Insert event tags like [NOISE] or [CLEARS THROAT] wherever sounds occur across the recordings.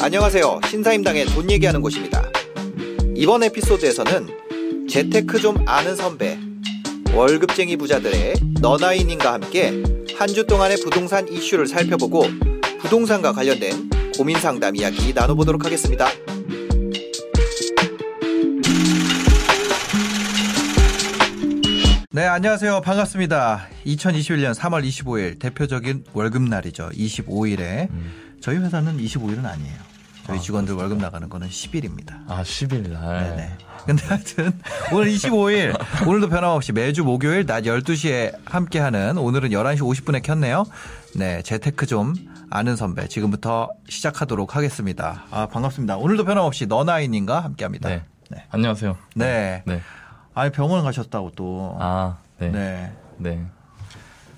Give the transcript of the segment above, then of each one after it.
안녕하세요. 신사임당의 돈 얘기하는 곳입니다. 이번 에피소드에서는 재테크 좀 아는 선배, 월급쟁이 부자들의 너나이님과 함께 한 주 동안의 부동산 이슈를 살펴보고 부동산과 관련된 고민 상담 이야기 나눠보도록 하겠습니다. 네, 안녕하세요. 반갑습니다. 2021년 3월 25일 대표적인 월급날이죠. 25일에 저희 회사는 25일은 아니에요. 저희 직원들 월급 나가는 거는 10일입니다. 아, 10일 날. 네네. 근데 하여튼 오늘 25일 오늘도 변함없이 매주 목요일 낮 12시에 함께하는 오늘은 11시 50분에 켰네요. 네, 재테크 좀 아는 선배 지금부터 시작하도록 하겠습니다. 아 반갑습니다. 오늘도 변함없이 너나이님과 함께합니다. 네. 네. 안녕하세요. 네. 네. 아니 병원 가셨다고 또. 아, 네. 네. 네.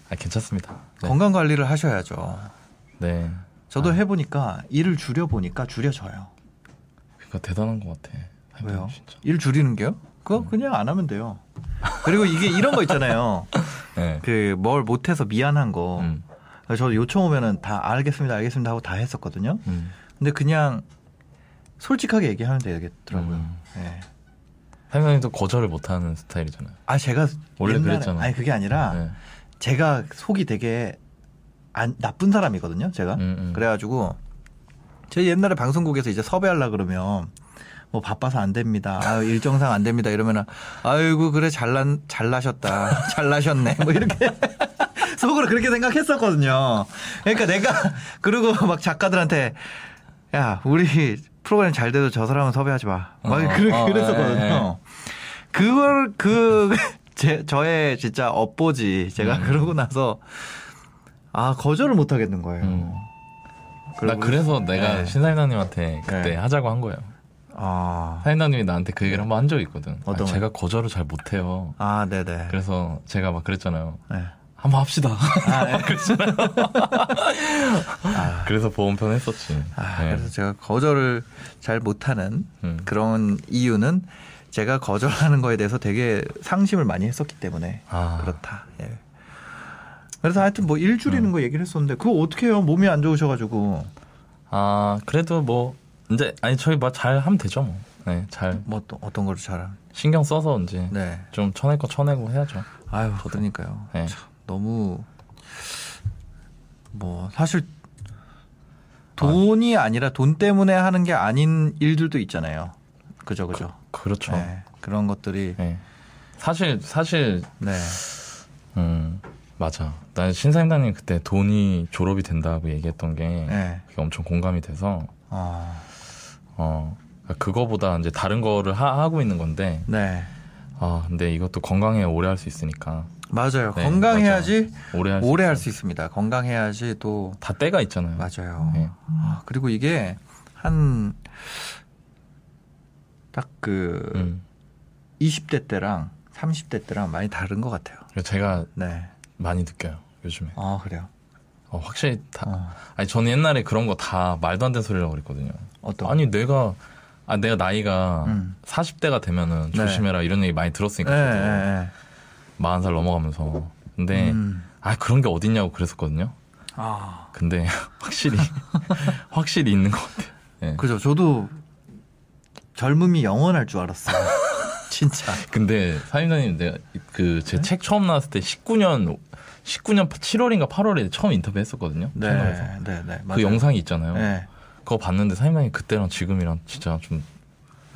아, 괜찮습니다. 네. 건강 관리를 하셔야죠. 네. 저도 해보니까 일을 줄여 보니까 줄여져요. 그러니까 대단한 것 같아. 왜요? 진짜. 일 줄이는 게요? 그거 그냥 안 하면 돼요. 그리고 이게 이런 거 있잖아요. [LAUGHS] 네. 그뭘 못해서 미안한 거. 음. 저 요청 오면은 다 알겠습니다, 알겠습니다 하고 다 했었거든요. 음. 근데 그냥 솔직하게 얘기하면 되겠더라고요. 음. 예. 사장님도 거절을 못하는 스타일이잖아요. 아 제가 원래 옛날에- 그랬잖아요. 아니 그게 아니라 네. 제가 속이 되게 안, 나쁜 사람이거든요. 제가 음, 음. 그래가지고 제 옛날에 방송국에서 이제 섭외하려 그러면 뭐 바빠서 안 됩니다. 아 일정상 안 됩니다. 이러면은 아이고 그래 잘난 잘나셨다. [LAUGHS] 잘나셨네. 뭐 이렇게 [LAUGHS] 속으로 그렇게 생각했었거든요. 그러니까 내가 [LAUGHS] 그리고 막 작가들한테 야 우리 프로그램 잘 돼도 저 사람은 섭외하지 마. 막 어, 그, 어, 그랬었거든요. 예, 예. 그걸 그 [LAUGHS] 제, 저의 진짜 업보지 제가 음. 그러고 나서 아 거절을 못 하겠는 거예요. 음. 나 그래서 내가 네. 신사임당님한테 그때 네. 하자고 한 거예요. 아, 사임당님이 나한테 그 얘기를 한번 한 적이 있거든. 아, 제가 거절을 잘 못해요. 아, 네네. 그래서 제가 막 그랬잖아요. 네. 한번 합시다. 아, 네. [LAUGHS] 아, 그래서 보험편 했었지. 아, 네. 그래서 제가 거절을 잘 못하는 음. 그런 이유는 제가 거절하는 거에 대해서 되게 상심을 많이 했었기 때문에 아. 그렇다. 예. 그래서 하여튼 뭐 일 줄이는 음. 거 얘기를 했었는데 그거 어떻게 해요? 몸이 안 좋으셔가지고 아 그래도 뭐 이제 아니 저희 뭐 잘 하면 되죠 뭐. 네, 잘 뭐 또 어떤 거를 잘 신경 써서 이제 네. 좀 쳐낼 거 쳐내고 해야죠. 아유, 그러니까요. 네. 참, 너무 뭐 사실 돈이 아니라 돈 때문에 하는 게 아닌 일들도 있잖아요. 그죠, 그죠. 그 렇죠. 네, 그런 것들이 네. 사실 사실 네, 음 맞아. 난 신사임당님 그때 돈이 졸업이 된다고 얘기했던 게 네. 그게 엄청 공감이 돼서 어, 어 그거보다 이제 다른 거를 하, 고 있는 건데 네, 아 근데 이것도 건강해 오래 할 수 있으니까 맞아요. 네, 건강해야지 오래 할수 오래 할. 수 있습니다. 건강해야지 또 다 때가 있잖아요. 맞아요. 네. 아, 그리고 이게 한 딱그 음. 20대 때랑 30대 때랑 많이 다른 것 같아요. 그래서 제가 네. 많이 느껴요 요즘에. 아 그래요. 어, 확실히 다 어, 아니 저는 옛날에 그런 거 다 말도 안 되는 소리라고 그랬거든요. 어떤? 거? 아니 내가 아 내가 나이가 음. 40대가 되면은 네. 조심해라 이런 얘기 많이 들었으니까 네, 저도 네, 40살 넘어가면서 근데 네. 음. 아 그런 게 어딨냐고 그랬었거든요. 아, 근데 [LAUGHS] 확실히 [LAUGHS] 확실히 있는 것 같아요. 예. 그죠. 저도 젊음이 영원할 줄 알았어요. [LAUGHS] 진짜. 근데 사임장님 내가 그제 책 처음 나왔을 때 19년 19년 7월인가 8월에 처음 인터뷰했었거든요. 네, 채널에서. 네, 네. 그 맞아요. 영상이 있잖아요. 네. 그거 봤는데 사임장님 그때랑 지금이랑 진짜 좀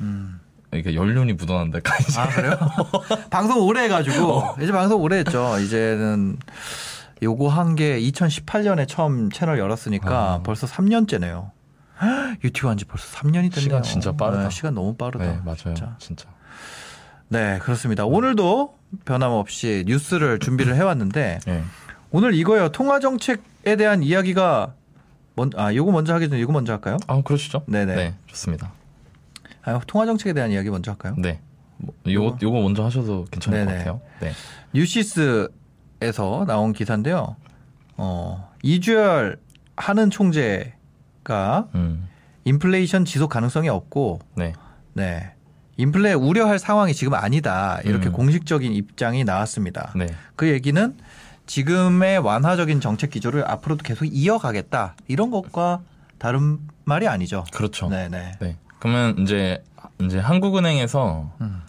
음. 이게 연륜이 묻어난다. 이제 아 그래요? [LAUGHS] 방송 오래 해가지고 이제 방송 오래 했죠. 이제는 요거 한 게 2018년에 처음 채널 열었으니까 아. 벌써 3년째네요. [GASPS] 유튜브 한 지 벌써 3년이 됐네요. 시간 진짜 빠르다. 네, 시간 너무 빠르다. 네, 맞아요. 진짜. 진짜. 네, 그렇습니다. 오늘도 변함없이 뉴스를 준비를 해왔는데 예. 오늘 이거요. 통화 정책에 대한 이야기가 먼, 아, 요거 먼저 하기 전에 이거 먼저 할까요? 아, 그러시죠? 네네. 네, 좋습니다. 아, 통화 정책에 대한 이야기 먼저 할까요? 네. 뭐, 요거 요거 먼저 하셔도 괜찮을 네네. 것 같아요. 네. 뉴시스에서 나온 기사인데요. 어, 이주열 하는 총재가 음. 인플레이션 지속 가능성이 없고, 네. 네. 인플레 우려할 상황이 지금 아니다. 이렇게 음. 공식적인 입장이 나왔습니다. 네. 그 얘기는 지금의 완화적인 정책 기조를 앞으로도 계속 이어가겠다 이런 것과 다른 말이 아니죠. 그렇죠. 네네. 네. 그러면 이제 이제 한국은행에서 음.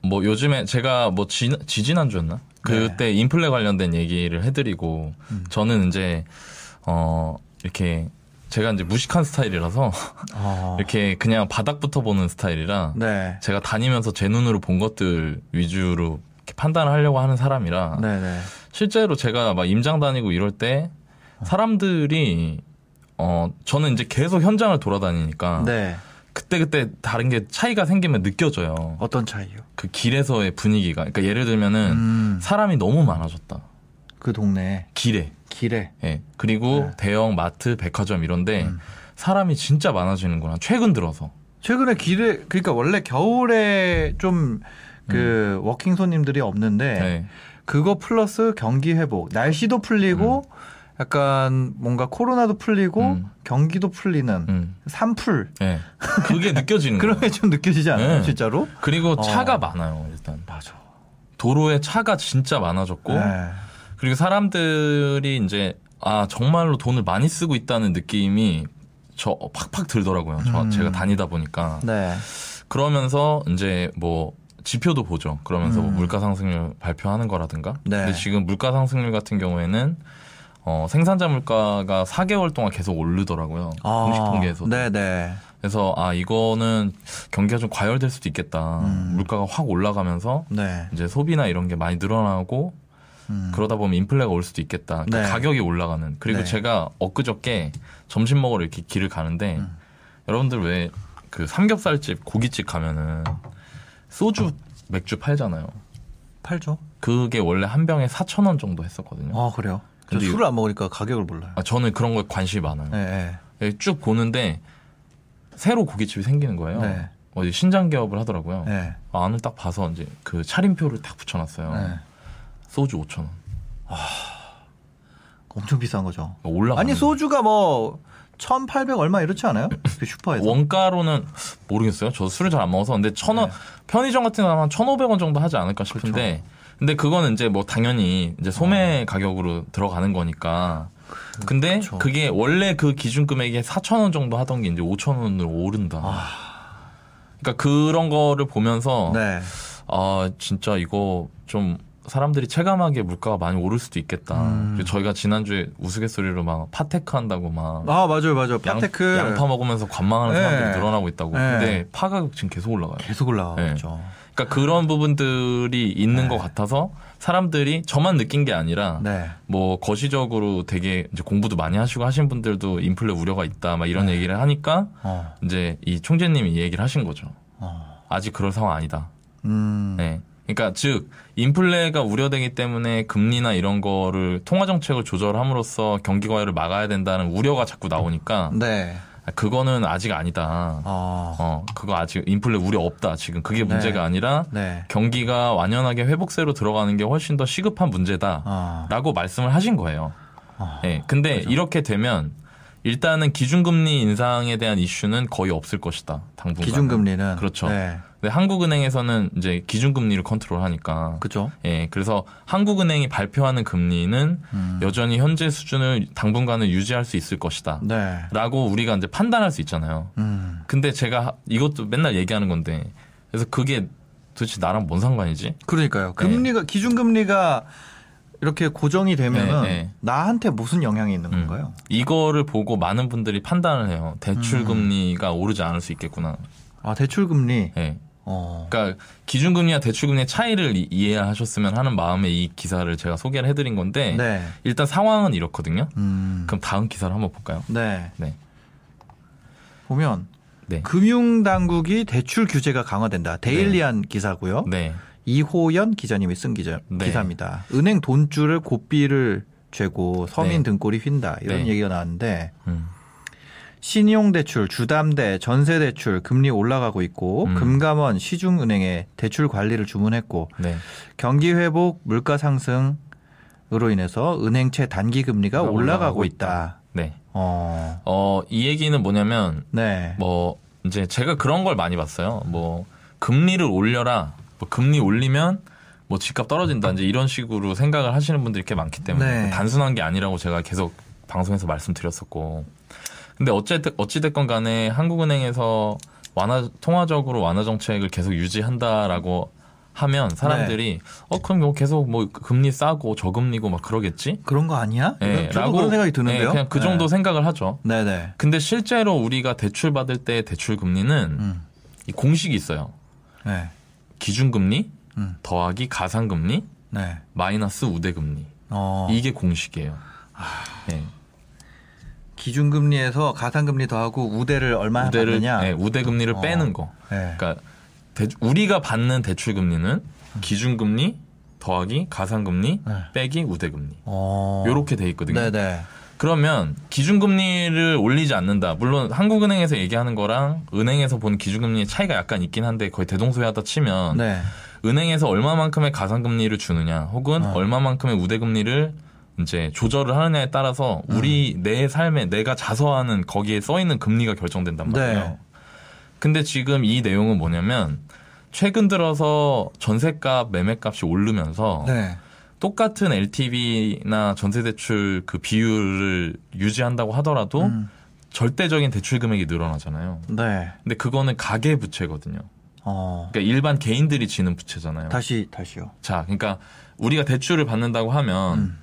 뭐 요즘에 제가 뭐 지, 지지난주였나? 그때 네. 인플레 관련된 얘기를 해드리고 음. 저는 이제 어 이렇게 제가 이제 무식한 스타일이라서 어. [LAUGHS] 이렇게 그냥 바닥부터 보는 스타일이라 네. 제가 다니면서 제 눈으로 본 것들 위주로 판단을 하려고 하는 사람이라 네네. 실제로 제가 막 임장 다니고 이럴 때 사람들이 어 저는 이제 계속 현장을 돌아다니니까 네. 그때 그때 다른 게 차이가 생기면 느껴져요. 어떤 차이요? 그 길에서의 분위기가. 그러니까 예를 들면은 음. 사람이 너무 많아졌다. 그 동네 길에. 길에. 예. 그리고 네. 대형 마트, 백화점 이런데 음. 사람이 진짜 많아지는구나. 최근 들어서. 최근에 길에 그러니까 원래 겨울에 좀그 워킹 손님들이 없는데 음. 네. 그거 플러스 경기 회복, 날씨도 풀리고 약간 뭔가 코로나도 풀리고 음. 경기도 풀리는 음. 산풀 예. 그게 느껴지는 [LAUGHS] 그런. 게 좀 느껴지지 않아요, 네. 진짜로? 그리고 어. 차가 많아요, 일단. 맞아. 도로에 차가 진짜 많아졌고 네. 그리고 사람들이 이제 아 정말로 돈을 많이 쓰고 있다는 느낌이 저 팍팍 들더라고요. 저 음. 제가 다니다 보니까 네. 그러면서 이제 뭐 지표도 보죠. 그러면서 뭐 음. 물가 상승률 발표하는 거라든가. 네. 근데 지금 물가 상승률 같은 경우에는 어, 생산자 물가가 4개월 동안 계속 오르더라고요. 공식 통계에서. 도 아, 네네. 그래서 아 이거는 경기가 좀 과열될 수도 있겠다. 음. 물가가 확 올라가면서 네. 이제 소비나 이런 게 많이 늘어나고 음. 그러다 보면 인플레가 올 수도 있겠다. 그러니까 네. 가격이 올라가는. 그리고 네. 제가 엊그저께 점심 먹으러 이렇게 길을 가는데 음. 여러분들 왜 그 삼겹살집 고깃집 가면은 소주 맥주 팔잖아요. 팔죠. 그게 원래 한 병에 4천 원 정도 했었거든요. 아 그래요? 저 근데 술을 안 먹으니까 가격을 몰라요. 아, 저는 그런 거에 관심이 많아요. 네. 네. 예, 쭉 보는데 새로 고깃집이 생기는 거예요. 네. 어디 신장 개업을 하더라고요. 네. 아, 안을 딱 봐서 이제 그 차림표를 딱 붙여놨어요. 네. 소주 5천 원. 엄청 비싼 거죠. 올라가. 아니 소주가 뭐 1,800 얼마 이렇지 않아요? [LAUGHS] 그 슈퍼에서. 원가로는 모르겠어요. 저도 술을 잘 안 먹어서. 근데 천 원, 네. 편의점 같은 거한 1,500원 정도 하지 않을까 싶은데. 근데 그거는 이제 뭐 당연히 이제 소매 가격으로 들어가는 거니까. 근데 어. 그쵸. 그게 원래 그 기준 금액이 4,000원 정도 하던 게 이제 5,000원으로 오른다. 그러니까 그런 거를 보면서 아. 네. 아, 진짜 이거 좀 사람들이 체감하기에 물가가 많이 오를 수도 있겠다. 음. 저희가 지난주에 우스갯소리로 막 파테크 한다고 막 아 맞아요, 맞아요. 양, 파테크 양 파 먹으면서 관망하는 네. 사람들이 늘어나고 있다고. 네. 근데 파 가격 지금 계속 올라가요. 계속 올라가고 네. 그러니까 그런 부분들이 있는 네. 것 같아서 사람들이 저만 느낀 게 아니라 네. 뭐 거시적으로 되게 이제 공부도 많이 하시고 하신 분들도 인플레 우려가 있다 막 이런 얘기를 하니까 어. 이제 이 총재님이 이 얘기를 하신 거죠. 어. 아직 그럴 상황 아니다. 음. 네. 그러니까 즉 인플레가 우려되기 때문에 금리나 이런 거를 통화 정책을 조절함으로써 경기 과열을 막아야 된다는 우려가 자꾸 나오니까 네. 그거는 아직 아니다. 어. 어, 그거 아직 인플레 우려 없다. 지금 그게 문제가 네. 아니라 네. 경기가 완연하게 회복세로 들어가는 게 훨씬 더 시급한 문제다. 어. 라고 말씀을 하신 거예요. 어. 예. 근데 이렇게 되면 일단은 기준금리 인상에 대한 이슈는 거의 없을 것이다. 당분간. 기준금리는 그렇죠. 네. 근데 한국은행에서는 이제 기준금리를 컨트롤하니까. 그죠? 예. 그래서 한국은행이 발표하는 금리는 음. 여전히 현재 수준을 당분간은 유지할 수 있을 것이다. 네. 라고 우리가 이제 판단할 수 있잖아요. 음. 근데 제가 이것도 맨날 얘기하는 건데 그래서 그게 도대체 나랑 뭔 상관이지? 그러니까요. 금리가 기준금리가 이렇게 고정이 되면은 네, 네. 나한테 무슨 영향이 있는 음. 건가요? 이거를 보고 많은 분들이 판단을 해요. 대출 음. 금리가 오르지 않을 수 있겠구나. 아 대출 금리. 예. 어. 그러니까 기준금리와 대출금리의 차이를 이- 이해하셨으면 하는 마음에 이 기사를 제가 소개를 해드린 건데 네. 일단 상황은 이렇거든요. 음. 그럼 다음 기사를 한번 볼까요? 네. 네. 보면 네. 금융당국이 대출 규제가 강화된다. 데일리한 기사고요. 네. 이호연 기자님이 쓴 기자, 네. 기사입니다. 은행 돈줄을 고삐를 죄고 서민 네. 등골이 휜다. 이런 네. 얘기가 나왔는데 음. 신용대출, 주담대, 전세대출 금리 올라가고 있고 음. 금감원, 시중은행에 대출 관리를 주문했고 네. 경기 회복, 물가 상승으로 인해서 은행채 단기 금리가 올라가고 올라가고 있다. 네. 어, 어, 이 얘기는 뭐냐면 네, 뭐 이제 제가 그런 걸 많이 봤어요. 뭐 금리를 올려라. 뭐 금리 올리면 뭐 집값 떨어진다 이제 이런 식으로 생각을 하시는 분들이 이렇게 많기 때문에 네. 단순한 게 아니라고 제가 계속 방송에서 말씀드렸었고 근데 어쨌든 어찌됐건 간에 한국은행에서 완화 통화적으로 완화 정책을 계속 유지한다라고 하면 사람들이 어 그럼 뭐 계속 뭐 금리 싸고 저금리고 막 그러겠지? 그런 거 아니야? 예, 저도 그런 생각이 드는데요. 예, 그냥 그 정도 생각을 하죠. 네, 네. 근데 실제로 우리가 대출 받을 때 대출 금리는 음. 이 공식이 있어요. 네. 기준금리 음. 더하기 가상금리 네. 마이너스 우대금리 어. 이게 공식이에요. 예. 기준금리에서 가상금리 더하고 우대를 얼마 우대를 받느냐? 예, 우대금리를 어. 빼는 거. 네. 그러니까 대- 우리가 받는 대출 금리는 기준금리 더하기 가상금리 네. 빼기 우대금리 어. 요렇게 돼 있거든요. 네, 네. 그러면 기준금리를 올리지 않는다. 물론 한국은행에서 얘기하는 거랑 은행에서 본 기준금리의 차이가 약간 있긴 한데 거의 대동소이하다 치면 네. 은행에서 얼마만큼의 가상금리를 주느냐 혹은 어. 얼마만큼의 우대금리를 이제 조절을 하느냐에 따라서 우리 음. 내 삶에 내가 자서하는 거기에 써 있는 금리가 결정된단 말이에요. 네. 근데 지금 이 내용은 뭐냐면 최근 들어서 전세값 매매값이 오르면서 네. 똑같은 LTV나 전세대출 그 비율을 유지한다고 하더라도 음. 절대적인 대출 금액이 늘어나잖아요. 네. 근데 그거는 가계 부채거든요. 어. 그러니까 일반 개인들이 지는 부채잖아요. 다시 다시요. 자, 그러니까 우리가 대출을 받는다고 하면 음.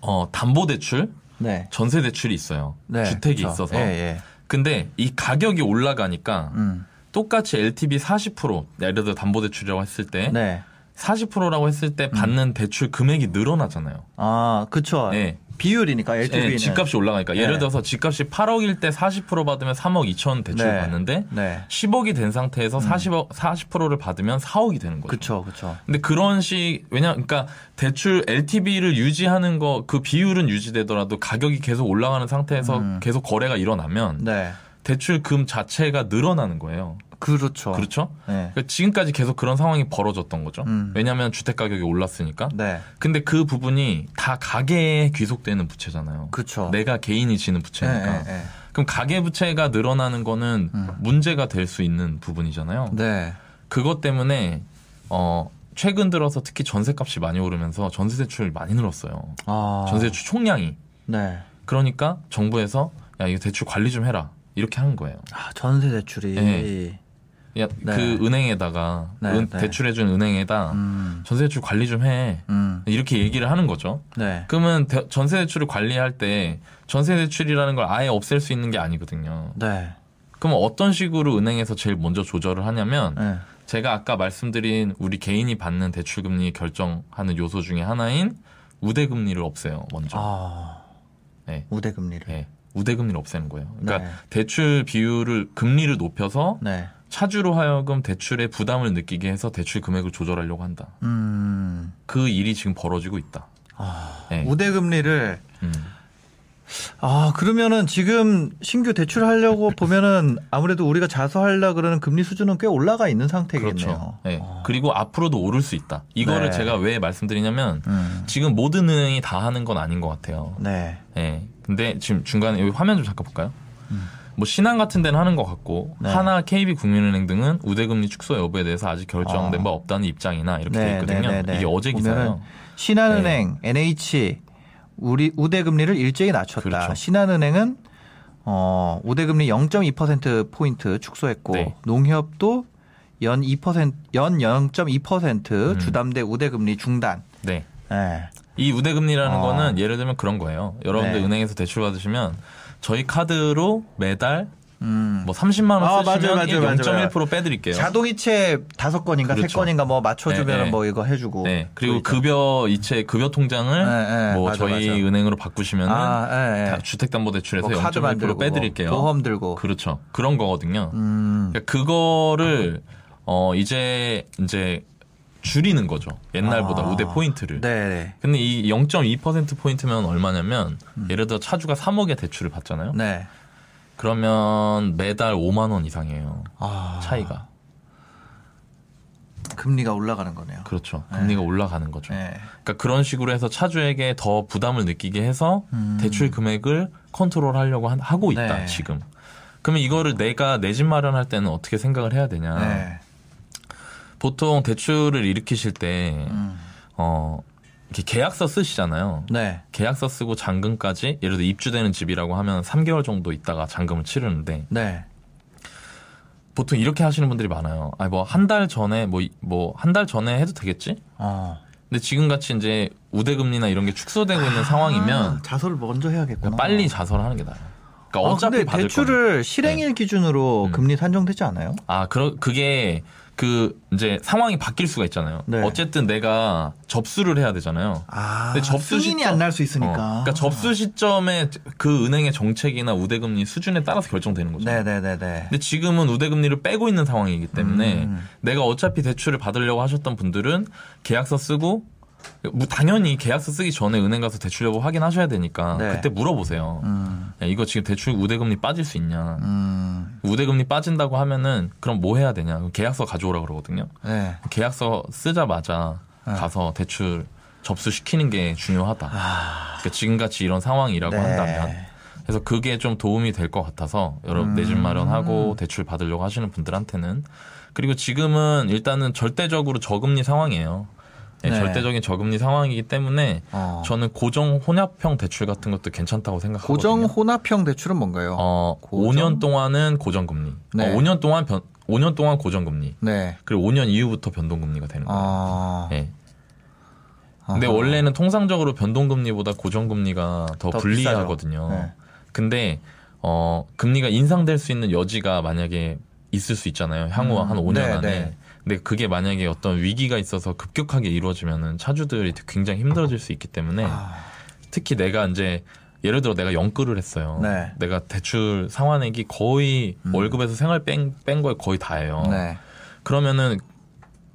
어, 담보 대출, 네. 전세 대출이 있어요. 네. 주택이 그쵸. 있어서. 예, 예. 근데 이 가격이 올라가니까 음. 똑같이 LTV 40% 예를 들어 담보 대출이라고 했을 때 네. 40%라고 했을 때 받는 대출 금액이 늘어나잖아요. 아, 그쵸. 네. 비율이니까 LTV는 예, 집값이 올라가니까 네. 예를 들어서 집값이 8억일 때 40% 받으면 3억 2천 대출 네. 받는데 네. 10억이 된 상태에서 40억 40%를 받으면 4억이 되는 거죠. 그쵸, 그쵸. 근데 그런 식 왜냐 그러니까 대출 LTV를 유지하는 거 그 비율은 유지되더라도 가격이 계속 올라가는 상태에서 음. 계속 거래가 일어나면 네. 대출금 자체가 늘어나는 거예요. 그렇죠. 그렇죠? 네. 그러니까 지금까지 계속 그런 상황이 벌어졌던 거죠. 음. 왜냐하면 주택 가격이 올랐으니까. 네. 근데 그 부분이 다 가계에 귀속되는 부채잖아요. 그쵸. 내가 개인이 지는 부채니까. 네, 네, 그럼 가계 부채가 늘어나는 거는 음. 문제가 될 수 있는 부분이잖아요. 네. 그것 때문에 어 최근 들어서 특히 전세값이 많이 오르면서 전세 대출이 많이 늘었어요. 아. 전세 대출 총량이. 네. 그러니까 정부에서 야 이거 대출 관리 좀 해라 이렇게 하는 거예요. 아, 전세 대출이. 네. 야, 네. 그 은행에다가 네, 은- 네. 대출해준 은행에다 음. 전세 대출 관리 좀 해. 음. 이렇게 얘기를 하는 거죠. 네. 그러면 대- 전세 대출을 관리할 때 전세 대출이라는 걸 아예 없앨 수 있는 게 아니거든요. 네. 그럼 어떤 식으로 은행에서 제일 먼저 조절을 하냐면 네. 제가 아까 말씀드린 우리 개인이 받는 대출 금리 결정하는 요소 중에 하나인 우대 금리를 없애요. 먼저. 아. 네. 우대 금리를. 네. 우대 금리를 없애는 거예요. 그러니까 네. 대출 비율을 금리를 높여서 네. 차주로 하여금 대출의 부담을 느끼게 해서 대출 금액을 조절하려고 한다. 음. 그 일이 지금 벌어지고 있다. 아. 네. 우대 금리를 음. 아, 그러면은 지금 신규 대출하려고 보면은 아무래도 우리가 자수하려 그러는 금리 수준은 꽤 올라가 있는 상태겠네요. 그렇죠. 네. 어. 그리고 앞으로도 오를 수 있다. 이거를 네. 제가 왜 말씀드리냐면 음. 지금 모든 은행이 다 하는 건 아닌 것 같아요. 네. 예. 근데 지금 중간에 여기 화면 좀 잠깐 볼까요? 뭐 신한 같은 데는 하는 것 같고 네. 하나, KB, 국민은행 등은 우대금리 축소 여부에 대해서 아직 결정된 어. 바 없다는 입장이나 이렇게 네, 돼 있거든요. 네, 네, 네. 이게 어제 기사예요. 신한은행, NH 우리 우대 금리를 일제히 낮췄다. 그렇죠. 신한은행은 어, 우대 금리 0.2% 포인트 축소했고 네. 농협도 연 2%, 연 0.2% 음. 주담대 우대 금리 중단. 네. 네. 이 우대 금리라는 어. 거는 예를 들면 그런 거예요. 여러분들 네. 은행에서 대출 받으시면 저희 카드로 매달 음. 뭐 30만 원 아, 쓰시면 맞아요, 맞아요, 0.1% 빼드릴게요. 자동이체 다섯 건인가 세 그렇죠. 건인가 뭐 맞춰주면 네, 네. 뭐 이거 해주고. 네. 그리고 또 있죠. 급여 이체 급여 통장을 네, 네. 뭐 맞아, 저희 맞아. 은행으로 바꾸시면은 아, 예, 예. 다 주택담보대출에서 뭐 카드 0.1% 만들고 빼드릴게요. 뭐 보험 들고. 그렇죠. 그런 거거든요. 음. 그러니까 그거를 어 이제 이제 줄이는 거죠. 옛날보다 아. 우대 포인트를. 네. 네. 근데 이 0.2% 포인트면 얼마냐면 예를 들어 차주가 3억의 대출을 받잖아요. 음. 네. 그러면 매달 5만 원 이상이에요. 아. 차이가. 금리가 올라가는 거네요. 그렇죠. 금리가 올라가는 거죠. 네. 그러니까 그런 식으로 해서 차주에게 더 부담을 느끼게 해서 음. 대출 금액을 컨트롤 하려고 한- 하고 있다 네. 지금. 그러면 이거를 내가 내 집 마련할 때는 어떻게 생각을 해야 되냐? 네. 보통 대출을 일으키실 때, 음. 어, 이렇게 계약서 쓰시잖아요. 네. 계약서 쓰고 잔금까지 예를 들어 입주되는 집이라고 하면 3개월 정도 있다가 잔금을 치르는데 네. 보통 이렇게 하시는 분들이 많아요. 아니 뭐 한 달 전에 뭐 뭐 한 달 전에 해도 되겠지? 어. 근데 지금 같이 이제 우대금리나 이런 게 축소되고 있는 상황이면 아, 자설을 먼저 해야겠구나. 빨리 자설을 하는 게 나아요. 그러니까 아, 어차피 근데 받을 대출을 거는. 실행일 기준으로 음. 금리 산정되지 않아요? 아, 그러 그게 그 이제 상황이 바뀔 수가 있잖아요. 네. 어쨌든 내가 접수를 해야 되잖아요. 아, 근데 접수 승인이 안 날 수 있으니까. 어, 그러니까 접수 시점에 그 은행의 정책이나 우대금리 수준에 따라서 결정되는 거죠. 네네네네. 근데 지금은 우대금리를 빼고 있는 상황이기 때문에 음. 내가 어차피 대출을 받으려고 하셨던 분들은 계약서 쓰고 뭐 당연히 계약서 쓰기 전에 은행 가서 대출 여부 확인하셔야 되니까 네. 그때 물어보세요. 음, 야, 이거 지금 대출 우대금리 빠질 수 있냐? 음, 우대금리 빠진다고 하면은 그럼 뭐 해야 되냐? 계약서 가져오라 그러거든요. 네. 계약서 쓰자마자 네. 가서 대출 접수시키는 게 중요하다. 아, 그러니까 지금같이 이런 상황이라고 네. 한다면 그래서 그게 좀 도움이 될 것 같아서 여러 음. 내집 마련하고 대출 받으려고 하시는 분들한테는 그리고 지금은 일단은 절대적으로 저금리 상황이에요. 네, 네. 절대적인 저금리 상황이기 때문에 어. 저는 고정 혼합형 대출 같은 것도 괜찮다고 생각하거든요. 고정 혼합형 대출은 뭔가요? 어, 고정? 5년 동안은 고정금리. 네. 어, 5년 동안 변, 5년 동안 고정금리. 네. 그리고 5년 이후부터 변동금리가 되는 거예요. 아, 네. 근데 아하. 원래는 통상적으로 변동금리보다 고정금리가 더, 더 불리하거든요. 네. 근데 어 금리가 인상될 수 있는 여지가 만약에 있을 수 있잖아요. 향후 음, 한 5년 네, 안에. 네. 근데 그게 만약에 어떤 위기가 있어서 급격하게 이루어지면은 차주들이 굉장히 힘들어질 수 있기 때문에 아, 특히 내가 이제 예를 들어 내가 연끌을 했어요. 네. 내가 대출 상환액이 거의 음. 월급에서 생활 뺀, 뺀 거에 거의 다예요. 네. 그러면은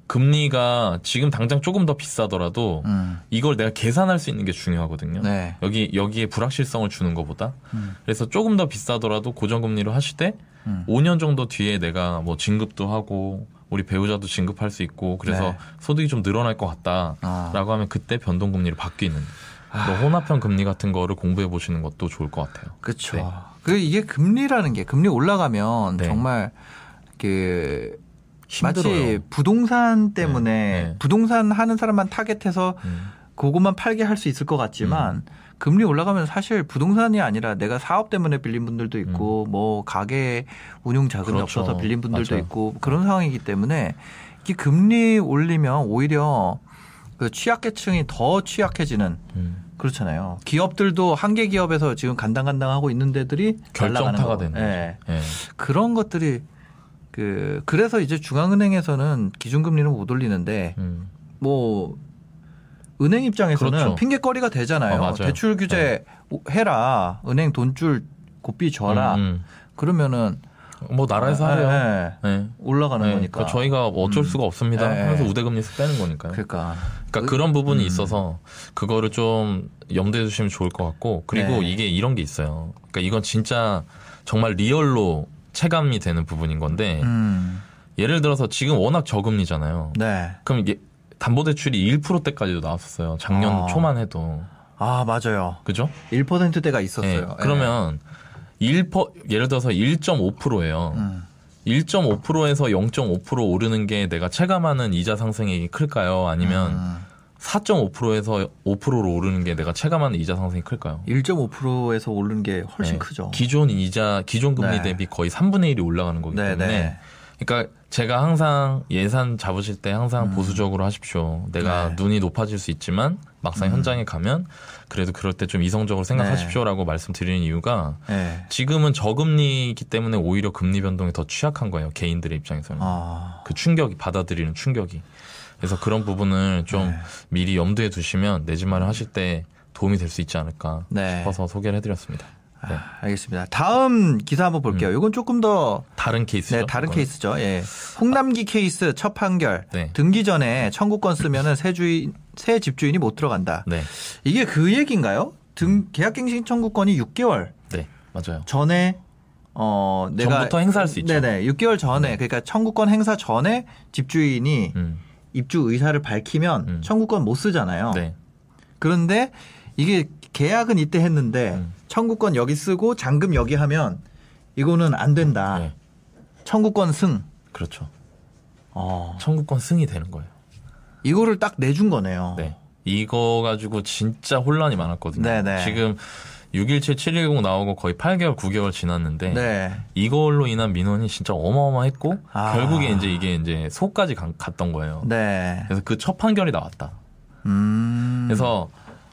금리가 지금 당장 조금 더 비싸더라도 음, 이걸 내가 계산할 수 있는 게 중요하거든요. 네. 여기 여기에 불확실성을 주는 것보다 음. 그래서 조금 더 비싸더라도 고정금리로 하실 때 음. 5년 정도 뒤에 내가 뭐 진급도 하고 우리 배우자도 진급할 수 있고 그래서 네. 소득이 좀 늘어날 것 같다라고 아. 하면 그때 변동 금리로 바뀌는 그런 혼합형 금리 같은 거를 공부해 보시는 것도 좋을 것 같아요. 그렇죠. 네. 그 이게 금리라는 게 금리 올라가면 네. 정말 그 마치 힘들어요. 부동산 때문에 네, 네. 부동산 하는 사람만 타겟해서 음. 그것만 팔게 할 수 있을 것 같지만 금리 올라가면 사실 부동산이 아니라 내가 사업 때문에 빌린 분들도 있고 뭐 가게 운용 자금이 음. 그렇죠. 없어서 빌린 분들도 맞아요. 있고 그런 상황이기 때문에 이게 금리 올리면 오히려 그 취약계층이 더 취약해지는 음. 그렇잖아요. 기업들도 한계 기업에서 지금 간당간당하고 있는 데들이 결정타가. 되는 예. 예. 그런 것들이 그 그래서 이제 중앙은행에서는 기준금리는 못 올리는데 음. 뭐 은행 입장에서는 그렇죠. 핑계거리가 되잖아요. 어. 대출 규제 해라. 은행 돈줄 곱비 줘라. 음, 그러면은 음. 뭐 나라에서 예, 하래요. 예, 네. 올라가는 네, 거니까. 그러니까 저희가 뭐 어쩔 음. 수가 없습니다 네. 하면서 우대금리 빼는 거니까요. 그러니까 그러니까 그런 부분이 음. 있어서 그거를 좀 염두에 두시면 좋을 것 같고 그리고 네. 이게 이런 게 있어요. 그러니까 이건 진짜 정말 리얼로 체감이 되는 부분인 건데 음. 예를 들어서 지금 워낙 저금리잖아요. 네. 그럼 이게 담보 대출이 1%대까지도 나왔었어요. 작년 아. 초만 해도 아, 맞아요. 그죠? 1%대가 있었어요. 예, 그러면 1 예를 들어서 1.5%예요. 음. 1.5%에서 0.5% 오르는 게 내가 체감하는 이자 상승액이 클까요? 아니면 음. 4.5%에서 5%로 오르는 게 내가 체감하는 이자 상승이 클까요? 1.5%에서 오르는 게 훨씬 네. 크죠. 기존 이자, 기존 금리 네. 대비 거의 3분의 1이 올라가는 거기 네, 때문에. 네. 그러니까 제가 항상 예산 잡으실 때 항상 보수적으로 하십시오. 내가 음. 네. 눈이 높아질 수 있지만 막상 음. 현장에 가면 그래도 그럴 때 좀 이성적으로 생각하십시오라고 말씀드리는 이유가 네. 지금은 저금리이기 때문에 오히려 금리 변동에 더 취약한 거예요. 개인들의 입장에서는. 아. 그 충격이 받아들이는 충격이. 그래서 그런 부분을 좀 네. 미리 염두에 두시면 내 집 마련 하실 때 도움이 될 수 있지 않을까 네. 싶어서 소개를 해드렸습니다. 네. 아, 알겠습니다. 다음 기사 한번 볼게요. 이건 조금 더 다른 케이스죠. 네, 다른 이거는. 케이스죠. 예. 홍남기 케이스 첫 판결. 네. 등기 전에 청구권 쓰면은 새 주인 새 집주인이 못 들어간다. 네, 이게 그 얘기인가요? 등 계약갱신 청구권이 6개월 네, 맞아요. 전에 어 내가 전부터 행사할 수 있죠. 네네. 6개월 전에 그러니까 청구권 행사 전에 집주인이 음, 입주 의사를 밝히면 음. 청구권 못 쓰잖아요. 네, 그런데 이게 계약은 이때 했는데 음. 청구권 여기 쓰고 잔금 여기 하면 이거는 안 된다. 네, 청구권 승. 그렇죠. 어. 청구권 승이 되는 거예요. 이거를 딱 내준 거네요. 네. 이거 가지고 진짜 혼란이 많았거든요. 네네. 지금 617, 710 나오고 거의 8개월, 9개월 지났는데 네. 이걸로 인한 민원이 진짜 어마어마했고 아. 결국에 이제 이게 이제 소까지 간- 갔던 거예요. 네. 그래서 그 첫 판결이 나왔다. 음. 그래서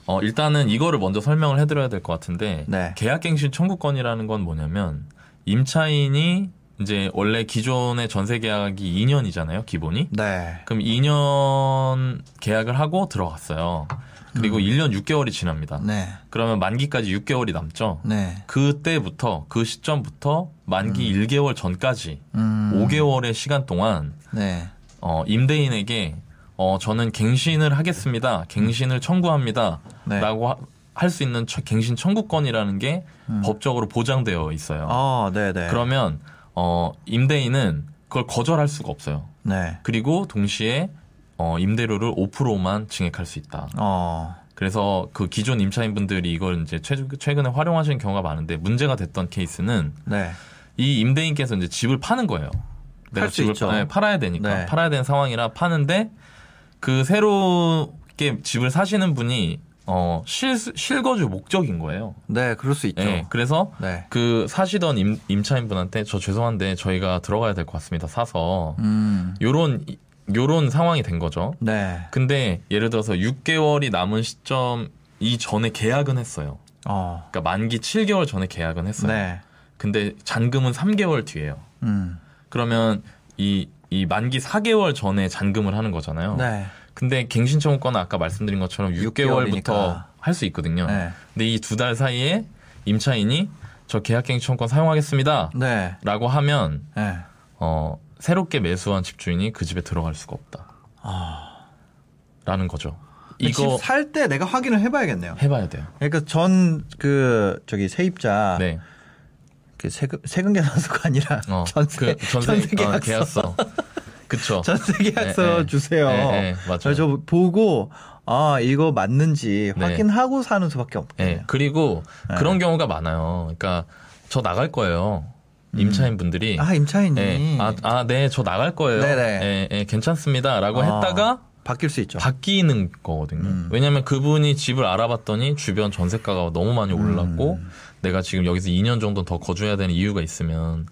어, 일단은 이거를 먼저 설명을 해드려야 될 것 같은데 네. 계약갱신 청구권이라는 건 뭐냐면 임차인이 이제 원래 기존의 전세 계약이 2년이잖아요, 기본이. 네. 그럼 2년 계약을 하고 들어갔어요. 그리고 1년 6개월이 지납니다. 음. 네. 그러면 만기까지 6개월이 남죠. 네. 그때부터 그 시점부터 만기 1개월 전까지 음. 5개월의 시간 동안 네. 어, 임대인에게 어, 저는 갱신을 하겠습니다. 갱신을 청구합니다. 네. 라고 할 수 있는 처- 갱신 청구권이라는 게 법적으로 보장되어 있어요. 아, 네, 네. 그러면 어, 임대인은 그걸 거절할 수가 없어요. 네. 그리고 동시에 어, 임대료를 5%만 증액할 수 있다. 어. 그래서 그 기존 임차인분들이 이걸 이제 최- 최근에 활용하시는 경우가 많은데 문제가 됐던 케이스는 네. 이 임대인께서 이제 집을 파는 거예요. 내가 수 집을 있죠. 파- 네, 팔아야 되니까 네. 팔아야 되는 상황이라 파는데 그 새롭게 집을 사시는 분이 어 실, 실거주 목적인 거예요. 네, 그럴 수 있죠. 네, 그래서 네. 그 사시던 임, 임차인분한테 저 죄송한데 저희가 들어가야 될 것 같습니다. 사서 음. 요런 요런 상황이 된 거죠. 네. 근데 예를 들어서 6개월이 남은 시점 이전에 계약은 했어요. 어. 그러니까 만기 7개월 전에 계약은 했어요. 네. 근데 잔금은 3개월 뒤에요. 음. 그러면 이, 이 만기 4개월 전에 잔금을 하는 거잖아요. 네. 근데 갱신청구권은 아까 말씀드린 것처럼 6개월부터 개월이니까. 할수 있거든요. 네. 근데 이 두 달 사이에 임차인이 저 계약갱신청구권 사용하겠습니다. 네. 라고 하면 네. 어, 새롭게 매수한 집주인이 그 집에 들어갈 수가 없다. 라는 거죠. 이거 살 때 내가 확인을 해봐야겠네요. 해봐야 돼요. 그러니까 전 그 저기 세입자 네. [LAUGHS] 그 세금 세금 계산서가 아니라 어, 전세 그 전세, 전세 계약서 어, 계약서. 그쵸. 전세 계약서 네, 네. 주세요. 네, 네, 맞아요. 저 보고 아 이거 맞는지 네. 확인하고 사는 수밖에 없겠네요. 예, 그리고 네. 그런 경우가 많아요. 그러니까 저 나갈 거예요. 임차인 분들이. 아 임차인이 예, 아, 아, 네, 저 나갈 거예요. 네네. 예, 예, 괜찮습니다. 라고 아, 했다가 바뀔 수 있죠. 바뀌는 거거든요. 음. 왜냐하면 그분이 집을 알아봤더니 주변 전세가가 너무 많이 올랐고 음. 내가 지금 여기서 2년 정도 더 거주해야 되는 이유가 있으면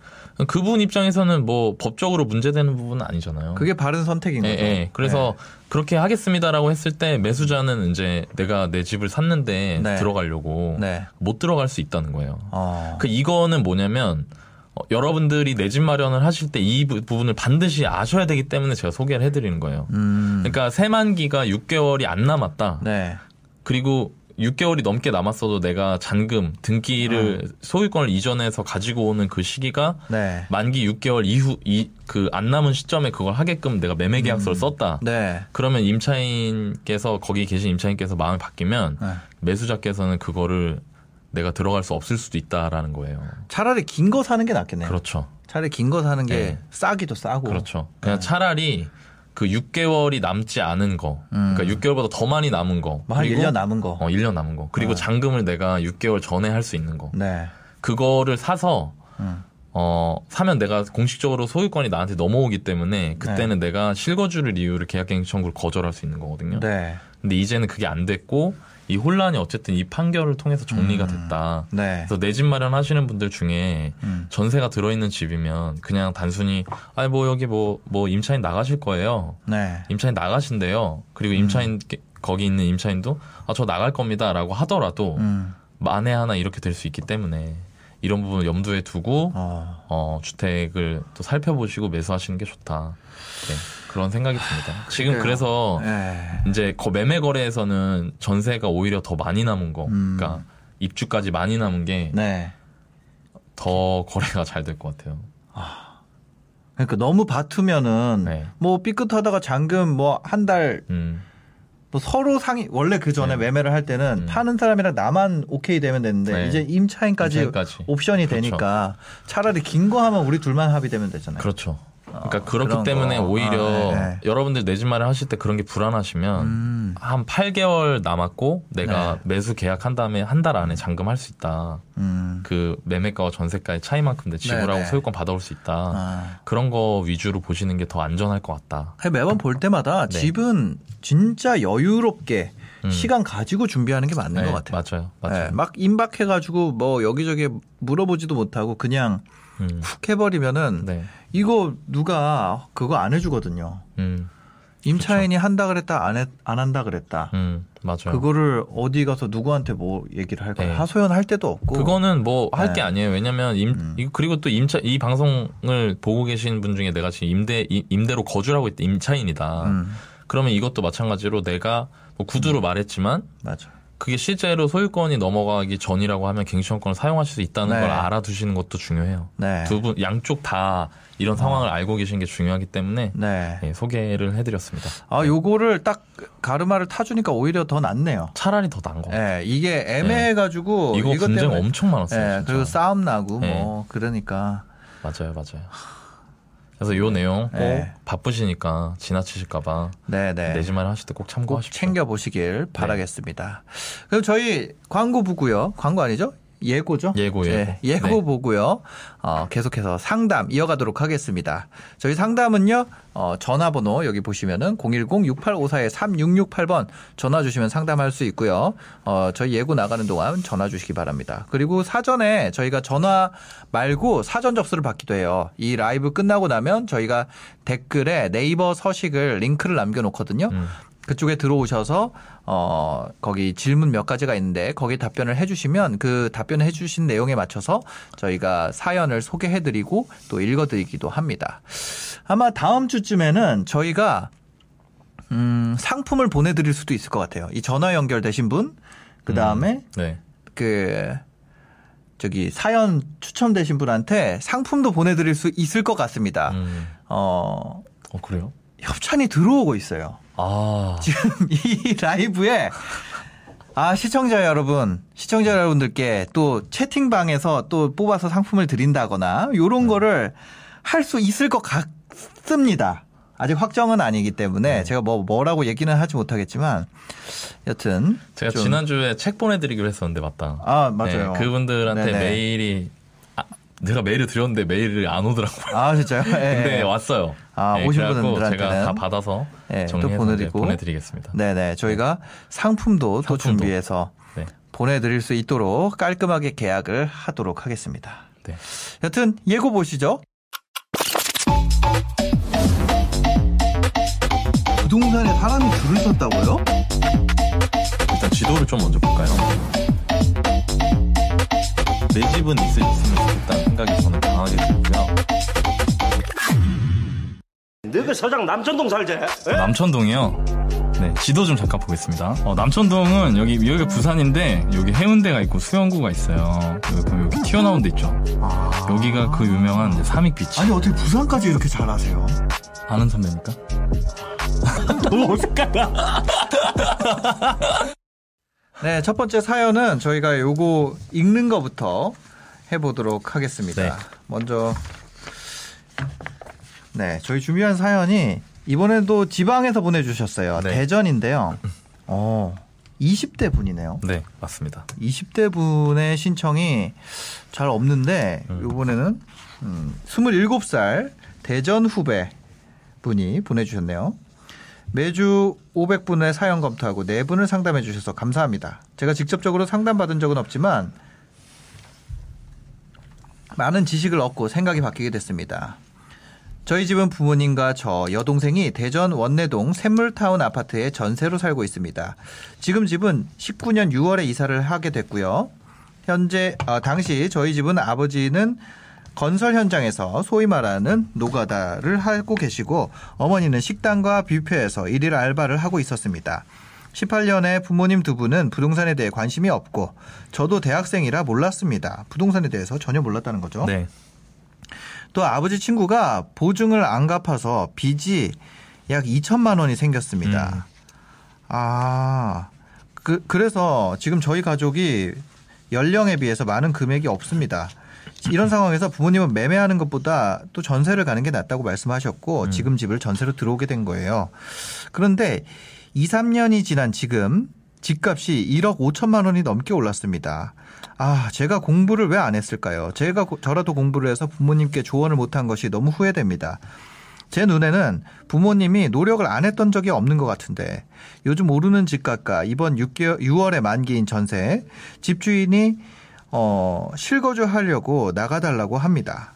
그분 입장에서는 뭐 법적으로 문제되는 부분은 아니잖아요. 그게 바른 선택인 예, 거죠. 예. 그래서 그렇게 하겠습니다라고 했을 때 매수자는 이제 내가 내 집을 샀는데 네. 들어가려고 네. 못 들어갈 수 있다는 거예요. 어. 그 이거는 뭐냐면 어, 여러분들이 내 집 마련을 하실 때 이 부분을 반드시 아셔야 되기 때문에 제가 소개를 해드리는 거예요. 음. 그러니까 세만기가 6개월이 안 남았다. 네. 그리고 6개월이 넘게 남았어도 내가 잔금, 등기를 소유권을 이전해서 가지고 오는 그 시기가 네. 만기 6개월 이후 이 그 안 남은 시점에 그걸 하게끔 내가 매매 계약서를 썼다. 네. 그러면 임차인께서 거기 계신 임차인께서 마음이 바뀌면 네. 매수자께서는 그거를 내가 들어갈 수 없을 수도 있다라는 거예요. 차라리 긴 거 사는 게 낫겠네요. 그렇죠. 차라리 긴 거 사는 게 네. 싸기도 싸고. 그렇죠. 그냥 네. 차라리 그 6개월이 남지 않은 거. 음. 그러니까 6개월보다 더 많이 남은 거. 그리고 1년 남은 거. 어, 1년 남은 거. 그리고 네. 잔금을 내가 6개월 전에 할 수 있는 거. 네. 그거를 사서 음. 어, 사면 내가 공식적으로 소유권이 나한테 넘어오기 때문에 그때는 내가 실거주를 이유로 계약갱신 청구를 거절할 수 있는 거거든요. 네. 근데 이제는 그게 안 됐고 이 혼란이 어쨌든 이 판결을 통해서 정리가 됐다. 네. 그래서 내 집 마련하시는 분들 중에 음. 전세가 들어있는 집이면 그냥 단순히 아니 뭐 여기 뭐뭐 임차인 나가실 거예요. 네. 임차인 나가신대요. 그리고 임차인 거기 있는 임차인도 아 저 나갈 겁니다라고 하더라도 음. 만에 하나 이렇게 될 수 있기 때문에 이런 부분 을 염두에 두고 어. 어, 주택을 또 살펴보시고 매수하시는 게 좋다. 네, 그런 생각이 듭니다. 지금 그래요. 그래서 네. 이제 거- 매매 거래에서는 전세가 오히려 더 많이 남은 거, 음. 그러니까 입주까지 많이 남은 게더 네. 거래가 잘 될 것 같아요. 그러니까 너무 바투면은 네. 뭐 삐끗하다가 잔금 뭐 한 달뭐 음, 서로 상의 원래 그 전에 네. 매매를 할 때는 음. 파는 사람이랑 나만 오케이 되면 되는데 네. 이제 임차인까지, 임차인까지. 옵션이 그렇죠. 되니까 차라리 긴 거 하면 우리 둘만 합의되면 되잖아요. 그렇죠. 그러니까 어, 그렇기 때문에 거. 오히려 아, 네, 네. 여러분들 내집 마련 하실 때 그런 게 불안하시면 음. 음. 한 8개월 남았고 내가 네. 매수 계약한 다음에 한 달 안에 잔금할 수 있다. 음. 그 매매가와 전세가의 차이만큼 내 지불하고 네네. 소유권 받아올 수 있다. 아. 그런 거 위주로 보시는 게 더 안전할 것 같다. 매번 볼 때마다 네. 집은 진짜 여유롭게 음. 시간 가지고 준비하는 게 맞는 네, 것 같아요. 맞아요. 맞아요. 네, 막 임박해가지고 뭐 여기저기 물어보지도 못하고 그냥 음. 훅 해버리면은 네. 이거 누가 그거 안 해주거든요. 음. 임차인이 한다 그랬다 안, 해, 안 한다 그랬다. 음. 맞아요. 그거를 어디 가서 누구한테 뭐 얘기를 할까? 네. 하소연 할 데도 없고. 그거는 뭐 할게 네. 아니에요. 왜냐면 임 음. 이- 그리고 또 임차 이 방송을 보고 계신 분 중에 내가 지금 임대 이- 임대로 거주를 하고 있다 임차인이다. 음, 그러면 이것도 마찬가지로 내가 뭐 구두로 말했지만 맞아. 그게 실제로 소유권이 넘어가기 전이라고 하면 갱신권을 사용하실 수 있다는 네. 걸 알아두시는 것도 중요해요. 네. 두분 양쪽 다 이런 상황을 알고 계신 게 중요하기 때문에 네. 예, 소개를 해드렸습니다. 아, 요거를 딱 가르마를 타주니까 오히려 더 낫네요. 차라리 더 나은 거. 같아요. 예, 이게 애매해가지고 이거 이것 분쟁 때문에- 엄청 많았어요. 예. 그리고 싸움 나고 네. 뭐 그러니까 맞아요, 맞아요. 그래서 요 내용 꼭 네. 바쁘시니까 지나치실까봐 네네 내지말 하실 때꼭꼭 참고하십시오. 챙겨 보시길 바라겠습니다. 그럼 저희 광고 보고요. 광고 아니죠? 예고죠? 예고, 네, 예고. 예고 네. 보고요. 어, 계속해서 상담 이어가도록 하겠습니다. 저희 상담은요, 어, 전화번호 여기 보시면은 010-6854-3668번 전화 주시면 상담할 수 있고요. 어, 저희 예고 나가는 동안 전화 주시기 바랍니다. 그리고 사전에 저희가 전화 말고 사전 접수를 받기도 해요. 이 라이브 끝나고 나면 저희가 댓글에 네이버 서식을 링크를 남겨놓거든요. 음. 그쪽에 들어오셔서 어 거기 질문 몇 가지가 있는데 거기 답변을 해주시면 그 답변을 해주신 내용에 맞춰서 저희가 사연을 소개해드리고 또 읽어드리기도 합니다. 아마 다음 주쯤에는 저희가 음 상품을 보내드릴 수도 있을 것 같아요. 이 전화 연결되신 분, 그 다음에 네. 그 저기 사연 추첨되신 분한테 상품도 보내드릴 수 있을 것 같습니다. 음. 어 어 그래요? 협찬이 들어오고 있어요. 아. [LAUGHS] 지금 이 라이브에 아 시청자 여러분, 시청자 여러분들께 또 채팅방에서 또 뽑아서 상품을 드린다거나 요런 거를 할 수 있을 것 같습니다. 아직 확정은 아니기 때문에 제가 뭐 뭐라고 얘기는 하지 못하겠지만 여튼 제가 좀- 지난주에 책 보내드리기로 했었는데 맞다. 아 맞아요. 네, 그분들한테 네네. 메일이 아, 내가 메일을 드렸는데 메일이 안 오더라고요. 아 진짜요? [LAUGHS] 예, 근데 예. 왔어요. 아, 네, 오신 분들한테는 제가 다 받아서 네, 또 보내드리고. 네, 보내드리겠습니다. 네네 저희가 상품도 또 상품도. 준비해서 네. 보내드릴 수 있도록 깔끔하게 계약을 하도록 하겠습니다. 네. 여튼 예고 보시죠. 부동산에 사람이 줄을 섰다고요? 일단 지도를 좀 먼저 볼까요? 내 집은 있을 있으면 좋겠다는 생각이 저는 강하게 들고요. 너그 서장 남천동 살지? 에? 남천동이요. 네, 지도 좀 잠깐 보겠습니다. 어, 남천동은 여기 여기가 부산인데 여기 해운대가 있고 수영구가 있어요. 여기, 그럼 여기 튀어나온 데 있죠. 여기가 그 유명한 이제 삼익비치. 아니 어떻게 부산까지 이렇게 잘 아세요? 아는 선배입니까? [LAUGHS] 너무 어색하다. [LAUGHS] 네, 첫 번째 사연은 저희가 요거 읽는 거부터 해보도록 하겠습니다. 네. 먼저, 네, 저희 준비한 사연이 이번에도 지방에서 보내주셨어요. 네. 대전인데요. 어, 20대 분이네요. 네, 맞습니다. 20대 분의 신청이 잘 없는데 음. 이번에는 음, 27살 대전 후배 분이 보내주셨네요. 매주 500분의 사연 검토하고 4분을 상담해 주셔서 감사합니다. 제가 직접적으로 상담받은 적은 없지만 많은 지식을 얻고 생각이 바뀌게 됐습니다. 저희 집은 부모님과 저 여동생이 대전 원내동 샘물타운 아파트에 전세로 살고 있습니다. 지금 집은 19년 6월에 이사를 하게 됐고요. 현재 어, 당시 저희 집은 아버지는 건설 현장에서 소위 말하는 노가다를 하고 계시고 어머니는 식당과 뷔페에서 일일 알바를 하고 있었습니다. 18년에 부모님 두 분은 부동산에 대해 관심이 없고 저도 대학생이라 몰랐습니다. 부동산에 대해서 전혀 몰랐다는 거죠. 네. 또 아버지 친구가 보증을 안 갚아서 빚이 약 2천만 원이 생겼습니다. 음. 아, 그, 그래서 지금 저희 가족이 연령에 비해서 많은 금액이 없습니다. 이런 상황에서 부모님은 매매하는 것보다 또 전세를 가는 게 낫다고 말씀하셨고 음. 지금 집을 전세로 들어오게 된 거예요. 그런데 2, 3년이 지난 지금 집값이 1억 5천만 원이 넘게 올랐습니다. 아, 제가 공부를 왜 안 했을까요? 제가 고- 저라도 공부를 해서 부모님께 조언을 못한 것이 너무 후회됩니다. 제 눈에는 부모님이 노력을 안 했던 적이 없는 것 같은데 요즘 오르는 집값과 이번 6개월, 6월에 만기인 전세 집주인이 어, 실거주하려고 나가달라고 합니다.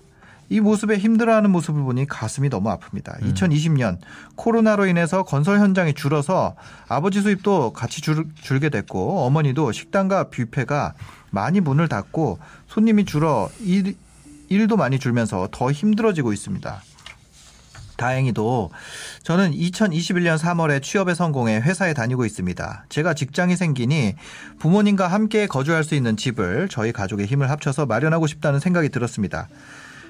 이 모습에 힘들어하는 모습을 보니 가슴이 너무 아픕니다. 2020년 코로나로 인해서 건설 현장이 줄어서 아버지 수입도 같이 줄, 줄게 됐고 어머니도 식당과 뷔페가 많이 문을 닫고 손님이 줄어 일, 일도 많이 줄면서 더 힘들어지고 있습니다. 다행히도 저는 2021년 3월에 취업에 성공해 회사에 다니고 있습니다. 제가 직장이 생기니 부모님과 함께 거주할 수 있는 집을 저희 가족의 힘을 합쳐서 마련하고 싶다는 생각이 들었습니다.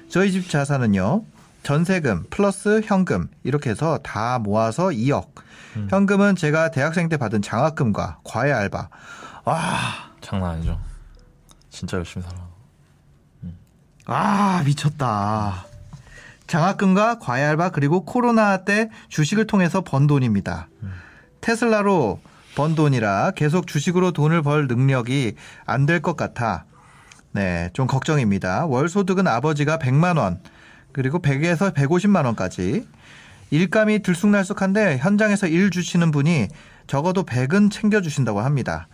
저희 집 자산은요. 전세금 플러스 현금 이렇게 해서 다 모아서 2억. 현금은 제가 대학생 때 받은 장학금과 과외 알바. 와, 장난 아니죠. 진짜 열심히 살아. 아, 미쳤다. 장학금과 과외 알바 그리고 코로나 때 주식을 통해서 번 돈입니다. 테슬라로 번 돈이라 계속 주식으로 돈을 벌 능력이 안 될 것 같아. 네, 좀 걱정입니다. 월 소득은 아버지가 100만 원, 그리고 100에서 150만 원까지. 일감이 들쑥날쑥한데 현장에서 일 주시는 분이 적어도 100은 챙겨 주신다고 합니다.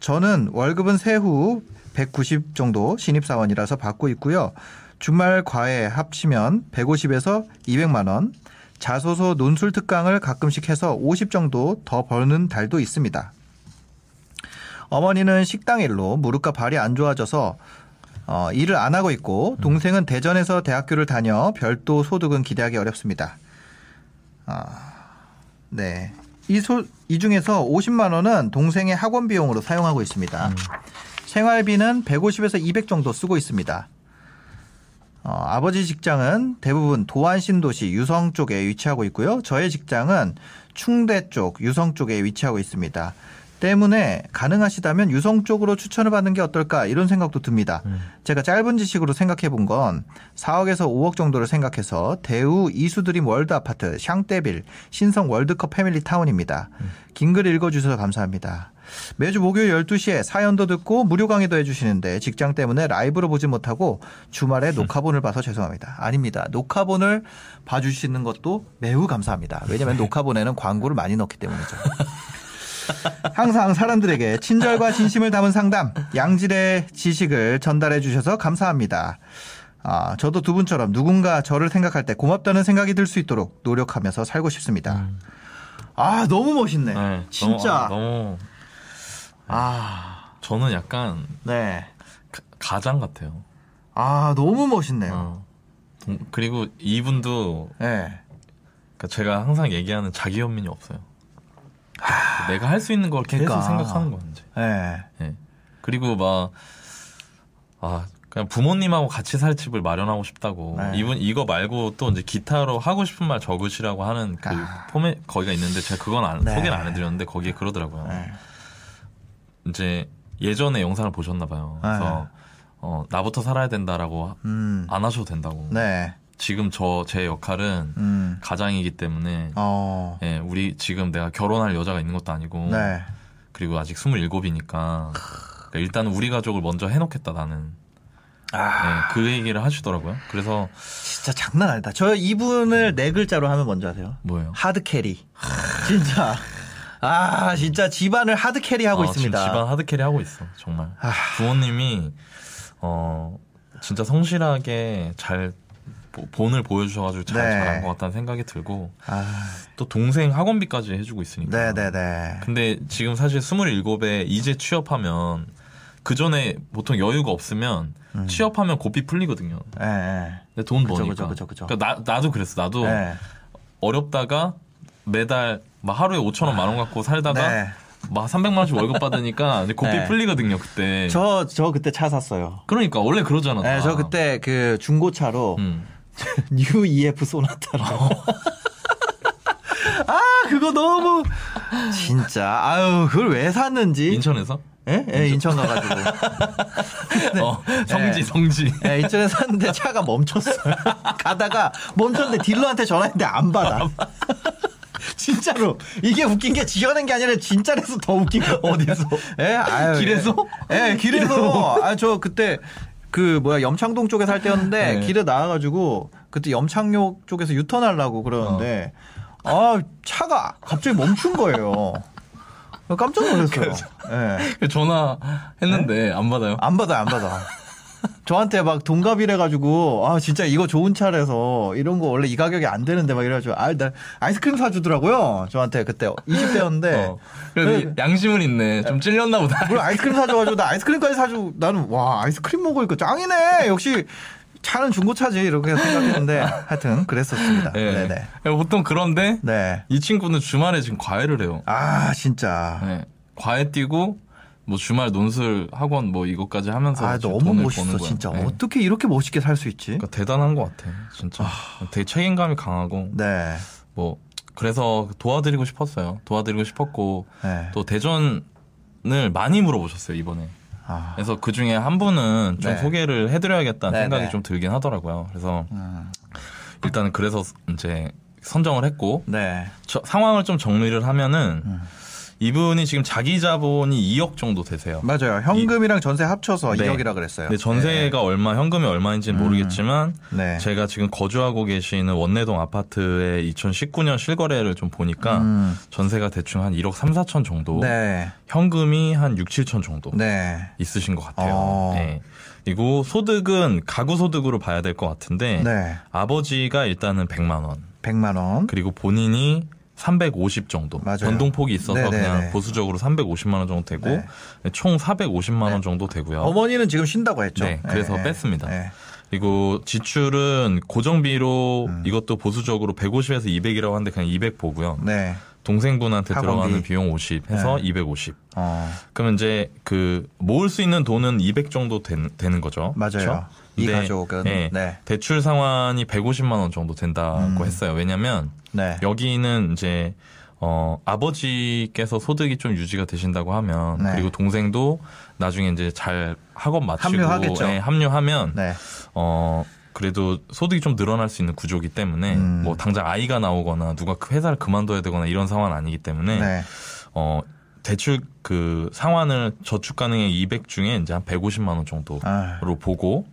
저는 월급은 세후 190 정도 신입사원이라서 받고 있고요. 주말 과외 합치면 150에서 200만 원, 자소서 논술 특강을 가끔씩 해서 50 정도 더 버는 달도 있습니다. 어머니는 식당 일로 무릎과 발이 안 좋아져서 어, 일을 안 하고 있고 동생은 대전에서 대학교를 다녀 별도 소득은 기대하기 어렵습니다. 아, 네. 이, 소, 이 중에서 50만 원은 동생의 학원 비용으로 사용하고 있습니다. 생활비는 150에서 200 정도 쓰고 있습니다. 어, 아버지 직장은 대부분 도안 신도시 유성 쪽에 위치하고 있고요. 저의 직장은 충대 쪽 유성 쪽에 위치하고 있습니다. 때문에 가능하시다면 유성 쪽으로 추천을 받는 게 어떨까 이런 생각도 듭니다. 제가 짧은 지식으로 생각해 본 건 4억에서 5억 정도를 생각해서 대우 이수드림 월드 아파트 샹떼빌 신성 월드컵 패밀리 타운입니다. 긴글 읽어주셔서 감사합니다. 매주 목요일 12시에 사연도 듣고 무료 강의도 해주시는데 직장 때문에 라이브로 보지 못하고 주말에 녹화본을 봐서 죄송합니다. 아닙니다. 녹화본을 봐주시는 것도 매우 감사합니다. 왜냐하면 녹화본에는 광고를 많이 넣기 때문이죠. 항상 사람들에게 친절과 진심을 담은 상담, 양질의 지식을 전달해 주셔서 감사합니다. 아, 저도 두 분처럼 누군가 저를 생각할 때 고맙다는 생각이 들 수 있도록 노력하면서 살고 싶습니다. 아, 너무 멋있네. 네, 진짜. 너무, 너무 아, 저는 약간 네. 가- 가장 같아요. 아, 너무 멋있네요. 어. 동- 그리고 이분도 네. 그러니까 제가 항상 얘기하는 자기 연민이 없어요. 내가 할 수 있는 걸 계속 그러니까. 생각하는 건지. 네. 예. 그리고 막, 아, 그냥 부모님하고 같이 살 집을 마련하고 싶다고. 네. 이분, 이거 말고 또 이제 기타로 하고 싶은 말 적으시라고 하는 그 아. 포맷, 거기가 있는데 제가 그건 안, 네. 소개를 안 해드렸는데 거기에 그러더라고요. 네. 이제 예전에 영상을 보셨나 봐요. 그래서, 어, 나부터 살아야 된다라고 음. 안 하셔도 된다고. 네. 지금 저, 제 역할은 음. 가장이기 때문에 어. 예, 우리 지금 내가 결혼할 여자가 있는 것도 아니고 네. 그리고 아직 27이니까 그러니까 일단 우리 가족을 먼저 해놓겠다 나는 아, 예, 그 얘기를 하시더라고요. 그래서 진짜 장난 아니다. 저 이분을 네 글자로 하면 뭔지 아세요? 뭐예요? hard carry. 진짜. 아, 진짜 집안을 hard carry 하고 어, 있습니다. 지금 집안 hard carry 하고 있어 정말 아. 부모님이 어 진짜 성실하게 잘 보- 본을 보여주셔가지고 잘 네. 잘한 것 같다는 생각이 들고 아, 또 동생 학원비까지 해주고 있으니까 네네네. 근데 지금 사실 27에 이제 취업하면 그 전에 보통 여유가 없으면 취업하면 고삐 풀리거든요. 예, 예. 근데 돈 그죠, 버니까. 그죠, 그죠, 그죠. 그러니까 나, 나도 그랬어. 나도 네. 어렵다가 매달 막 하루에 5천 원, 만 원 갖고 살다가 네. 막 300만 원씩 월급 받으니까 이제 고삐 네. 풀리거든요, 그때. 저, 저 그때 차 샀어요. 그러니까 원래 그러잖아. 네, 다. 저 그때 그 중고차로 음. [LAUGHS] 뉴 EF 소나타로. [LAUGHS] 아, 그거 너무 진짜 아유, 그걸 왜 샀는지. 인천에서? 예? 예, 인천 가가지고. [LAUGHS] 어, 성지, 네. 성지. 예, 인천에 샀는데 차가 멈췄어요. 가다가 멈췄는데 딜러한테 전화했는데 안 받아. 진짜 [LAUGHS] 진짜로 이게 웃긴 게 지어낸 게 아니라 진짜에서 더 웃긴 거 어디서? [LAUGHS] 예, 아유, 길에서? 예, 길에서. 아, 저 그때 그 뭐야 염창동 쪽에 살 때였는데 네. 길에 나와가지고 그때 염창역 쪽에서 유턴하려고 그러는데 아 차가 갑자기 멈춘 거예요. 깜짝 놀랐어요. 예. 전화했는데 안 받아요. 안 받아, 안 받아. 저한테 막 동갑이래 가지고 아 진짜 이거 좋은 차라서 이런 거 원래 이 가격이 안 되는데 막 이래가지고 아나 아이스크림 사주더라고요 저한테 그때 20대였는데 어. 그래도 양심은 있네. 좀 찔렸나 보다. 뭘 아이스크림 사줘가지고 나 아이스크림까지 사주고 나는 와 아이스크림 먹으니까 짱이네 역시 차는 중고차지 이렇게 생각했는데 하여튼 그랬었습니다. 네. 네네. 보통 그런데 네. 이 친구는 주말에 지금 과외를 해요. 아 진짜. 네. 과외 뛰고 뭐 주말 논술 학원 뭐 이것까지 하면서 아 너무 돈을 멋있어 버는 거야. 진짜 네. 어떻게 이렇게 멋있게 살 수 있지? 그러니까 대단한 것 같아. 진짜. 되게 책임감이 강하고 네. 뭐 그래서 도와드리고 싶었어요. 도와드리고 싶었고 네. 또 대전을 많이 물어보셨어요 이번에. 아. 그래서 그 중에 한 분은 좀 네. 소개를 해드려야겠다는 네, 생각이 네. 좀 들긴 하더라고요. 그래서 음. 일단은 그래서 이제 선정을 했고 네. 저- 상황을 좀 정리를 하면은 음. 이분이 지금 자기 자본이 2억 정도 되세요. 맞아요. 현금이랑 전세 합쳐서 네. 2억이라 그랬어요. 근데 전세가 얼마, 현금이 얼마인지는 모르겠지만 네. 제가 지금 거주하고 계시는 원내동 아파트의 2019년 실거래를 좀 보니까 음. 전세가 대충 한 1억 3, 4천 정도, 네. 현금이 한 6, 7천 정도 네. 있으신 것 같아요. 어. 네. 그리고 소득은 가구 소득으로 봐야 될 것 같은데 네. 아버지가 일단은 100만 원, 100만 원. 그리고 본인이 350 정도 맞아요. 변동폭이 있어서 네네네. 그냥 보수적으로 350만 원 정도 되고 네. 총 450만 원 정도 되고요. 어머니는 지금 쉰다고 했죠. 네, 그래서 네. 뺐습니다. 네. 그리고 지출은 고정비로 음. 이것도 보수적으로 150에서 200이라고 하는데 그냥 200 보고요. 네. 동생분한테 학원비. 들어가는 비용 50 해서 네. 250. 어. 그러면 이제 그 모을 수 있는 돈은 200 정도 된- 되는 거죠. 맞아요. 그렇죠? 이 근데, 가족은. 예, 네. 대출 상환이 150만 원 정도 된다고 음. 했어요. 왜냐면 네. 여기는 이제 어 아버지께서 소득이 좀 유지가 되신다고 하면 네. 그리고 동생도 나중에 이제 잘 학원 마치고 합류하겠죠. 예, 합류하면 네. 어 그래도 소득이 좀 늘어날 수 있는 구조기 때문에 음. 뭐 당장 아이가 나오거나 누가 그 회사를 그만둬야 되거나 이런 상황은 아니기 때문에 네. 어 대출 그 상환을 저축 가능액 200 중에 이제 한 150만 원 정도로 아. 보고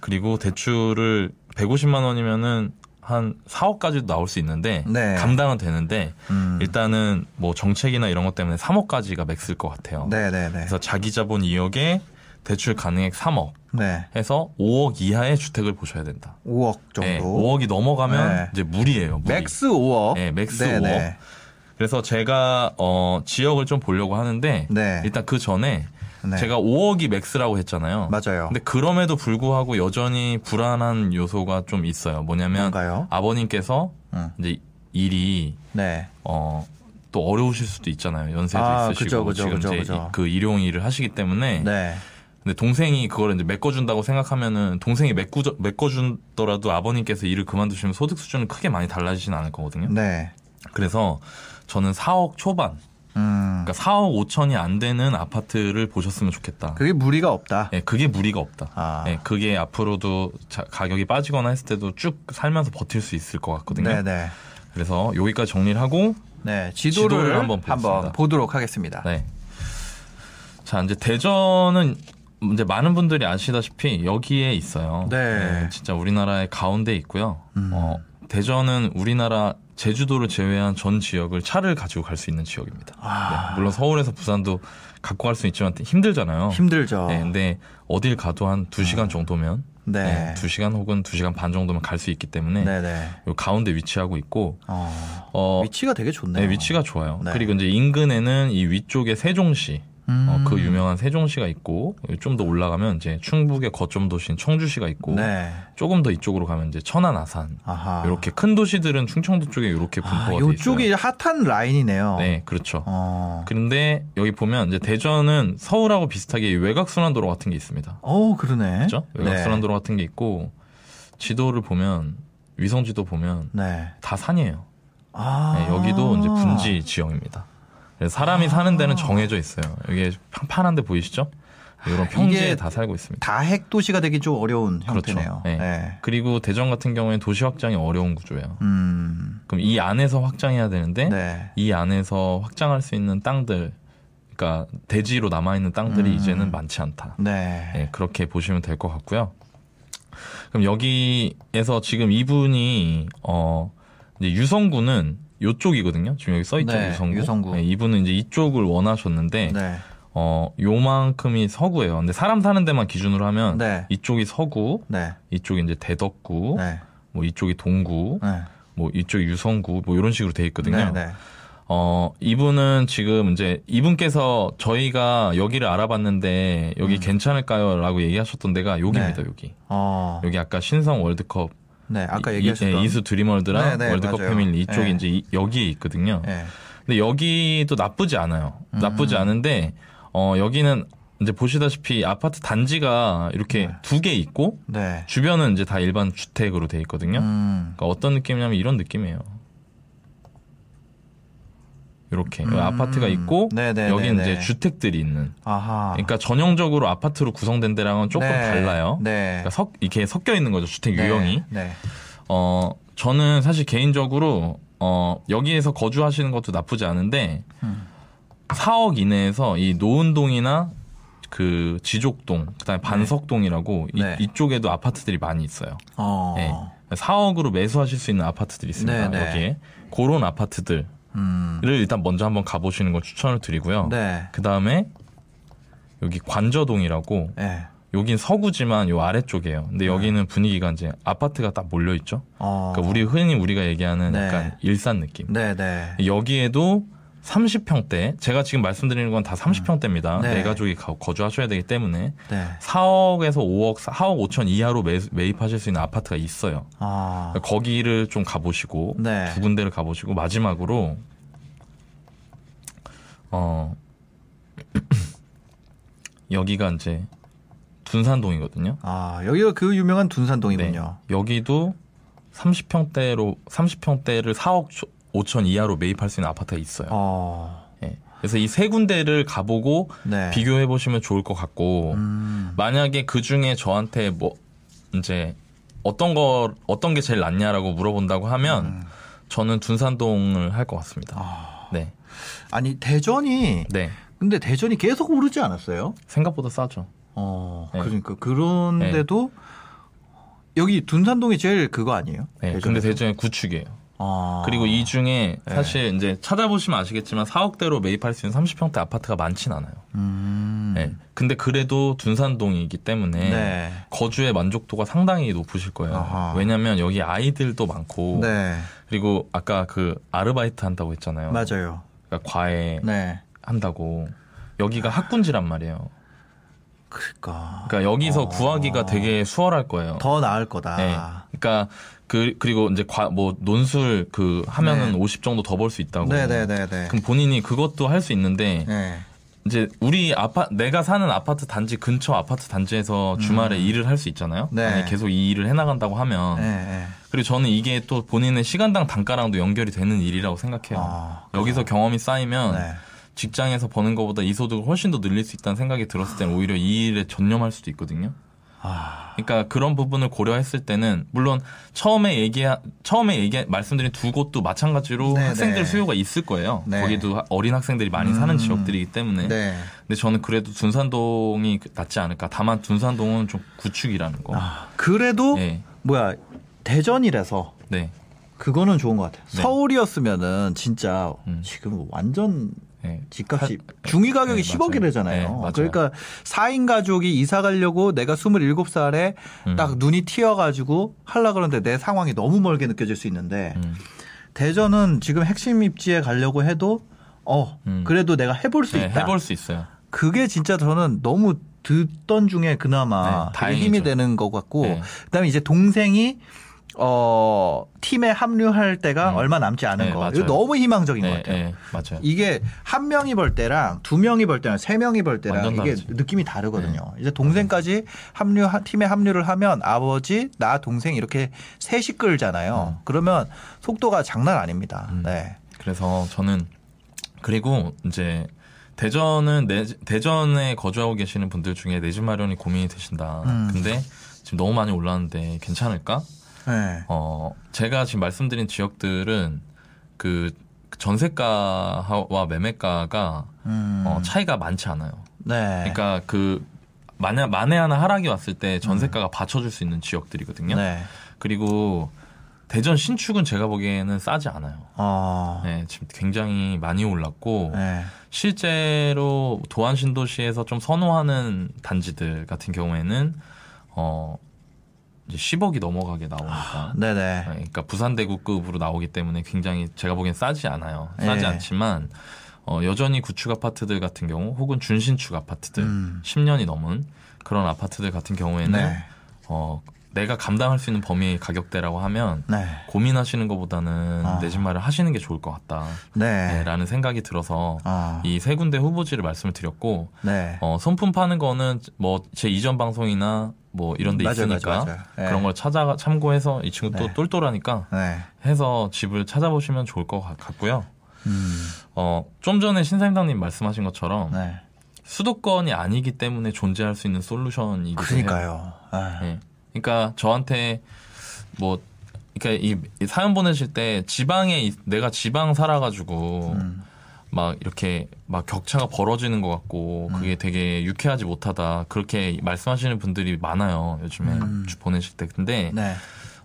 그리고 대출을 150만 원이면은 한 4억까지도 나올 수 있는데 네. 감당은 되는데 음. 일단은 뭐 정책이나 이런 것 때문에 3억까지가 max일 것 같아요. 네, 네, 네. 그래서 자기 자본 2억에 대출 가능액 3억 네. 해서 5억 이하의 주택을 보셔야 된다. 5억 정도. 네, 5억이 넘어가면 네. 이제 무리예요. 무리. max 5억. 네, max 네, 5억. 네. 그래서 제가 어 지역을 좀 보려고 하는데 네. 일단 그 전에 네. 제가 5억이 맥스라고 했잖아요. 맞아요. 근데 그럼에도 불구하고 여전히 불안한 요소가 좀 있어요. 뭐냐면 뭔가요? 아버님께서 음. 이제 일이 네. 어 또 어려우실 수도 있잖아요. 연세도 아, 있으시고 그죠, 그죠, 지금 그죠, 이제. 그 일용 일을 하시기 때문에 네. 근데 동생이 그걸 이제 메꿔준다고 생각하면은 동생이 메꿔 메꿔준더라도 아버님께서 일을 그만두시면 소득 수준은 크게 많이 달라지진 않을 거거든요. 네. 그래서 저는 4억 초반, 음. 그러니까 4억 5천이 안 되는 아파트를 보셨으면 좋겠다. 그게 무리가 없다. 예, 그게 무리가 없다. 아. 예, 그게 앞으로도 자- 가격이 빠지거나 했을 때도 쭉 살면서 버틸 수 있을 것 같거든요. 네, 네. 그래서 여기까지 정리를 하고 네, 지도를, 지도를 한번 한번. 보도록 하겠습니다. 네. 자, 이제 대전은 이제 많은 분들이 아시다시피 여기에 있어요. 네. 진짜 우리나라의 가운데 있고요. 음. 어, 대전은 우리나라 제주도를 제외한 전 지역을 차를 가지고 갈 수 있는 지역입니다. 아. 네, 물론 서울에서 부산도 갖고 갈 수 있지만 힘들잖아요. 힘들죠. 네, 근데 어딜 가도 한 2시간 정도면 네. 네, 2시간 혹은 2시간 반 정도면 갈 수 있기 때문에 네, 네. 요 가운데 위치하고 있고 어, 어, 위치가 되게 좋네요. 네, 위치가 좋아요. 네. 그리고 이제 인근에는 이 위쪽에 세종시, 음. 어, 그 유명한 세종시가 있고 좀 더 올라가면 이제 충북의 거점 도시인 청주시가 있고 네. 조금 더 이쪽으로 가면 이제 천안, 아산 아하. 이렇게 큰 도시들은 충청도 쪽에 이렇게 분포가 아, 돼 있어요. 요쪽이 핫한 라인이네요. 네, 그렇죠. 어. 그런데 여기 보면 이제 대전은 서울하고 비슷하게 외곽 순환도로 같은 게 있습니다. 어, 그러네. 그렇죠? 외곽 네. 순환도로 같은 게 있고 지도를 보면 위성 지도 보면 네. 다 산이에요. 아. 네, 여기도 이제 분지 지형입니다. 그래서 사람이 사는 데는 정해져 있어요. 여기 판판한 데 보이시죠? 이런 평지에 이게 다 살고 있습니다. 다 핵 도시가 되기 좀 어려운 형태네요. 그렇죠. 네. 네. 그리고 대전 같은 경우에는 도시 확장이 어려운 구조예요. 음. 그럼 이 안에서 확장해야 되는데 네. 이 안에서 확장할 수 있는 땅들, 그러니까 대지로 남아 있는 땅들이 음. 이제는 많지 않다. 네. 네, 그렇게 보시면 될 것 같고요. 그럼 여기에서 지금 이분이 어 이제 유성구는 요쪽이거든요. 지금 여기 써 있죠 네, 유성구. 유성구. 네, 이분은 이제 이쪽을 원하셨는데 네. 어 요만큼이 서구예요. 근데 사람 사는 데만 기준으로 하면 네. 이쪽이 서구, 네. 이쪽이 이제 대덕구, 네. 뭐 이쪽이 동구, 네. 뭐 이쪽이 유성구, 뭐 이런 식으로 돼 있거든요. 어, 이분은 지금 이제 이분께서 저희가 여기를 알아봤는데 여기 괜찮을까요? 라고 얘기하셨던 데가 여기입니다, 음. 네. 여기. 어. 여기 아까 신성 월드컵. 네. 아까 이- 얘기하셨던 이, 수 드리머드랑 네, 네, 월드컵 맞아요. 패밀리 이쪽이 네. 이제 이- 여기에 있거든요. 네. 근데 여기도 나쁘지 않아요. 음. 나쁘지 않은데, 어, 여기는 이제 보시다시피 아파트 단지가 이렇게 네. 두개 있고, 네. 주변은 이제 다 일반 주택으로 돼 있거든요. 음. 그러니까 어떤 느낌이냐면 이런 느낌이에요. 이렇게 음. 아파트가 있고 네네네네. 여기는 이제 주택들이 있는. 아하. 그러니까 전형적으로 아파트로 구성된 데랑은 조금 네. 달라요. 네. 그러니까 석 이렇게 섞여 있는 거죠 주택 네. 유형이. 네. 어 저는 사실 개인적으로 어 여기에서 거주하시는 것도 나쁘지 않은데 음. 4억 이내에서 이 노은동이나 그 지족동 그다음에 반석동이라고 네. 이, 이쪽에도 아파트들이 많이 있어요. 어. 네. 4억으로 매수하실 수 있는 아파트들이 있습니다. 네, 네. 여기에 그런 아파트들 을 음. 일단 먼저 한번 가보시는 걸 추천을 드리고요. 네. 그 다음에 여기 관저동이라고 네. 여긴 서구지만 요 아래쪽이에요. 근데 여기는 분위기가 이제 아파트가 딱 몰려 있죠. 어. 그러니까 우리 흔히 우리가 얘기하는 네. 약간 일산 느낌. 네, 네. 여기에도 30평대, 제가 지금 말씀드리는 건 다 30평대입니다. 네. 네 가족이 가- 거주하셔야 되기 때문에 네. 4억에서 5억, 4억 5천 이하로 매, 매입하실 수 있는 아파트가 있어요. 아. 거기를 좀 가보시고 네. 두 군데를 가보시고 마지막으로 어 [CLEARS THROAT] 여기가 이제 둔산동이거든요. 아, 여기가 그 유명한 둔산동이군요. 네. 여기도 30평대로 30평대를 4억 5천 이하로 매입할 수 있는 아파트가 있어요. 어. 예. 그래서 이 세 군데를 가보고 네. 비교해 보시면 좋을 것 같고 음. 만약에 그 중에 저한테 뭐 이제 어떤 거 어떤 게 제일 낫냐라고 물어본다고 하면 음. 저는 둔산동을 할 것 같습니다. 아. 네, 아니, 대전이 네 근데 대전이 계속 오르지 않았어요? 생각보다 싸죠. 어. 네. 그러니까 그런데도 여기 둔산동이 제일 그거 아니에요? 네, 대전에서? 근데 대전의 구축이에요. 아. 그리고 이 중에 네. 사실 이제 찾아보시면 아시겠지만 4억대로 매입할 수 있는 30평대 아파트가 많진 않아요. 음. 네. 근데 그래도 둔산동이기 때문에 네. 거주의 만족도가 상당히 높으실 거예요. 아하. 왜냐하면 여기 아이들도 많고 네. 그리고 아까 그 아르바이트 한다고 했잖아요. 맞아요. 그러니까 과외 네. 한다고 여기가 학군지란 말이에요. 그러니까 그러니까 여기서 어. 구하기가 되게 수월할 거예요. 더 나을 거다. 네. 그러니까 그 그리고 이제 과, 뭐 논술 그 하면은 네. 50 정도 더 벌 수 있다고. 네, 네, 네, 네. 그럼 본인이 그것도 할 수 있는데 네. 이제 우리 아파 내가 사는 아파트 단지 근처 아파트 단지에서 주말에 일을 할 수 있잖아요. 음. 네. 만약에 계속 이 일을 해나간다고 하면 네, 네. 그리고 저는 이게 또 본인의 시간당 단가랑도 연결이 되는 일이라고 생각해요. 아, 여기서 경험이 쌓이면 네. 직장에서 버는 것보다 이 소득을 훨씬 더 늘릴 수 있다는 생각이 들었을 때는 오히려 이 일에 전념할 수도 있거든요. 아, 그러니까 그런 부분을 고려했을 때는 물론 처음에 얘기 처음에 얘기 말씀드린 두 곳도 마찬가지로 네, 학생들 네. 수요가 있을 거예요. 네. 거기도 하- 어린 학생들이 많이 사는 음. 지역들이기 때문에. 네. 근데 저는 그래도 둔산동이 그- 낫지 않을까. 다만 둔산동은 좀 구축이라는 거. 아, 그래도 네. 뭐야 대전이라서 네. 그거는 좋은 것 같아요. 네. 서울이었으면은 진짜 음. 지금 완전 네. 집값이 중위 가격이 네, 10억이래잖아요. 맞아요. 네. 그러니까 4인 가족이 이사 가려고 내가 27살에 음. 딱 눈이 튀어 가지고 하려 그러는데 내 상황이 너무 멀게 느껴질 수 있는데 음. 대전은 지금 핵심 입지에 가려고 해도 어 음. 그래도 내가 해볼 수 네, 있다. 해볼 수 있어요. 그게 진짜 저는 너무 듣던 중에 그나마 네. 힘이 되는 것 같고 네. 그다음에 이제 동생이 어 팀에 합류할 때가 음. 얼마 남지 않은 네, 거 맞아요. 이거 너무 희망적인 것 네, 같아요. 네, 맞아요. 이게 한 명이 벌 때랑 두 명이 벌 때랑 세 명이 벌 때랑 이게 다르지. 느낌이 다르거든요. 이제 동생까지 합류 팀에 합류를 하면 아버지 나 동생 이렇게 셋이 끌잖아요. 그러면 속도가 장난 아닙니다. 음. 네. 그래서 저는 그리고 이제 대전은 내, 대전에 거주하고 계시는 분들 중에 내 집 마련이 고민이 되신다. 음. 근데 지금 너무 많이 올랐는데 괜찮을까? 네. 어, 제가 지금 말씀드린 지역들은 그 전세가와 매매가가 음. 어, 차이가 많지 않아요. 네. 그러니까 그 만에 만에 하나 하락이 왔을 때 전세가가 받쳐줄 수 있는 지역들이거든요. 음. 네. 그리고 대전 신축은 제가 보기에는 싸지 않아요. 어. 네, 지금 굉장히 많이 올랐고 네. 실제로 도안 신도시에서 좀 선호하는 단지들 같은 경우에는 어 이제 10억이 넘어가게 나오니까 네네. 네, 그러니까 부산 대구급으로 나오기 때문에 굉장히 제가 보기엔 싸지 않아요. 싸지 예. 않지만 어, 여전히 구축 아파트들 같은 경우 혹은 준신축 아파트들 음. 10년이 넘은 그런 아파트들 같은 경우에는 네. 어, 내가 감당할 수 있는 범위의 가격대라고 하면 네. 고민하시는 것보다는 아. 내집 마련 하시는 게 좋을 것 같다. 네. 네, 라는 생각이 들어서 아. 이세 군데 후보지를 말씀을 드렸고 네. 어, 손품 파는 거는 뭐 제 이전 방송이나 뭐 이런 데 맞아요, 있으니까 맞아요, 맞아요. 네. 그런 걸 찾아 참고해서 이 친구 또 네. 똘똘하니까 네. 해서 집을 찾아보시면 좋을 것 같- 같고요. 음. 어, 좀 전에 신사임당님 말씀하신 것처럼 네. 수도권이 아니기 때문에 존재할 수 있는 솔루션이기도 해요. 그러니까요. 아. 예. 그러니까 저한테 뭐 그러니까 이, 이 사연 보내실 때 지방에 있- 내가 지방 살아가지고 음. 막 이렇게 막 격차가 벌어지는 것 같고 음. 그게 되게 유쾌하지 못하다 그렇게 말씀하시는 분들이 많아요 요즘에 음. 주- 보내실 때 근데 네.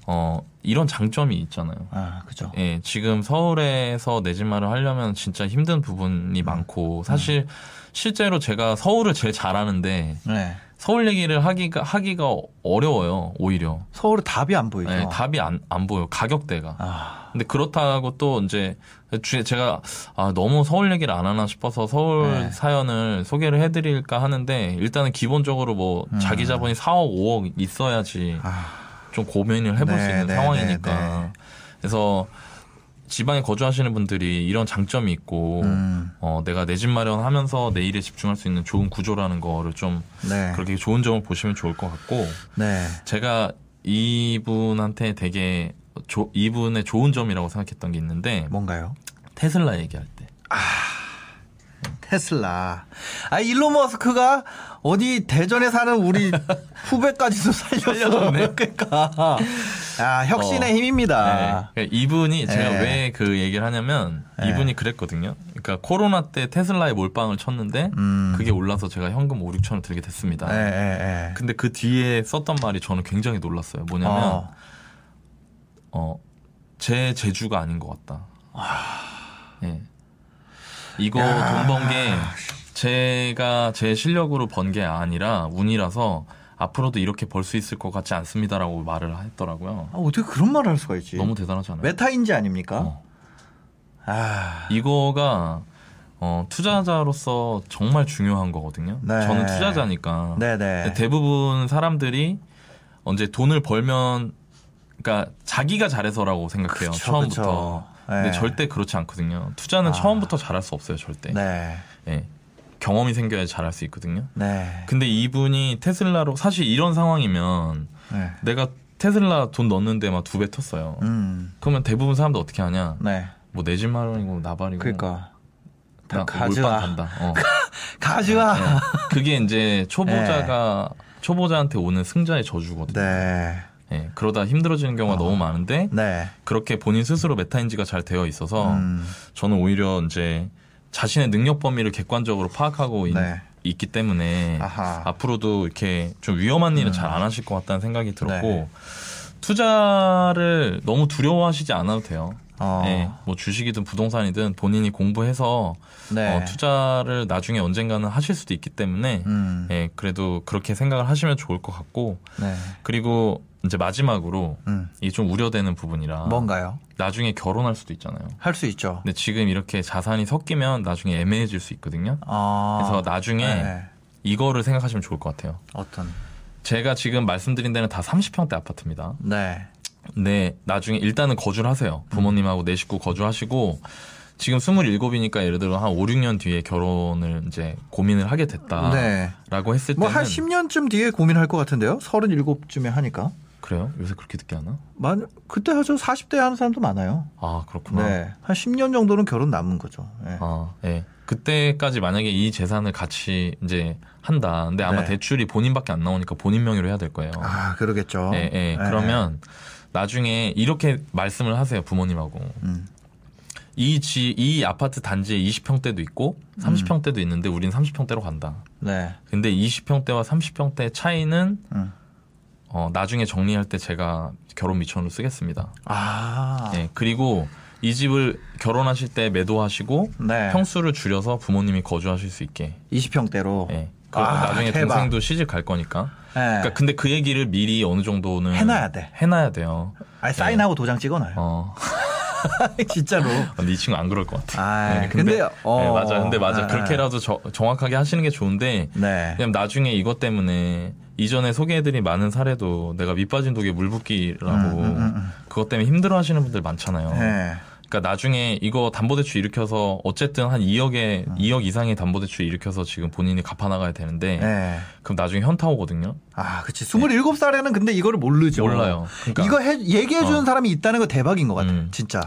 어 이런 장점이 있잖아요. 아, 그죠. 예, 지금 서울에서 내 집 마련 하려면 진짜 힘든 부분이 음. 많고 사실 실제로 제가 서울을 제일 잘하는데 네. 서울 얘기를 하기가 하기가 어려워요 오히려 서울은 답이 안 보이죠. 예, 답이 안, 안 보여 가격대가 아. 근데 그렇다고 또 이제 주에 제가 아 너무 서울 얘기를 안 하나 싶어서 서울 네. 사연을 소개를 해드릴까 하는데 일단은 기본적으로 뭐 자기 자본이 4억 5억 있어야지 음. 아. 좀 고민을 해볼 수 네, 있는 네, 상황이니까 네, 네. 그래서 지방에 거주하시는 분들이 이런 장점이 있고 음. 어 내가 내 집 마련하면서 내 일에 집중할 수 있는 좋은 구조라는 거를 좀 네. 그렇게 좋은 점을 보시면 좋을 것 같고 네. 제가 이분한테 되게 조- 이분의 좋은 점이라고 생각했던 게 있는데 뭔가요? 테슬라 얘기할 때 테슬라. 아, 일론 머스크가 어디 대전에 사는 우리 [LAUGHS] 후배까지도. 살려줬네. 그러니까. 아, 혁신의 어. 힘입니다. 네. 그러니까 이분이 제가 네. 왜그 얘기를 하냐면 네. 이분이 그랬거든요. 그러니까 코로나 때 테슬라에 몰빵을 쳤는데 음. 그게 올라서 제가 현금 5, 6천을 들게 됐습니다. 예, 예, 예. 근데 그 뒤에 썼던 말이 저는 굉장히 놀랐어요. 뭐냐면 어. 어, 제 재주가 아닌 것 같다. 예. 이거 돈번 게 제가 제 실력으로 번 게 아니라 운이라서 앞으로도 이렇게 벌 수 있을 것 같지 않습니다라고 말을 했더라고요. 아, 어떻게 그런 말을 할 수가 있지? 너무 대단하지 않아요? 메타인지 아닙니까? 어. 아. 이거가 어, 투자자로서 정말 중요한 거거든요. 네. 저는 투자자니까 네네. 대부분 사람들이 언제 돈을 벌면 그러니까 자기가 잘해서라고 생각해요. 그쵸, 처음부터. 그쵸. 근데 네. 절대 그렇지 않거든요. 투자는 아. 처음부터 잘할 수 없어요, 절대. 네. 예. 경험이 생겨야 잘할 수 있거든요. 네. 근데 이분이 테슬라로 사실 이런 상황이면 네. 내가 테슬라 돈 넣는데 막 두 배 텄어요. 음. 그러면 대부분 사람들 어떻게 하냐? 네. 뭐내 집 마련이고 나발이고 그러니까 다나 가져와. 간다. 어. [LAUGHS] 가져와. 예. 그게 이제 초보자가 초보자한테 오는 승자의 저주거든요. 네. 예. 그러다 힘들어지는 경우가 너무 많은데 네. 그렇게 본인 스스로 메타인지가 잘 되어 있어서 음. 저는 오히려 이제 자신의 능력 범위를 객관적으로 파악하고 있, 네. 기 때문에 아하. 앞으로도 이렇게 좀 위험한 일은 잘안 하실 것 같다는 생각이 들었고 네. 투자를 너무 두려워하시지 않아도 돼요. 어. 예, 뭐 주식이든 부동산이든 본인이 공부해서 네. 어, 투자를 나중에 언젠가는 하실 수도 있기 때문에 음. 예, 그래도 그렇게 생각을 하시면 좋을 것 같고 네. 그리고 이제 마지막으로 음. 이좀 우려되는 부분이라 뭔가요? 나중에 결혼할 수도 있잖아요. 할 수 있죠. 근데 지금 이렇게 자산이 섞이면 나중에 애매해질 수 있거든요. 아. 그래서 나중에 네. 이거를 생각하시면 좋을 것 같아요. 어떤? 제가 지금 말씀드린 데는 다 30평대 아파트입니다. 네. 네, 나중에 일단은 거주를 하세요. 부모님하고 네 식구 거주하시고 지금 27이니까 예를 들어 한 5, 6년 뒤에 결혼을 이제 고민을 하게 됐다라고 네. 했을 때는 뭐한 10년쯤 뒤에 고민할 것 같은데요. 37쯤에 하니까. 그래요? 요새 그렇게 늦게 하나? 만 그때 하죠. 40대 하는 사람도 많아요. 아, 그렇구나. 네. 한 10년 정도는 결혼 남은 거죠. 네. 아, 예. 그때까지 만약에 이 재산을 같이 이제 한다. 근데 아마 네. 대출이 본인밖에 안 나오니까 본인 명의로 해야 될 거예요. 아, 그러겠죠. 예, 예. 네. 그러면 나중에 이렇게 말씀을 하세요, 부모님하고. 음. 이 지, 이 아파트 단지에 20평대도 있고, 30평대도 있는데, 우린 30평대로 간다. 네. 근데 20평대와 30평대 차이는, 음. 어, 나중에 정리할 때 제가 결혼 미천으로 쓰겠습니다. 아. 예, 그리고 이 집을 결혼하실 때 매도하시고, 네. 평수를 줄여서 부모님이 거주하실 수 있게. 20평대로. 예. 그 아, 나중에 대박. 동생도 시집 갈 거니까. 네. 그러니까 근데 그 얘기를 미리 어느 정도는 해놔야 돼. 해놔야 돼요. 아니, 사인하고 도장 찍어놔요. 어. [LAUGHS] 진짜로. 근데 이 친구 안 그럴 것 같아. 아, 네, 근데, 어. 네, 맞아. 근데 맞아. 아, 그렇게라도 저- 정확하게 하시는 게 좋은데. 네. 왜냐면 나중에 이것 때문에 이전에 소개해드린 많은 사례도 내가 밑빠진 독에 물 붓기라고 음, 음, 음. 그것 때문에 힘들어 하시는 분들 많잖아요. 네. 그러니까 나중에 이거 담보대출 일으켜서 어쨌든 한 2억에, 2억 이상의 담보대출 일으켜서 지금 본인이 갚아나가야 되는데. 음. 네. 그럼 나중에 현타 오거든요. 아, 그치. 27살에는 근데 이거를 모르죠. 몰라요. 그러니까. 이거 해, 얘기해 주는 어. 사람이 있다는 거 대박인 것 같아. 음. 진짜.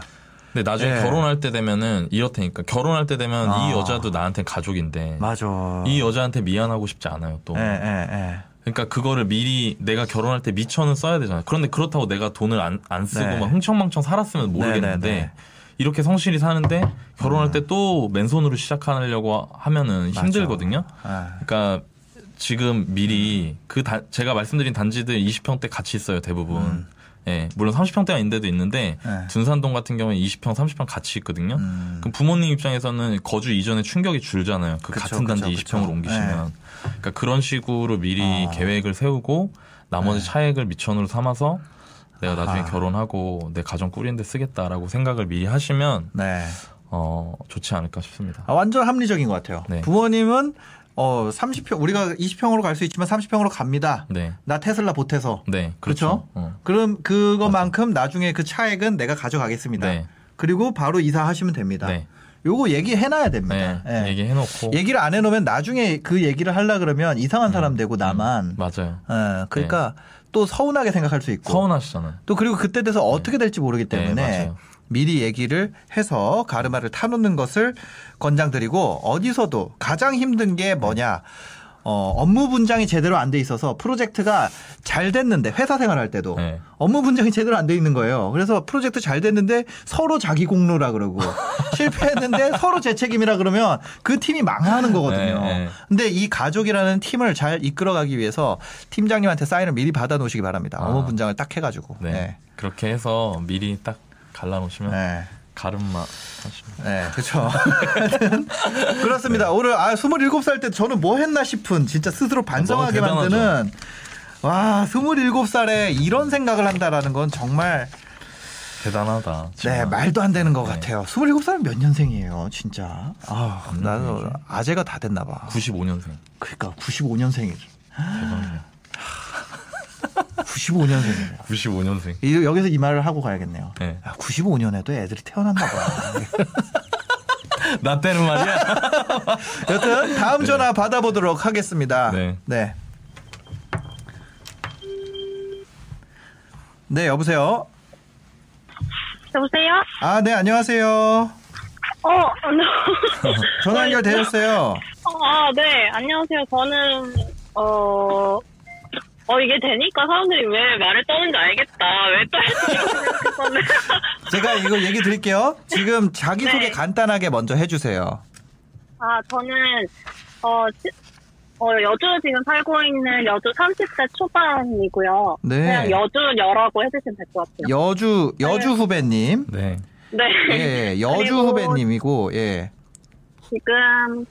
근데 나중에 네. 결혼할 때 되면은 이렇다니까. 결혼할 때 되면 아. 이 여자도 나한테 가족인데. 맞아. 이 여자한테 미안하고 싶지 않아요, 또. 예, 예, 예. 그러니까 그거를 미리 내가 결혼할 때 미천은 써야 되잖아요. 그런데 그렇다고 내가 돈을 안, 안 쓰고 네. 막 흥청망청 살았으면 모르겠는데 네, 네, 네. 이렇게 성실히 사는데 결혼할 때 또 맨손으로 시작하려고 하면은 힘들거든요. 아, 그러니까 지금 미리 그 다- 제가 말씀드린 단지들 20평대 같이 있어요 대부분. 예, 물론 30평대가 있는 데도 있는데 음. 네. 둔산동 같은 경우는 20평, 30평 같이 있거든요. 음. 그럼 부모님 입장에서는 거주 이전에 충격이 줄잖아요. 그 그쵸, 같은 단지 그쵸, 20평으로 그쵸. 옮기시면. 그러니까 그런 식으로 미리 아. 계획을 세우고 나머지 차액을 미천으로 삼아서 내가 나중에 아하. 결혼하고 내 가정 꾸리는데 쓰겠다라고 생각을 미리 하시면 네. 어 좋지 않을까 싶습니다. 아, 완전 합리적인 것 같아요. 네. 부모님은 어 30평 우리가 20평으로 갈 수 있지만 30평으로 갑니다. 네, 나 테슬라 보태서. 네, 그렇죠? 그렇죠. 어. 그럼 그거만큼 나중에 그 차액은 내가 가져가겠습니다. 네. 그리고 바로 이사하시면 됩니다. 네, 요거 얘기해놔야 네, 됩니다. 예. 얘기해놓고 얘기를 안 해놓으면 나중에 그 얘기를 하려 그러면 이상한 사람 되고 나만. 맞아요. 예, 그러니까 또 서운하게 생각할 수 있고. 서운하시잖아요. 또 그리고 그때 돼서 어떻게 될지 모르기 네, 때문에. 미리 얘기를 해서 가르마를 타놓는 것을 권장드리고 어디서도 가장 힘든 게 뭐냐. 어, 업무 분장이 제대로 안 돼 있어서 프로젝트가 잘 됐는데 회사 생활할 때도 네. 업무 분장이 제대로 안 돼 있는 거예요. 그래서 프로젝트 잘 됐는데 서로 자기 공로라 그러고 [LAUGHS] 실패했는데 서로 제 책임이라 그러면 그 팀이 망하는 거거든요. 네, 네. 근데 이 가족이라는 팀을 잘 이끌어가기 위해서 팀장님한테 사인을 미리 받아 놓으시기 바랍니다. 아. 업무 분장을 딱 해가지고. 네. 네. 그렇게 해서 미리 딱 갈라놓으시면 네. 가름마 하시면. 네, 그렇죠. [LAUGHS] 그렇습니다. 오늘 아 27살 때 저는 뭐 했나 싶은 진짜 스스로 반성하게. 만드는 와 27살에 이런 생각을 한다라는 건 정말 대단하다. 네 정말. 말도 안 되는 것 네. 같아요. 27살은 몇 년생이에요, 진짜. 아, 없는 나도 얘기죠. 아재가 다 됐나 봐. 95년생. 그러니까 95년생이. 대박이네. 95년생이에요. 95년생. 여기서 이 말을 하고 가야겠네요. 네. 아, 95년에도 애들이 태어났나 봐. [LAUGHS] 나 때는 말이야. [LAUGHS] 여튼 다음 전화 받아보도록 하겠습니다. 네. 네. 네, 여보세요. 여보세요? 아, 네, 안녕하세요. 어, 네. 전화 [LAUGHS] 연결 되셨어요. 어, 아, 네. 안녕하세요. 저는, 어, 어, 이게 되니까 사람들이 왜 말을 떠는지 알겠다. 왜 떠는지. [LAUGHS] 제가 이거 얘기 드릴게요. 지금 자기소개 네. 간단하게 먼저 해주세요. 아, 저는, 어, 지- 어, 여주 지금 살고 있는 여주 30대 초반이고요. 네. 그냥 여주여라고 해주시면 될 것 같아요. 여주, 여주 후배님. 네. 네. 예, 여주 그리고 후배님이고, 예. 지금,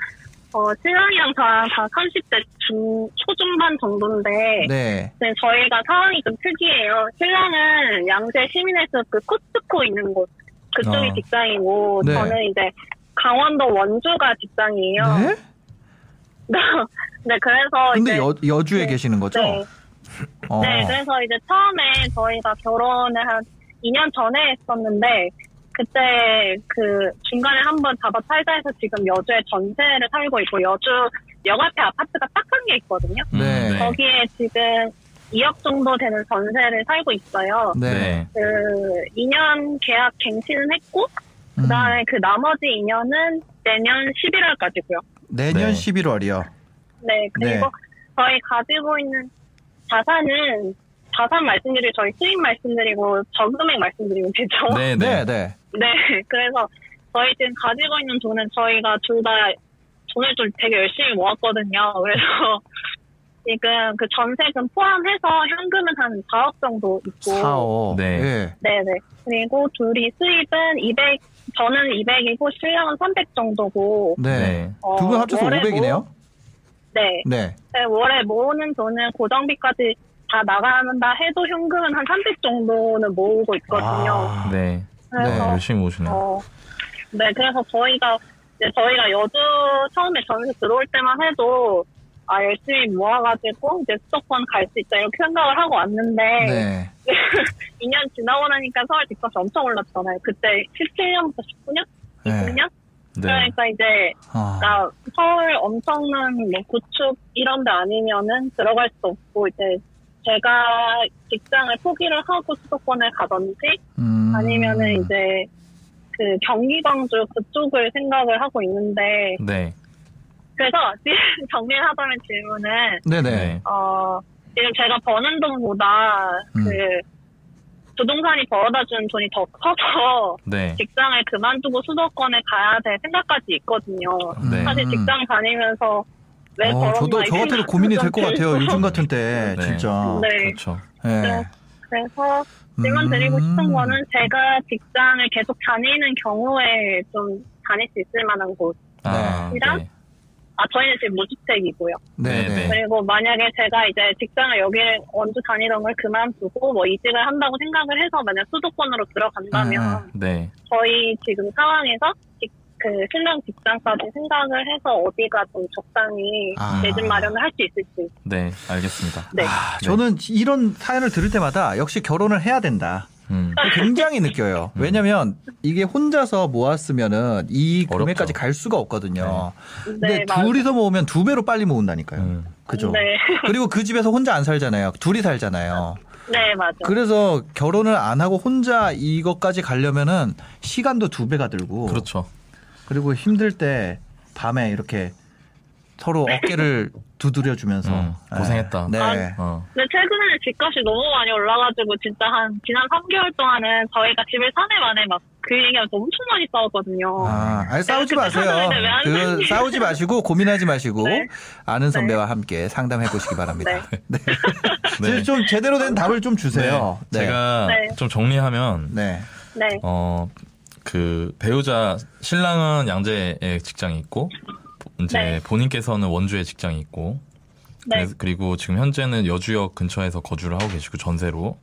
어, 신랑이랑 저랑 다 30대 중, 초중반 정도인데, 네. 네, 저희가 상황이 좀 특이해요. 신랑은 양재 시민에서 그 코스트코 있는 곳 그쪽이 어. 직장이고 네. 저는 이제 강원도 원주가 직장이에요. 네? 네, 그래서 근데 이제 여, 여주에 계시는 거죠? 네, 어. 네, 그래서 이제 처음에 저희가 결혼을 한 2년 전에 했었는데 그때 그 중간에 한번 잡아 살자 해서 지금 여주에 전세를 살고 있고 여주 역 앞에 아파트가 딱 한 개 있거든요. 네. 음, 거기에 지금 2억 정도 되는 전세를 살고 있어요. 네. 네. 그 2년 계약 갱신은 했고 음. 그다음에 그 나머지 2년은 내년 11월까지고요. 내년 네. 11월이요. 네, 그리고 네. 저희 가지고 있는 자산은 자산 말씀드리고 저희 수익 말씀드리고 저금액 말씀드리면 되죠. 네, 네, 네. 네. 네, [LAUGHS] 그래서 저희 지금 가지고 있는 돈은 저희가 둘 다 돈을 좀 되게 열심히 모았거든요. [LAUGHS] 그래서 지금 그 전세금 포함해서 현금은 한 4억 정도 있고. 4, 5. 네. 예. 네네. 그리고 둘이 수입은 200, 저는 200이고 신랑은 300 정도고. 네. 네. 어, 두분 합쳐서 월에 500이네요? 모- 네. 네. 네, 월에 모으는 돈은 고정비까지 다 나간다 해도 현금은 한 300 정도는 모으고 있거든요. 아, 네. 그래서 네, 열심히 오시네요. 어, 네, 그래서 저희가, 이제 저희가 여주 처음에 전세 들어올 때만 해도, 아, 열심히 모아가지고, 이제 수도권 갈 수 있다, 이렇게 생각을 하고 왔는데, 네. [LAUGHS] 2년 지나고 나니까 서울 집값이 엄청 올랐잖아요. 그때 17년부터 19년? 네. 20년? 네. 그러니까 이제, 아, 나 서울 엄청난 뭐 구축 이런 데 아니면은 들어갈 수 없고, 이제, 제가 직장을 포기를 하고 수도권을 가든지, 음. 아니면은 이제 그 경기 광주 그쪽을 생각을 하고 있는데 네. 그래서 지금 [LAUGHS] 정리하자면 질문은 네네. 네. 어 지금 제가 버는 돈보다 음. 그 부동산이 벌어다 준 돈이 더 커서 네. 직장을 그만두고 수도권에 가야 될 생각까지 있거든요. 네. 사실 음. 직장 다니면서 왜 어, 벌었나 저도 이저 같아도 고민이 좀될것 같아요. 요즘 같은 때 네. 진짜. 네. 그렇죠. 예. 그래서 질문 드리고 싶은 음. 거는 제가 직장을 계속 다니는 경우에 좀 다닐 수 있을 만한 곳. 아, 네. 네. 아, 저희는 지금 무주택이고요. 네, 네, 네. 그리고 만약에 제가 이제 직장을 여기 원주 다니던 걸 그만두고 뭐 이직을 한다고 생각을 해서 만약 수도권으로 들어간다면 아, 네. 저희 지금 상황에서 직- 그 신랑 직장까지 생각을 해서 어디가 좀 적당히 아. 내집 마련을 할 수 있을지. 네. 알겠습니다. 네. 아, 저는 이런 사연을 들을 때마다 역시 결혼을 해야 된다. 음. 굉장히 느껴요. 왜냐면 이게 혼자서 모았으면은 이 어렵죠. 금액까지 갈 수가 없거든요. 근데 네, 맞아요. 둘이서 모으면 두 배로 빨리 모은다니까요. 음. 그죠? 네. [LAUGHS] 그리고 그 집에서 혼자 안 살잖아요. 둘이 살잖아요. 네, 맞아요. 그래서 결혼을 안 하고 혼자 이것까지 가려면은 시간도 두 배가 들고 그렇죠. 그리고 힘들 때 밤에 이렇게 서로 어깨를 두드려 주면서 음, 고생했다. 네. 아, 어. 근데 최근에는 집값이 너무 많이 올라가지고 진짜 한 지난 3개월 동안은 저희가 집을 사내 만에 막 그 얘기하면서 엄청 많이 싸웠거든요. 아, 아니, 싸우지 마세요. 그? 싸우지 마시고 고민하지 마시고 네. 아는 선배와 함께 상담해 보시기 [LAUGHS] 바랍니다. 네. [LAUGHS] 네. [LAUGHS] 좀 제대로 된 답을 좀 주세요. 네. 제가 네. 좀 정리하면 네. 네. 어, 그 배우자 신랑은 양재에 직장이 있고 이제 네. 본인께서는 원주에 직장이 있고 네. 그래서 그리고 지금 현재는 여주역 근처에서 거주를 하고 계시고 전세로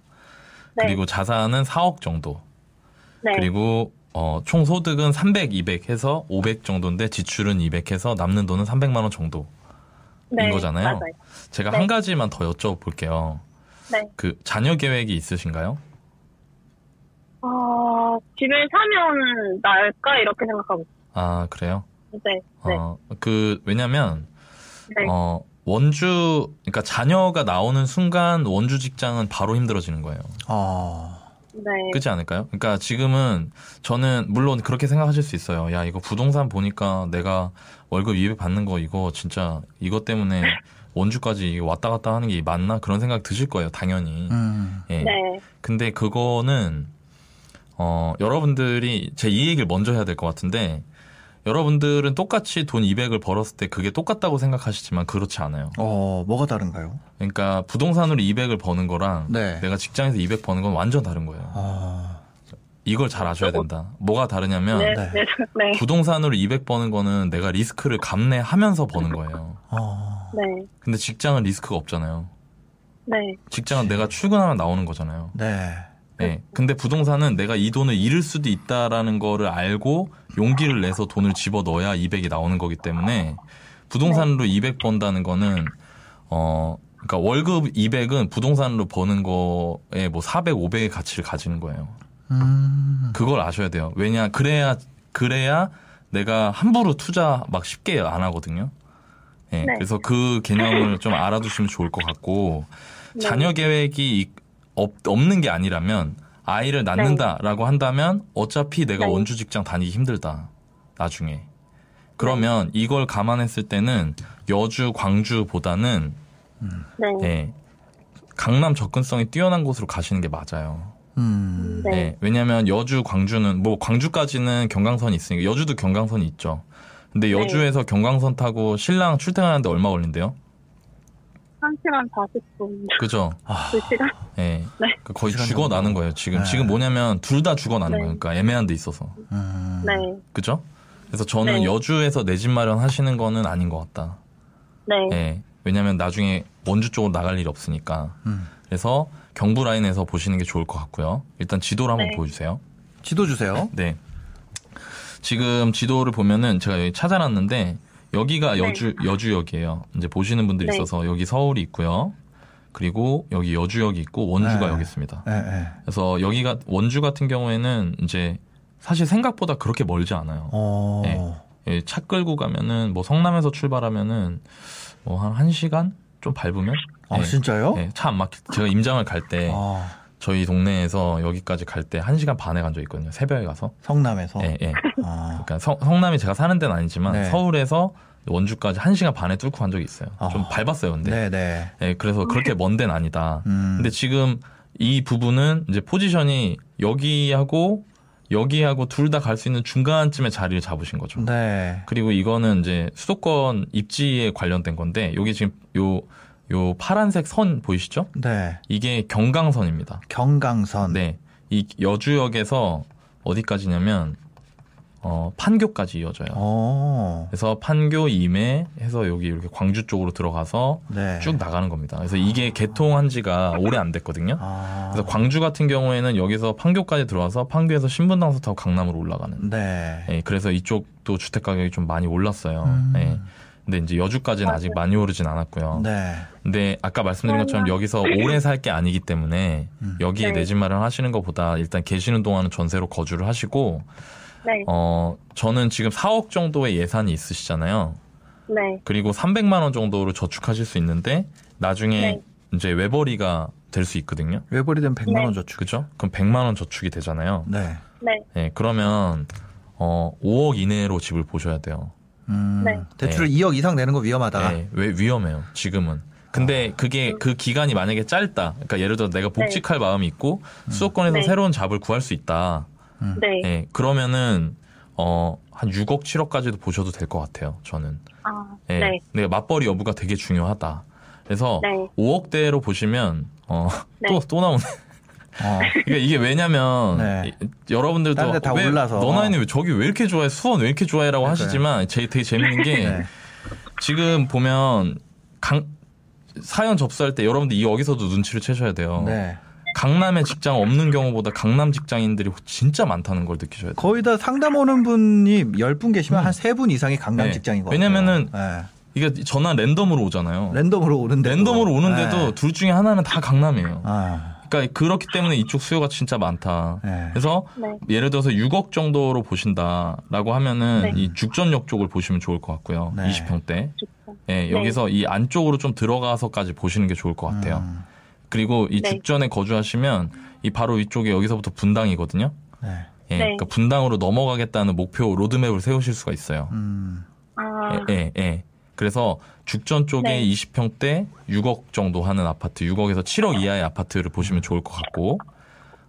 네. 그리고 자산은 4억 정도 네. 그리고 어, 총 소득은 300, 200 해서 500 정도인데 지출은 200 해서 남는 돈은 300만 원 정도 네. 거잖아요. 맞아요. 제가 네. 한 가지만 더 여쭤볼게요. 네. 그 자녀 계획이 있으신가요? 어, 집을 사면 나을까? 이렇게 생각하고 있어요. 아 그래요? 네. 네. 어, 그 왜냐면 네. 어, 원주, 그러니까 자녀가 나오는 순간 원주 직장은 바로 힘들어지는 거예요. 어. 네. 그렇지 않을까요? 그러니까 지금은 저는 물론 그렇게 생각하실 수 있어요. 야, 이거 부동산 보니까 내가 월급 200 받는 거 이거 진짜 이것 때문에 [LAUGHS] 원주까지 왔다 갔다 하는 게 맞나? 그런 생각 드실 거예요, 당연히. 음. 예. 네. 근데 그거는 어, 여러분들이 제 이 얘기를 먼저 해야 될 것 같은데 여러분들은 똑같이 돈 200을 벌었을 때 그게 똑같다고 생각하시지만 그렇지 않아요. 어, 뭐가 다른가요? 그러니까 부동산으로 200을 버는 거랑 네. 내가 직장에서 200 버는 건 완전 다른 거예요. 어. 이걸 잘 아셔야 된다. 뭐가 다르냐면 네. 네. 네. 네. 부동산으로 200 버는 거는 내가 리스크를 감내하면서 버는 거예요. 어. 네. 근데 직장은 리스크가 없잖아요. 네. 직장은 내가 출근하면 나오는 거잖아요. 네. 예. 근데 부동산은 내가 이 돈을 잃을 수도 있다라는 거를 알고 용기를 내서 돈을 집어 넣어야 200이 나오는 거기 때문에 부동산으로 200 번다는 거는 어 그러니까 월급 200은 부동산으로 버는 거에 뭐 400, 500의 가치를 가지는 거예요. 음. 그걸 아셔야 돼요. 왜냐 그래야 그래야 내가 함부로 투자 막 쉽게 안 하거든요. 예. 네. 그래서 그 개념을 좀 알아두시면 좋을 것 같고 네. 자녀 계획이 이- 없, 없는 게 아니라면 아이를 낳는다라고 한다면 어차피 내가 네. 원주 직장 다니기 힘들다. 나중에. 그러면 이걸 감안했을 때는 여주, 광주보다는 네. 예, 강남 접근성이 뛰어난 곳으로 가시는 게 맞아요. 음. 네. 예, 왜냐하면 여주, 광주는 뭐 광주까지는 경강선이 있으니까 여주도 경강선이 있죠. 근데 네. 여주에서 경강선 타고 신랑 출퇴근하는데 얼마 걸린대요? 1시간 40분. 그죠? 2시간? 예. 네. 그 거의 시간 죽어 정도. 나는 거예요. 지금 네. 지금 뭐냐면 둘 다 죽어 나는 네. 거예요. 그러니까 애매한 데 있어서. 음. 네. 그죠? 그래서 저는 네. 여주에서 내 집 마련하시는 거는 아닌 것 같다. 네. 예. 왜냐면 나중에 원주 쪽으로 나갈 일이 없으니까. 음. 그래서 경부 라인에서 보시는 게 좋을 것 같고요. 일단 지도를 한번 네. 보여주세요. 지도 주세요. 네. 지금 지도를 보면은 제가 여기 찾아놨는데 여기가 네. 여주 여주역이에요. 이제 보시는 분들이 네. 있어서 여기 서울이 있고요. 그리고 여기 여주역이 있고 원주가 네. 여기 있습니다. 예, 예. 그래서 여기가 원주 같은 경우에는 이제 사실 생각보다 그렇게 멀지 않아요. 어. 네. 예, 차 끌고 가면은 뭐 성남에서 출발하면은 뭐한 1시간 좀 밟으면 아, 예, 진짜요? 예, 차안 막힐 때 제가 임장을 갈때 아, 저희 동네에서 여기까지 갈 때 1시간 반에 간적 있거든요. 새벽에 가서. 성남에서. 예, 예. 아. 그러니까 성, 성남이 제가 사는 데는 아니지만 네. 서울에서 원주까지 1시간 반에 뚫고 간 적이 있어요. 좀 아. 밟았어요, 근데. 네, 네. 예, 그래서 그렇게 먼 데는 아니다. 음. 근데 지금 이 부분은 이제 포지션이 여기하고 여기하고 둘 다 갈 수 있는 중간쯤에 자리를 잡으신 거죠. 네. 그리고 이거는 이제 수도권 입지에 관련된 건데 여기 지금 요, 요 파란색 선 보이시죠? 네. 이게 경강선입니다. 경강선. 네. 이 여주역에서 어디까지냐면 어, 판교까지 이어져요. 어. 그래서 판교 임해 해서 여기 이렇게 광주 쪽으로 들어가서 네. 쭉 나가는 겁니다. 그래서 이게 개통한 지가 오래 안 됐거든요. 아. 그래서 광주 같은 경우에는 여기서 판교까지 들어와서 판교에서 신분당선 타고 강남으로 올라가는. 네. 예, 그래서 이쪽도 주택 가격이 좀 많이 올랐어요. 음. 예. 근데 이제 여주까지는 아직 많이 오르진 않았고요. 네. 근데 아까 말씀드린 것처럼 여기서 오래 살 게 아니기 때문에 음. 여기에 네. 내집 마련 하시는 것보다 일단 계시는 동안은 전세로 거주를 하시고 네. 어 저는 지금 4억 정도의 예산이 있으시잖아요. 네. 그리고 300만 원 정도로 저축하실 수 있는데 나중에 네. 이제 외벌이가 될 수 있거든요. 외벌이 되면 100만 원 네. 저축. 그죠? 그럼 100만 원 저축이 되잖아요. 네. 네. 예, 그러면 어 5억 이내로 집을 보셔야 돼요. 음. 네. 대출을 2억 이상 내는 거 위험하다. 예, 왜 위험해요. 지금은. 근데 그게 그 기간이 만약에 짧다. 그러니까 예를 들어 내가 복직할 마음이 있고 수도권에서 네. 새로운 잡을 구할 수 있다. 네. 예, 그러면은 어 한 6억 7억까지도 보셔도 될 것 같아요. 저는. 아, 예. 네. 근데 맞벌이 여부가 되게 중요하다. 그래서 네. 5억대로 보시면 어또또 네. 나오네. 어. 그러니까 이게 왜냐면 네. 이- 여러분들도 데다 왜 올라서. 너 나이는 왜 저기 왜 이렇게 좋아해 수원 왜 이렇게 좋아해라고. 하시지만 제 되게 재밌는 게 네. 지금 보면 강 사연 접수할 때 여러분들 이 여기서도 눈치를 채셔야 돼요. 네. 강남에 직장 없는 경우보다 강남 직장인들이 진짜 많다는 걸 느끼셔야 돼요. 거의 다 상담 오는 분이 10분 계시면 한 3분 이상이 강남 네. 직장인 것 같아요. 왜냐면은 네. 이게 전화 랜덤으로 오잖아요. 랜덤으로 오는데 랜덤으로 오는데도 둘 중에 하나는 다 강남이에요. 아. 그러니까 그렇기 때문에 이쪽 수요가 진짜 많다. 네. 그래서 네. 예를 들어서 6억 정도로 보신다라고 하면은 네. 이 죽전역 쪽을 보시면 좋을 것 같고요. 네. 20평대. 좋죠. 예, 여기서 이 안쪽으로 좀 들어가서까지 보시는 게 좋을 것 같아요. 음. 그리고 이 네. 죽전에 거주하시면 이 바로 위쪽에 여기서부터 분당이거든요. 네. 예, 네. 그러니까 분당으로 넘어가겠다는 목표 로드맵을 세우실 수가 있어요. 음. 아, 예, 예, 예. 그래서 죽전 쪽에 네. 20평대 6억 정도 하는 아파트, 6억에서 7억 이하의 아파트를 보시면 좋을 것 같고,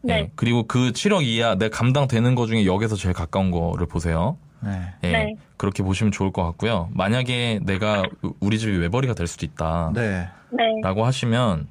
예. 네. 그리고 그 7억 이하 내 감당되는 거 중에 역에서 제일 가까운 거를 보세요. 네. 예. 네. 그렇게 보시면 좋을 것 같고요. 만약에 내가 우리 집이 외벌이가 될 수도 있다. 네. 네. 라고 하시면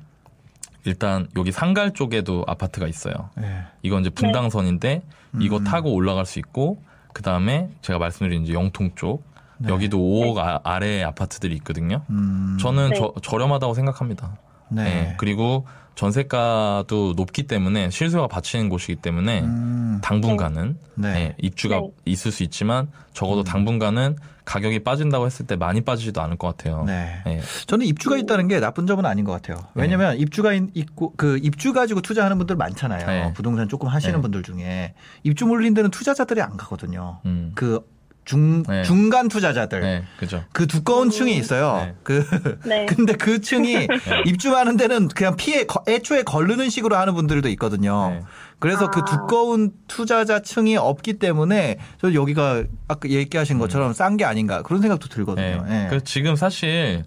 일단 여기 상갈 쪽에도 아파트가 있어요. 네. 이건 이제 분당선인데 이거 음. 타고 올라갈 수 있고 그 다음에 제가 말씀드린 이제 영통 쪽 네. 여기도 5억 아, 아래 아파트들이 있거든요. 음. 저는 네. 저, 저렴하다고 생각합니다. 네. 예, 그리고 전세가도 높기 때문에 실수가 받치는 곳이기 때문에 음. 당분간은 네. 예, 입주가 네. 있을 수 있지만 적어도 당분간은 가격이 빠진다고 했을 때 많이 빠지지도 않을 것 같아요. 네. 예, 저는 입주가 있다는 게 나쁜 점은 아닌 것 같아요. 왜냐면 입주가 있- 있고 그 입주 가지고 투자하는 분들 많잖아요. 네. 부동산 조금 하시는 네. 분들 중에 입주 몰린 데는 투자자들이 안 가거든요. 음. 그 중, 네. 중간 투자자들. 네, 그죠. 그 두꺼운 층이 있어요. 네. 그 [LAUGHS] 네. 근데 그 층이 [LAUGHS] 입주하는 데는 그냥 피해 거- 애초에 걸르는 식으로 하는 분들도 있거든요. 네. 그래서 그 아. 두꺼운 투자자 층이 없기 때문에 저 여기가 아까 얘기하신 것처럼 싼 게 아닌가 그런 생각도 들거든요. 네. 예. 그래서 지금 사실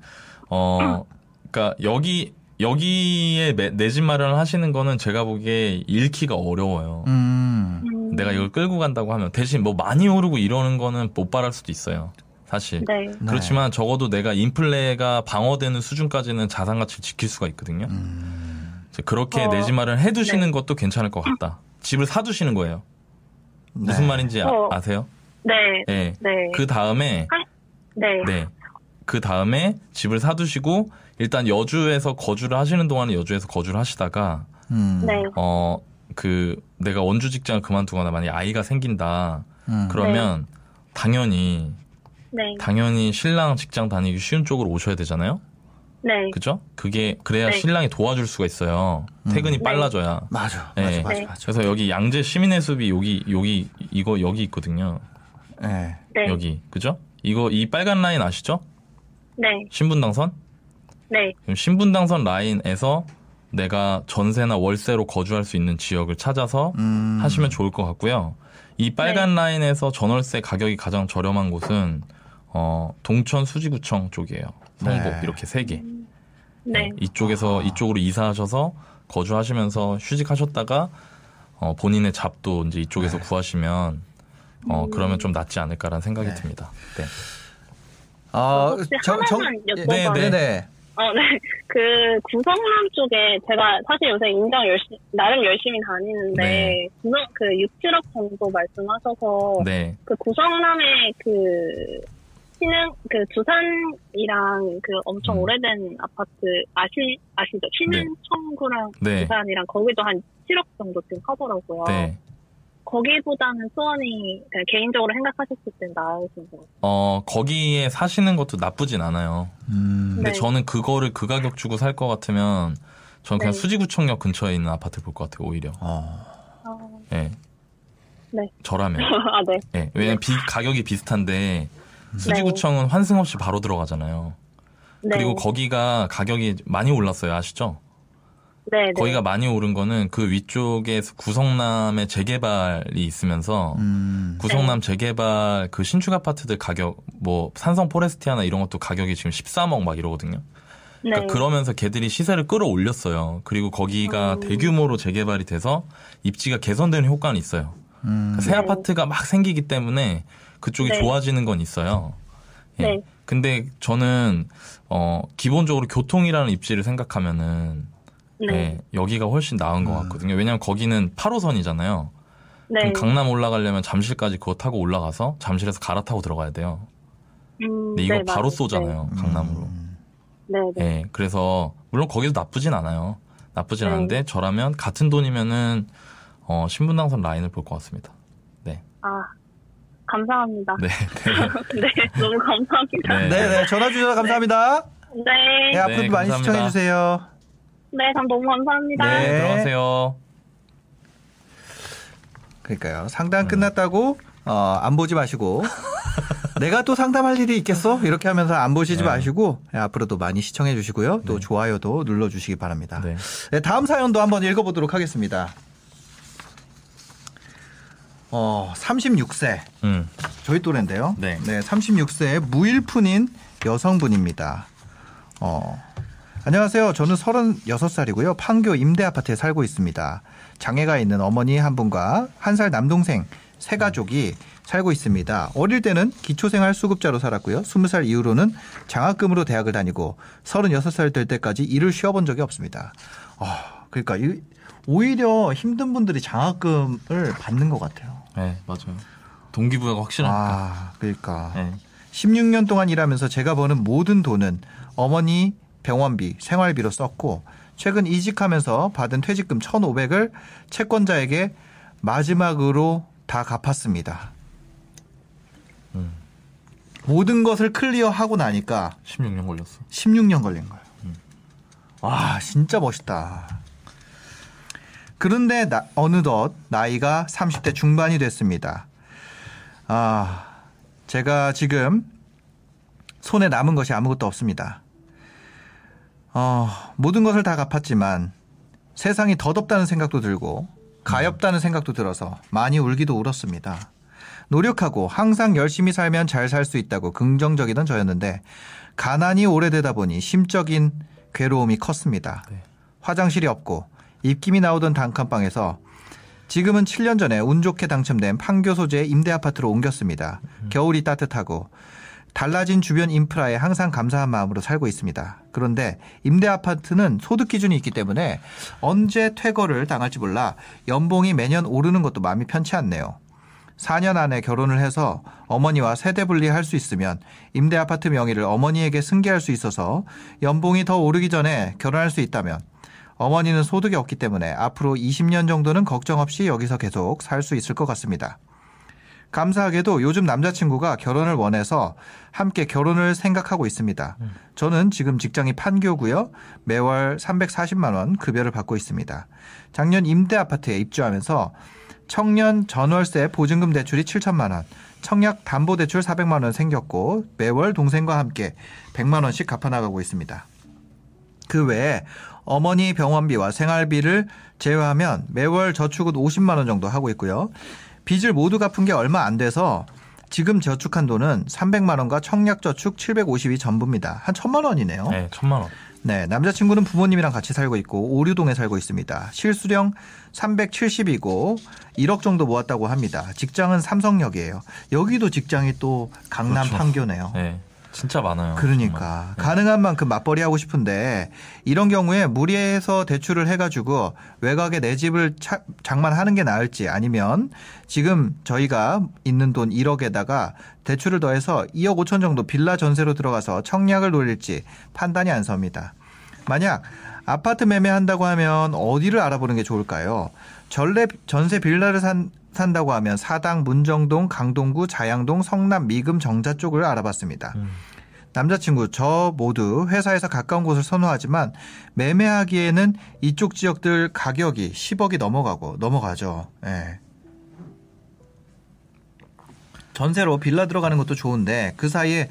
어 그러니까 여기 여기에 내 집 마련을 하시는 거는 제가 보기에 잃기가 어려워요. 음. 음, 내가 이걸 끌고 간다고 하면 대신 뭐 많이 오르고 이러는 거는 못 바랄 수도 있어요. 사실. 네. 네. 그렇지만 적어도 내가 인플레가 방어되는 수준까지는 자산 가치를 지킬 수가 있거든요. 음. 그렇게 어, 내집 마련을 해두시는 네. 것도 괜찮을 것 같다. 집을 사두시는 거예요. 무슨 네. 말인지 아, 어. 아세요? 네. 네. 네. 그 다음에 네. 네. 그 다음에 집을 사두시고 일단 여주에서 거주를 하시는 동안은 여주에서 거주를 하시다가 음. 네. 어 그 내가 원주 직장을 그만두거나 만약 아이가 생긴다 음. 그러면 당연히 네. 당연히 신랑 직장 다니기 쉬운 쪽으로 오셔야 되잖아요. 네. 그죠? 그게 그래야 네. 신랑이 도와줄 수가 있어요. 퇴근이 네. 빨라져야. 맞아. 네. 맞아. 맞아. 네. 맞아. 그래서 여기 양재 시민의 숲이 여기 여기 이거 여기 있거든요. 네. 네. 여기 그죠? 이거 이 빨간 라인 아시죠? 네. 신분 당선? 네. 그럼 신분 당선 라인에서 내가 전세나 월세로 거주할 수 있는 지역을 찾아서 음. 하시면 좋을 것 같고요. 이 빨간 라인에서 전월세 가격이 가장 저렴한 곳은 어, 동천 수지구청 쪽이에요. 성북 네. 이렇게 세 개. 네. 이쪽에서 이쪽으로 이사하셔서 거주하시면서 휴직하셨다가 어, 본인의 잡도 이제 이쪽에서 네. 구하시면 어, 음. 그러면 좀 낫지 않을까라는 생각이 네. 듭니다. 네. 아, 혹시 정- 정- 예, 여쭤봐도 네, 네 네. 어, 네. [LAUGHS] 그 구성남 쪽에 제가 사실 요새 인정 열심히 나름 열심히 다니는데 네. 구성 그 6, 7억 정도 말씀하셔서 네. 그 구성남의 그 신흥 그 두산이랑 그 엄청 음. 오래된 아파트 아시 아시죠? 신흥청구랑 네. 두산이랑 거기도 한 7억 정도쯤 하더라고요. 네. 거기보다는 수원이 그냥 개인적으로 생각하셨을 땐 나으신 것 같아요. 어, 거기에 사시는 것도 나쁘진 않아요. 음. 근데 네. 저는 그거를 그 가격 주고 살 것 같으면 저는 그냥 네. 수지구청역 근처에 있는 아파트 볼 것 같아요, 오히려. 어. 아, 예. 네. 저라면. [LAUGHS] 아, 네. 예. 왜냐면 비- 가격이 비슷한데 수지구청은 환승 없이 바로 들어가잖아요. 네. 그리고 거기가 가격이 많이 올랐어요, 아시죠? 네, 네. 거기가 많이 오른 거는 그 위쪽에 구성남의 재개발이 있으면서 음. 구성남 재개발 그 신축 아파트들 가격 뭐 산성 포레스티아나 이런 것도 가격이 지금 13억 막 이러거든요. 네. 그러니까 그러면서 걔들이 시세를 끌어올렸어요. 그리고 거기가 음. 대규모로 재개발이 돼서 입지가 개선되는 효과는 있어요. 음. 그러니까 새 아파트가 막 생기기 때문에 그쪽이 네. 좋아지는 건 있어요. 예. 네. 근데 저는 어 기본적으로 교통이라는 입지를 생각하면은 네. 예, 여기가 훨씬 나은 것 음. 같거든요. 왜냐하면 거기는 8호선이잖아요. 네. 그럼 강남 올라가려면 잠실까지 그거 타고 올라가서 잠실에서 갈아타고 들어가야 돼요. 음, 근데 이거 네, 바로 맞아요. 쏘잖아요, 강남으로. 네, 네. 예, 그래서 물론 거기도 나쁘진 않아요. 나쁘진 네. 않은데 저라면 같은 돈이면은 어, 신분당선 라인을 볼 것 같습니다. 네, 아, 감사합니다. 네, 네, [LAUGHS] 너무 감사합니다. 네. 네네. 전화 주셔서 감사합니다. 네, 네, 앞으로도 많이 감사합니다. 시청해 주세요. 네, 감 너무 감사합니다. 네, 네. 들어가세요. 그러니까요. 상담 끝났다고, 어, 안 보지 마시고. [LAUGHS] 내가 또 상담할 일이 있겠어? 이렇게 하면서 안 보시지 네. 마시고, 네, 앞으로도 많이 시청해 주시고요. 또 좋아요도 눌러 주시기 바랍니다. 네. 네, 다음 사연도 한번 읽어 보도록 하겠습니다. 어, 36세. 음, 저희 또래인데요. 네. 36세 무일푼인 여성분입니다. 어, 안녕하세요. 저는 36살이고요. 판교 임대 아파트에 살고 있습니다. 장애가 있는 어머니 한 분과 한 살 남동생 세 가족이 살고 있습니다. 어릴 때는 기초생활 수급자로 살았고요. 20살 이후로는 장학금으로 대학을 다니고 36살 될 때까지 일을 쉬어본 적이 없습니다. 아, 그러니까 이- 오히려 힘든 분들이 장학금을 받는 것 같아요. 네, 맞아요. 동기부여가 확실하니까. 아, 그러니까. 네. 16년 동안 일하면서 제가 버는 모든 돈은 어머니 병원비, 생활비로 썼고 최근 이직하면서 받은 퇴직금 1,500을 채권자에게 마지막으로 다 갚았습니다. 음. 모든 것을 클리어하고 나니까 16년 걸렸어. 16년 걸린 거예요. 와, 진짜 멋있다. 그런데 나- 어느덧 나이가 30대 중반이 됐습니다. 아, 제가 지금 손에 남은 것이 아무것도 없습니다. 어, 모든 것을 다 갚았지만 세상이 더 덥다는 생각도 들고 가엾다는 생각도 들어서 많이 울기도 울었습니다. 노력하고 항상 열심히 살면 잘 살 수 있다고 긍정적이던 저였는데 가난이 오래되다 보니 심적인 괴로움이 컸습니다. 네. 화장실이 없고 입김이 나오던 단칸방에서 지금은 7년 전에 운 좋게 당첨된 판교 소재의 임대 아파트로 옮겼습니다. 겨울이 따뜻하고 달라진 주변 인프라에 항상 감사한 마음으로 살고 있습니다. 그런데 임대 아파트는 소득 기준이 있기 때문에 언제 퇴거를 당할지 몰라 연봉이 매년 오르는 것도 마음이 편치 않네요. 4년 안에 결혼을 해서 어머니와 세대 분리할 수 있으면 임대 아파트 명의를 어머니에게 승계할 수 있어서 연봉이 더 오르기 전에 결혼할 수 있다면 어머니는 소득이 없기 때문에 앞으로 20년 정도는 걱정 없이 여기서 계속 살 수 있을 것 같습니다. 감사하게도 요즘 남자친구가 결혼을 원해서 함께 결혼을 생각하고 있습니다. 저는 지금 직장이 판교고요. 매월 340만 원 급여를 받고 있습니다. 작년 임대 아파트에 입주하면서 청년 전월세 보증금 대출이 7천만 원, 청약 담보 대출 400만 원 생겼고 매월 동생과 함께 100만 원씩 갚아 나가고 있습니다. 그 외에 어머니 병원비와 생활비를 제외하면 매월 저축은 50만 원 정도 하고 있고요. 빚을 모두 갚은 게 얼마 안 돼서 지금 저축한 돈은 300만 원과 청약 저축 750이 전부입니다. 한 천만 원이네요. 네, 천만 원. 네, 남자친구는 부모님이랑 같이 살고 있고 오류동에 살고 있습니다. 실수령 370이고 1억 정도 모았다고 합니다. 직장은 삼성역이에요. 여기도 직장이 또 강남 그렇죠. 판교네요. 네, 진짜 많아요. 그러니까 정말. 네. 가능한 만큼 맞벌이 하고 싶은데 이런 경우에 무리해서 대출을 해가지고 외곽에 내 집을 차- 장만하는 게 나을지 아니면 지금 저희가 있는 돈 1억에다가 대출을 더해서 2억 5천 정도 빌라 전세로 들어가서 청약을 노릴지 판단이 안 섭니다. 만약 아파트 매매한다고 하면 어디를 알아보는 게 좋을까요? 전래 전세 빌라를 산 산다고 하면 사당, 문정동, 강동구, 자양동, 성남, 미금, 정자 쪽을 알아봤습니다. 음. 남자친구 저 모두 회사에서 가까운 곳을 선호하지만 매매하기에는 이쪽 지역들 가격이 10억이 넘어가고 넘어가죠. 예. 전세로 빌라 들어가는 것도 좋은데 그 사이에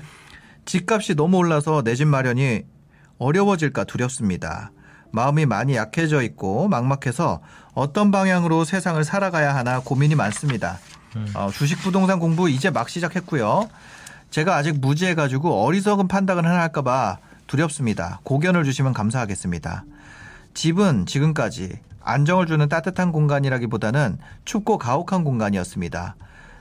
집값이 너무 올라서 내 집 마련이 어려워질까 두렵습니다. 마음이 많이 약해져 있고 막막해서 어떤 방향으로 세상을 살아가야 하나 고민이 많습니다. 어, 주식 부동산 공부 이제 막 시작했고요. 제가 아직 무지해가지고 어리석은 판단을 하나 할까봐 두렵습니다. 고견을 주시면 감사하겠습니다. 집은 지금까지 안정을 주는 따뜻한 공간이라기보다는 춥고 가혹한 공간이었습니다.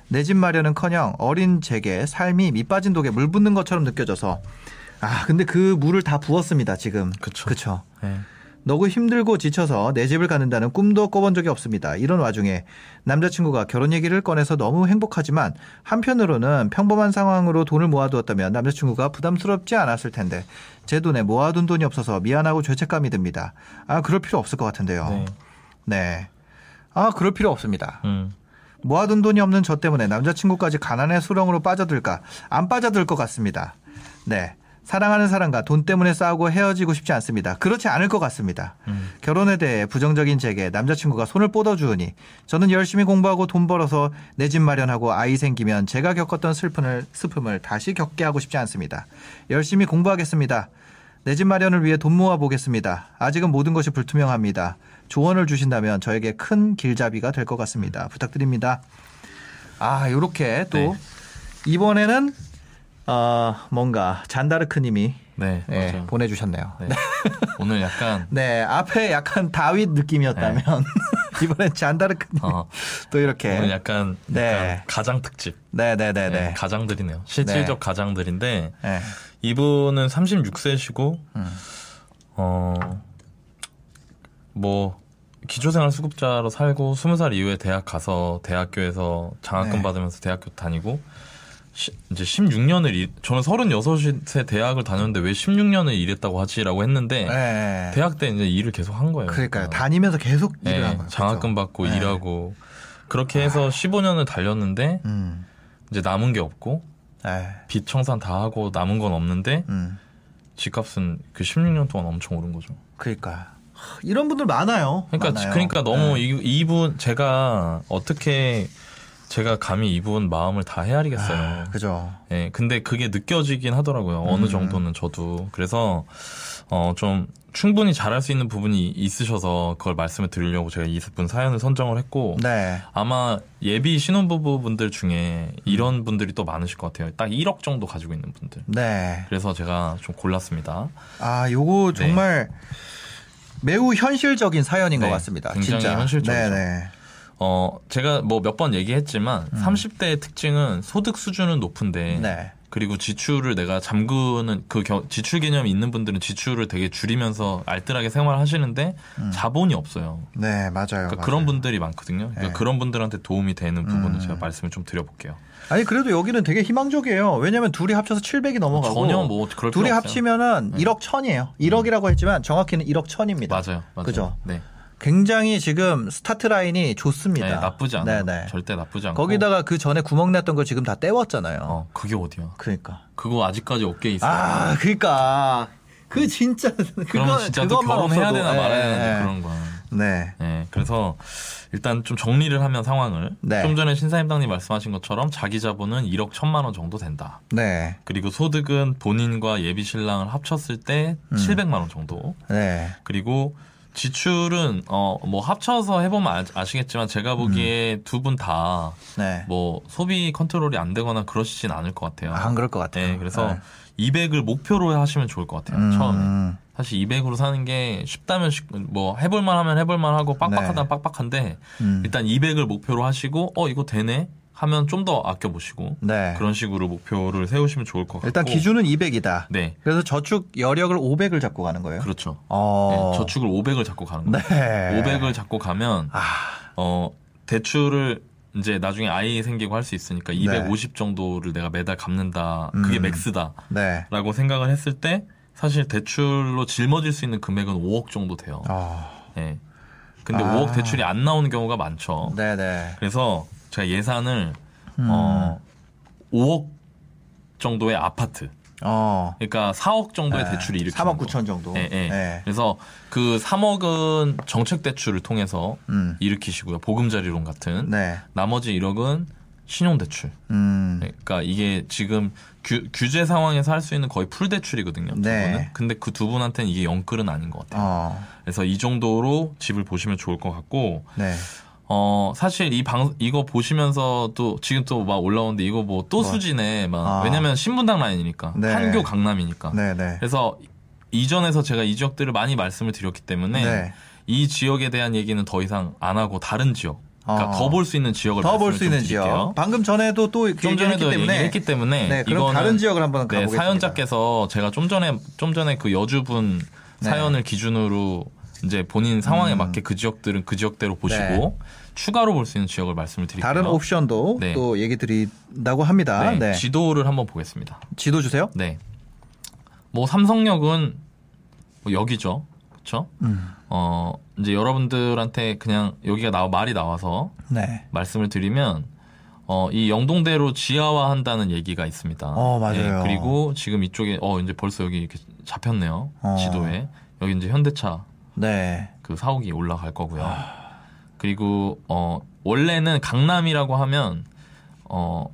내 집 마련은커녕 어린 제게 삶이 밑빠진 독에 물 붓는 것처럼 느껴져서 아 근데 그 물을 다 부었습니다 지금. 그쵸. 그쵸. 네. 너무 힘들고 지쳐서 내 집을 갖는다는 꿈도 꿔본 적이 없습니다. 이런 와중에 남자친구가 결혼 얘기를 꺼내서 너무 행복하지만 한편으로는 평범한 상황으로 돈을 모아두었다면 남자친구가 부담스럽지 않았을 텐데 제 돈에 모아둔 돈이 없어서 미안하고 죄책감이 듭니다. 아 그럴 필요 없을 것 같은데요. 네. 네. 아 그럴 필요 없습니다. 음. 모아둔 돈이 없는 저 때문에 남자친구까지 가난의 수렁으로 빠져들까 안 빠져들 것 같습니다. 네. 사랑하는 사람과 돈 때문에 싸우고 헤어지고 싶지 않습니다. 그렇지 않을 것 같습니다. 음. 결혼에 대해 부정적인 제게 남자친구가 손을 뻗어주으니 저는 열심히 공부하고 돈 벌어서 내 집 마련하고 아이 생기면 제가 겪었던 슬픔을, 슬픔을 다시 겪게 하고 싶지 않습니다. 열심히 공부하겠습니다. 내 집 마련을 위해 돈 모아 보겠습니다. 아직은 모든 것이 불투명합니다. 조언을 주신다면 저에게 큰 길잡이가 될 것 같습니다. 부탁드립니다. 아, 요렇게 또 네. 이번에는 어, 뭔가 잔다르크님이 네, 예, 맞아요. 보내주셨네요. 네. [LAUGHS] 오늘 약간 네, 앞에 약간 다윗 느낌이었다면 [LAUGHS] 이번엔 잔다르크님 어, 또 이렇게 오늘 약간, 네. 약간 가장 특집. 네, 네, 네, 네, 네. 가장들이네요. 실질적 가장들인데 네. 이분은 36세시고 음. 어, 뭐 기초생활 수급자로 살고 20살 이후에 대학 가서 대학교에서 장학금 네. 받으면서 대학교 다니고 시- 이제 16년을 일, 저는 36세 대학을 다녔는데 왜 16년을 일했다고 하지라고 했는데 네. 대학 때 이제 일을 계속 한 거예요. 그러니까요. 그러니까. 다니면서 계속 네, 일을 한 거예요. 장학금 그렇죠? 받고 네. 일하고 그렇게 해서 15년을 달렸는데 음. 이제 남은 게 없고 네. 빚 청산 다 하고 남은 건 없는데 음. 집값은 그 16년 동안 엄청 오른 거죠. 그러니까 하, 이런 분들 많아요. 그러니까 많아요. 그러니까 너무 네. 이, 이분 제가 어떻게 제가 감히 이 부분 마음을 다 헤아리겠어요. 그죠. 예, 근데 그게 느껴지긴 하더라고요. 음. 어느 정도는 저도. 그래서, 어, 좀, 충분히 잘할 수 있는 부분이 있으셔서 그걸 말씀을 드리려고 제가 이분 사연을 선정을 했고, 네. 아마 예비 신혼부부분들 중에 이런 분들이 또 많으실 것 같아요. 딱 1억 정도 가지고 있는 분들. 네. 그래서 제가 좀 골랐습니다. 아, 요거 네. 정말 매우 현실적인 사연인 네, 것 같습니다. 굉장히 진짜. 현실적이죠. 네네. 어, 제가 뭐 몇 번 얘기했지만, 30대의 특징은 소득 수준은 높은데, 음. 네. 그리고 지출을 내가 잠그는 그 겨- 지출 개념이 있는 분들은 지출을 되게 줄이면서 알뜰하게 생활하시는데 자본이 없어요. 네, 맞아요. 그러니까 맞아요. 그런 분들이 많거든요. 그러니까 네. 그런 분들한테 도움이 되는 부분을 음. 제가 말씀을 좀 드려볼게요. 아니, 그래도 여기는 되게 희망적이에요. 왜냐면 둘이 합쳐서 700이 넘어가고. 전혀 뭐 둘이 없어요. 네. 음. 합치면은 1억 천이에요. 1억이라고 했지만 정확히는 1억 천입니다. 맞아요, 맞아요. 그죠? 네, 굉장히 지금 스타트 라인이 좋습니다. 네, 나쁘지 않아요. 네네. 절대 나쁘지 않고. 거기다가 그 전에 구멍 났던 거 지금 다 때웠잖아요. 어, 그게 어디야? 그러니까. 그거 아직까지 어깨에 있어요. 아, 그러니까 그 진짜 [LAUGHS] 그거 진짜 또 결혼해야 되나 예, 말아야 예. 되나 그런 거야. 네. 네, 그래서 일단 좀 정리를 하면 상황을 네. 좀 전에 신사임당님 말씀하신 것처럼 자기 자본은 1억 1천만 원 정도 된다. 네. 그리고 소득은 본인과 예비 신랑을 합쳤을 때 음. 700만 원 정도. 네. 그리고 지출은 어 뭐 합쳐서 해보면 아, 시겠지만 제가 보기에 두분 다뭐 네. 소비 컨트롤이 안 되거나 그러시진 않을 것 같아요. 안 그럴 것 같아요. 네, 그래서 네. 200을 목표로 하시면 좋을 것 같아요. 음, 처음에. 음. 사실 200으로 사는 게 쉽다면 쉽, 뭐 해볼만 하면 해볼만 하고 빡빡하다 네. 빡빡한데 음. 일단 200을 목표로 하시고 어 이거 되네 하면 좀 더 아껴보시고 네. 그런 식으로 목표를 세우시면 좋을 것 같고 일단 기준은 200이다. 네. 그래서 저축 여력을 500을 잡고 가는 거예요. 그렇죠. 어... 네, 저축을 500을 잡고 가는 거예요. 네. 500을 잡고 가면 아... 어, 대출을 이제 나중에 아이 생기고 할 수 있으니까 250 정도를 내가 매달 갚는다. 그게 음... 맥스다라고 네. 생각을 했을 때 사실 대출로 짊어질 수 있는 금액은 5억 정도 돼요. 아... 네. 근데 아... 5억 대출이 안 나오는 경우가 많죠. 네네. 그래서 제가 예산을 음. 어 5억 정도의 아파트. 어. 그러니까 4억 정도의 네. 대출이 일으키는 3억 거. 9천 정도. 예, 예. 네. 그래서 그 3억은 정책 대출을 통해서 음. 일으키시고요. 보금자리론 같은. 네. 나머지 1억은 신용 대출. 음. 그러니까 이게 지금 규, 규제 상황에서 할 수 있는 거의 풀 대출이거든요. 두 네. 근데 그 두 분한테는 이게 영끌은 아닌 것 같아요. 어. 그래서 이 정도로 집을 보시면 좋을 것 같고 네. 어 사실 이 방 이거 보시면서도 지금 또 막 올라오는데 이거 뭐또 뭐. 수지네 막 아. 왜냐면 신분당 라인이니까 네. 한교 강남이니까 네, 네. 그래서 이전에서 제가 이 지역들을 많이 말씀을 드렸기 때문에 네. 이 지역에 대한 얘기는 더 이상 안 하고 다른 지역 그러니까 어. 더볼 수 있는 지역을 더 볼 수 있는 좀 지역. 드릴게요. 방금 전에도 또 좀 전에도 때문에 얘기했기 때문에 네, 그럼 다른 지역을 한번 네, 가보겠습니다. 사연자께서 제가 좀 전에 좀 전에 그 여주분 네. 사연을 기준으로 이제 본인 상황에 음. 맞게 그 지역들은 그 지역대로 보시고 네. 추가로 볼 수 있는 지역을 말씀을 드릴게요. 다른 옵션도 네. 또 얘기 드린다고 합니다. 네, 네. 지도를 한번 보겠습니다. 지도 주세요. 네. 뭐 삼성역은 뭐 역이죠. 그렇죠? 음. 어, 이제 여러분들한테 그냥 여기가 나 말이 나와서 네. 말씀을 드리면 어, 이 영동대로 지하화한다는 얘기가 있습니다. 어, 맞아요. 예, 그리고 지금 이쪽에 어 이제 벌써 여기 이렇게 잡혔네요. 어. 지도에 여기 이제 현대차 네. 그 사옥이 올라갈 거고요. 그리고 어 원래는 강남이라고 하면 어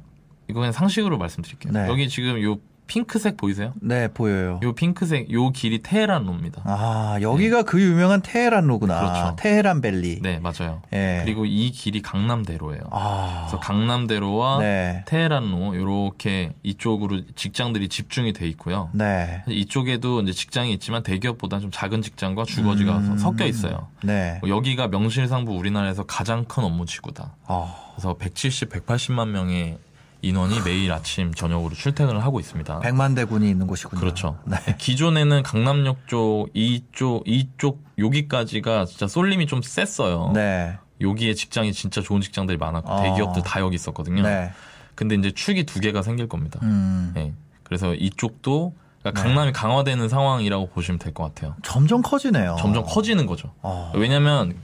이거 그냥 상식으로 말씀드릴게요. 네. 여기 지금 요 핑크색 보이세요? 네, 보여요. 요 핑크색 요 길이 테헤란로입니다. 아, 여기가 그 유명한 테헤란로구나. 그렇죠. 테헤란 밸리. 네, 맞아요. 예. 그리고 이 길이 강남대로예요. 아. 그래서 강남대로와 네. 테헤란로 요렇게 이쪽으로 직장들이 집중이 돼 있고요. 네. 이쪽에도 이제 직장이 있지만 대기업보다 좀 작은 직장과 주거지가 음. 섞여 있어요. 네. 뭐 여기가 명실상부 우리나라에서 가장 큰 업무 지구다. 아. 그래서 170, 180만 명의 인원이 매일 아침 저녁으로 출퇴근을 하고 있습니다. 백만 대군이 있는 곳이군요. 그렇죠. 네. [LAUGHS] 기존에는 강남역 쪽 이쪽 이쪽 여기까지가 진짜 쏠림이 좀 셌어요. 네. 여기에 직장이 진짜 좋은 직장들이 많았고 어. 대기업들 다 여기 있었거든요. 네. 근데 이제 축이 두 개가 생길 겁니다. 음. 네. 그래서 이쪽도 그러니까 네. 강남이 강화되는 상황이라고 보시면 될 것 같아요. 점점 커지네요. 점점 커지는 거죠. 어. 왜냐면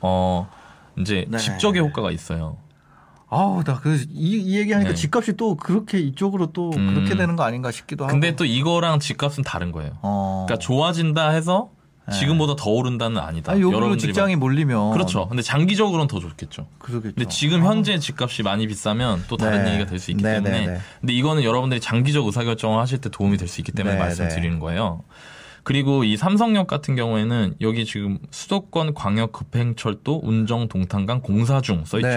어 이제 네. 집적의 효과가 있어요. 아우, 나 그, 이, 이 얘기하니까 네. 집값이 또 그렇게 이쪽으로 또 음. 그렇게 되는 거 아닌가 싶기도 하고. 근데 또 이거랑 집값은 다른 거예요. 어. 그러니까 좋아진다 해서 지금보다 더 오른다는 아니다. 아니, 요구로 여러분들이 직장이 몰리면 그렇죠. 근데 장기적으로는 더 좋겠죠. 그러겠죠. 근데 지금 현재 집값이 많이 비싸면 또 다른 네. 얘기가 될 수 있기 네, 때문에 네, 네. 근데 이거는 여러분들이 장기적 의사결정을 하실 때 도움이 될 수 있기 때문에 네, 말씀드리는 거예요. 그리고 이 삼성역 같은 경우에는 여기 지금 수도권 광역 급행철도 운정 동탄간 공사 중 써 있죠.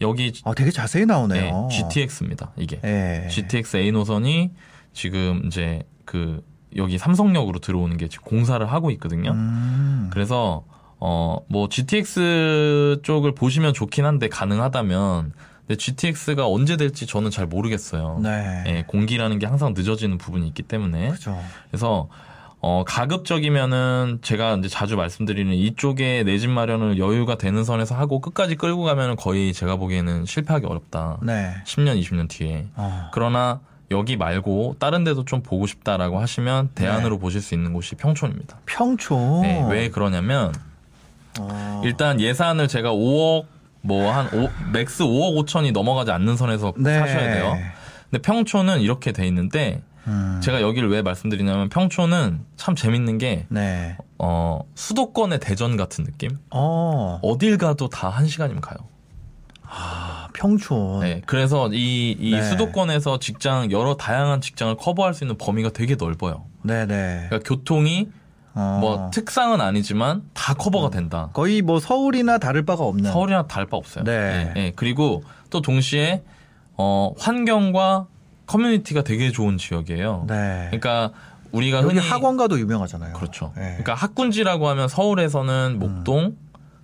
여기 아, 되게 자세히 나오네요. 네, GTX입니다. 이게 예. GTX A 노선이 지금 이제 그 여기 삼성역으로 들어오는 게 지금 공사를 하고 있거든요. 음. 그래서 어 뭐 GTX 쪽을 보시면 좋긴 한데 가능하다면 근데 GTX가 언제 될지 저는 잘 모르겠어요. 네. 예, 공기라는 게 항상 늦어지는 부분이 있기 때문에 그죠. 그래서 어 가급적이면은 제가 이제 자주 말씀드리는 이쪽에 내 집 마련을 여유가 되는 선에서 하고 끝까지 끌고 가면은 거의 제가 보기에는 실패하기 어렵다. 네. 10년, 20년 뒤에. 어. 그러나 여기 말고 다른 데도 좀 보고 싶다라고 하시면 대안으로 네. 보실 수 있는 곳이 평촌입니다. 평촌. 네, 왜 그러냐면 어. 일단 예산을 제가 5억 뭐 한 max 5억 5천이 넘어가지 않는 선에서 네. 사셔야 돼요. 근데 평촌은 이렇게 돼 있는데 음. 제가 여기를 왜 말씀드리냐면 평촌은 참 재밌는 게 네. 어, 수도권의 대전 같은 느낌? 어. 어딜 가도 다 한 시간이면 가요. 아, 평촌. 네, 그래서 이, 이 네. 수도권에서 직장 여러 다양한 직장을 커버할 수 있는 범위가 되게 넓어요. 네, 네. 그러니까 교통이 어. 뭐 특상은 아니지만 다 커버가 된다. 거의 뭐 서울이나 다를 바가 없는. 서울이나 다를 바 없어요. 네. 예, 예. 그리고 또 동시에 어, 환경과 커뮤니티가 되게 좋은 지역이에요. 네. 그러니까 우리가 흔히 학원가도 유명하잖아요. 그렇죠. 네. 그러니까 학군지라고 하면 서울에서는 목동,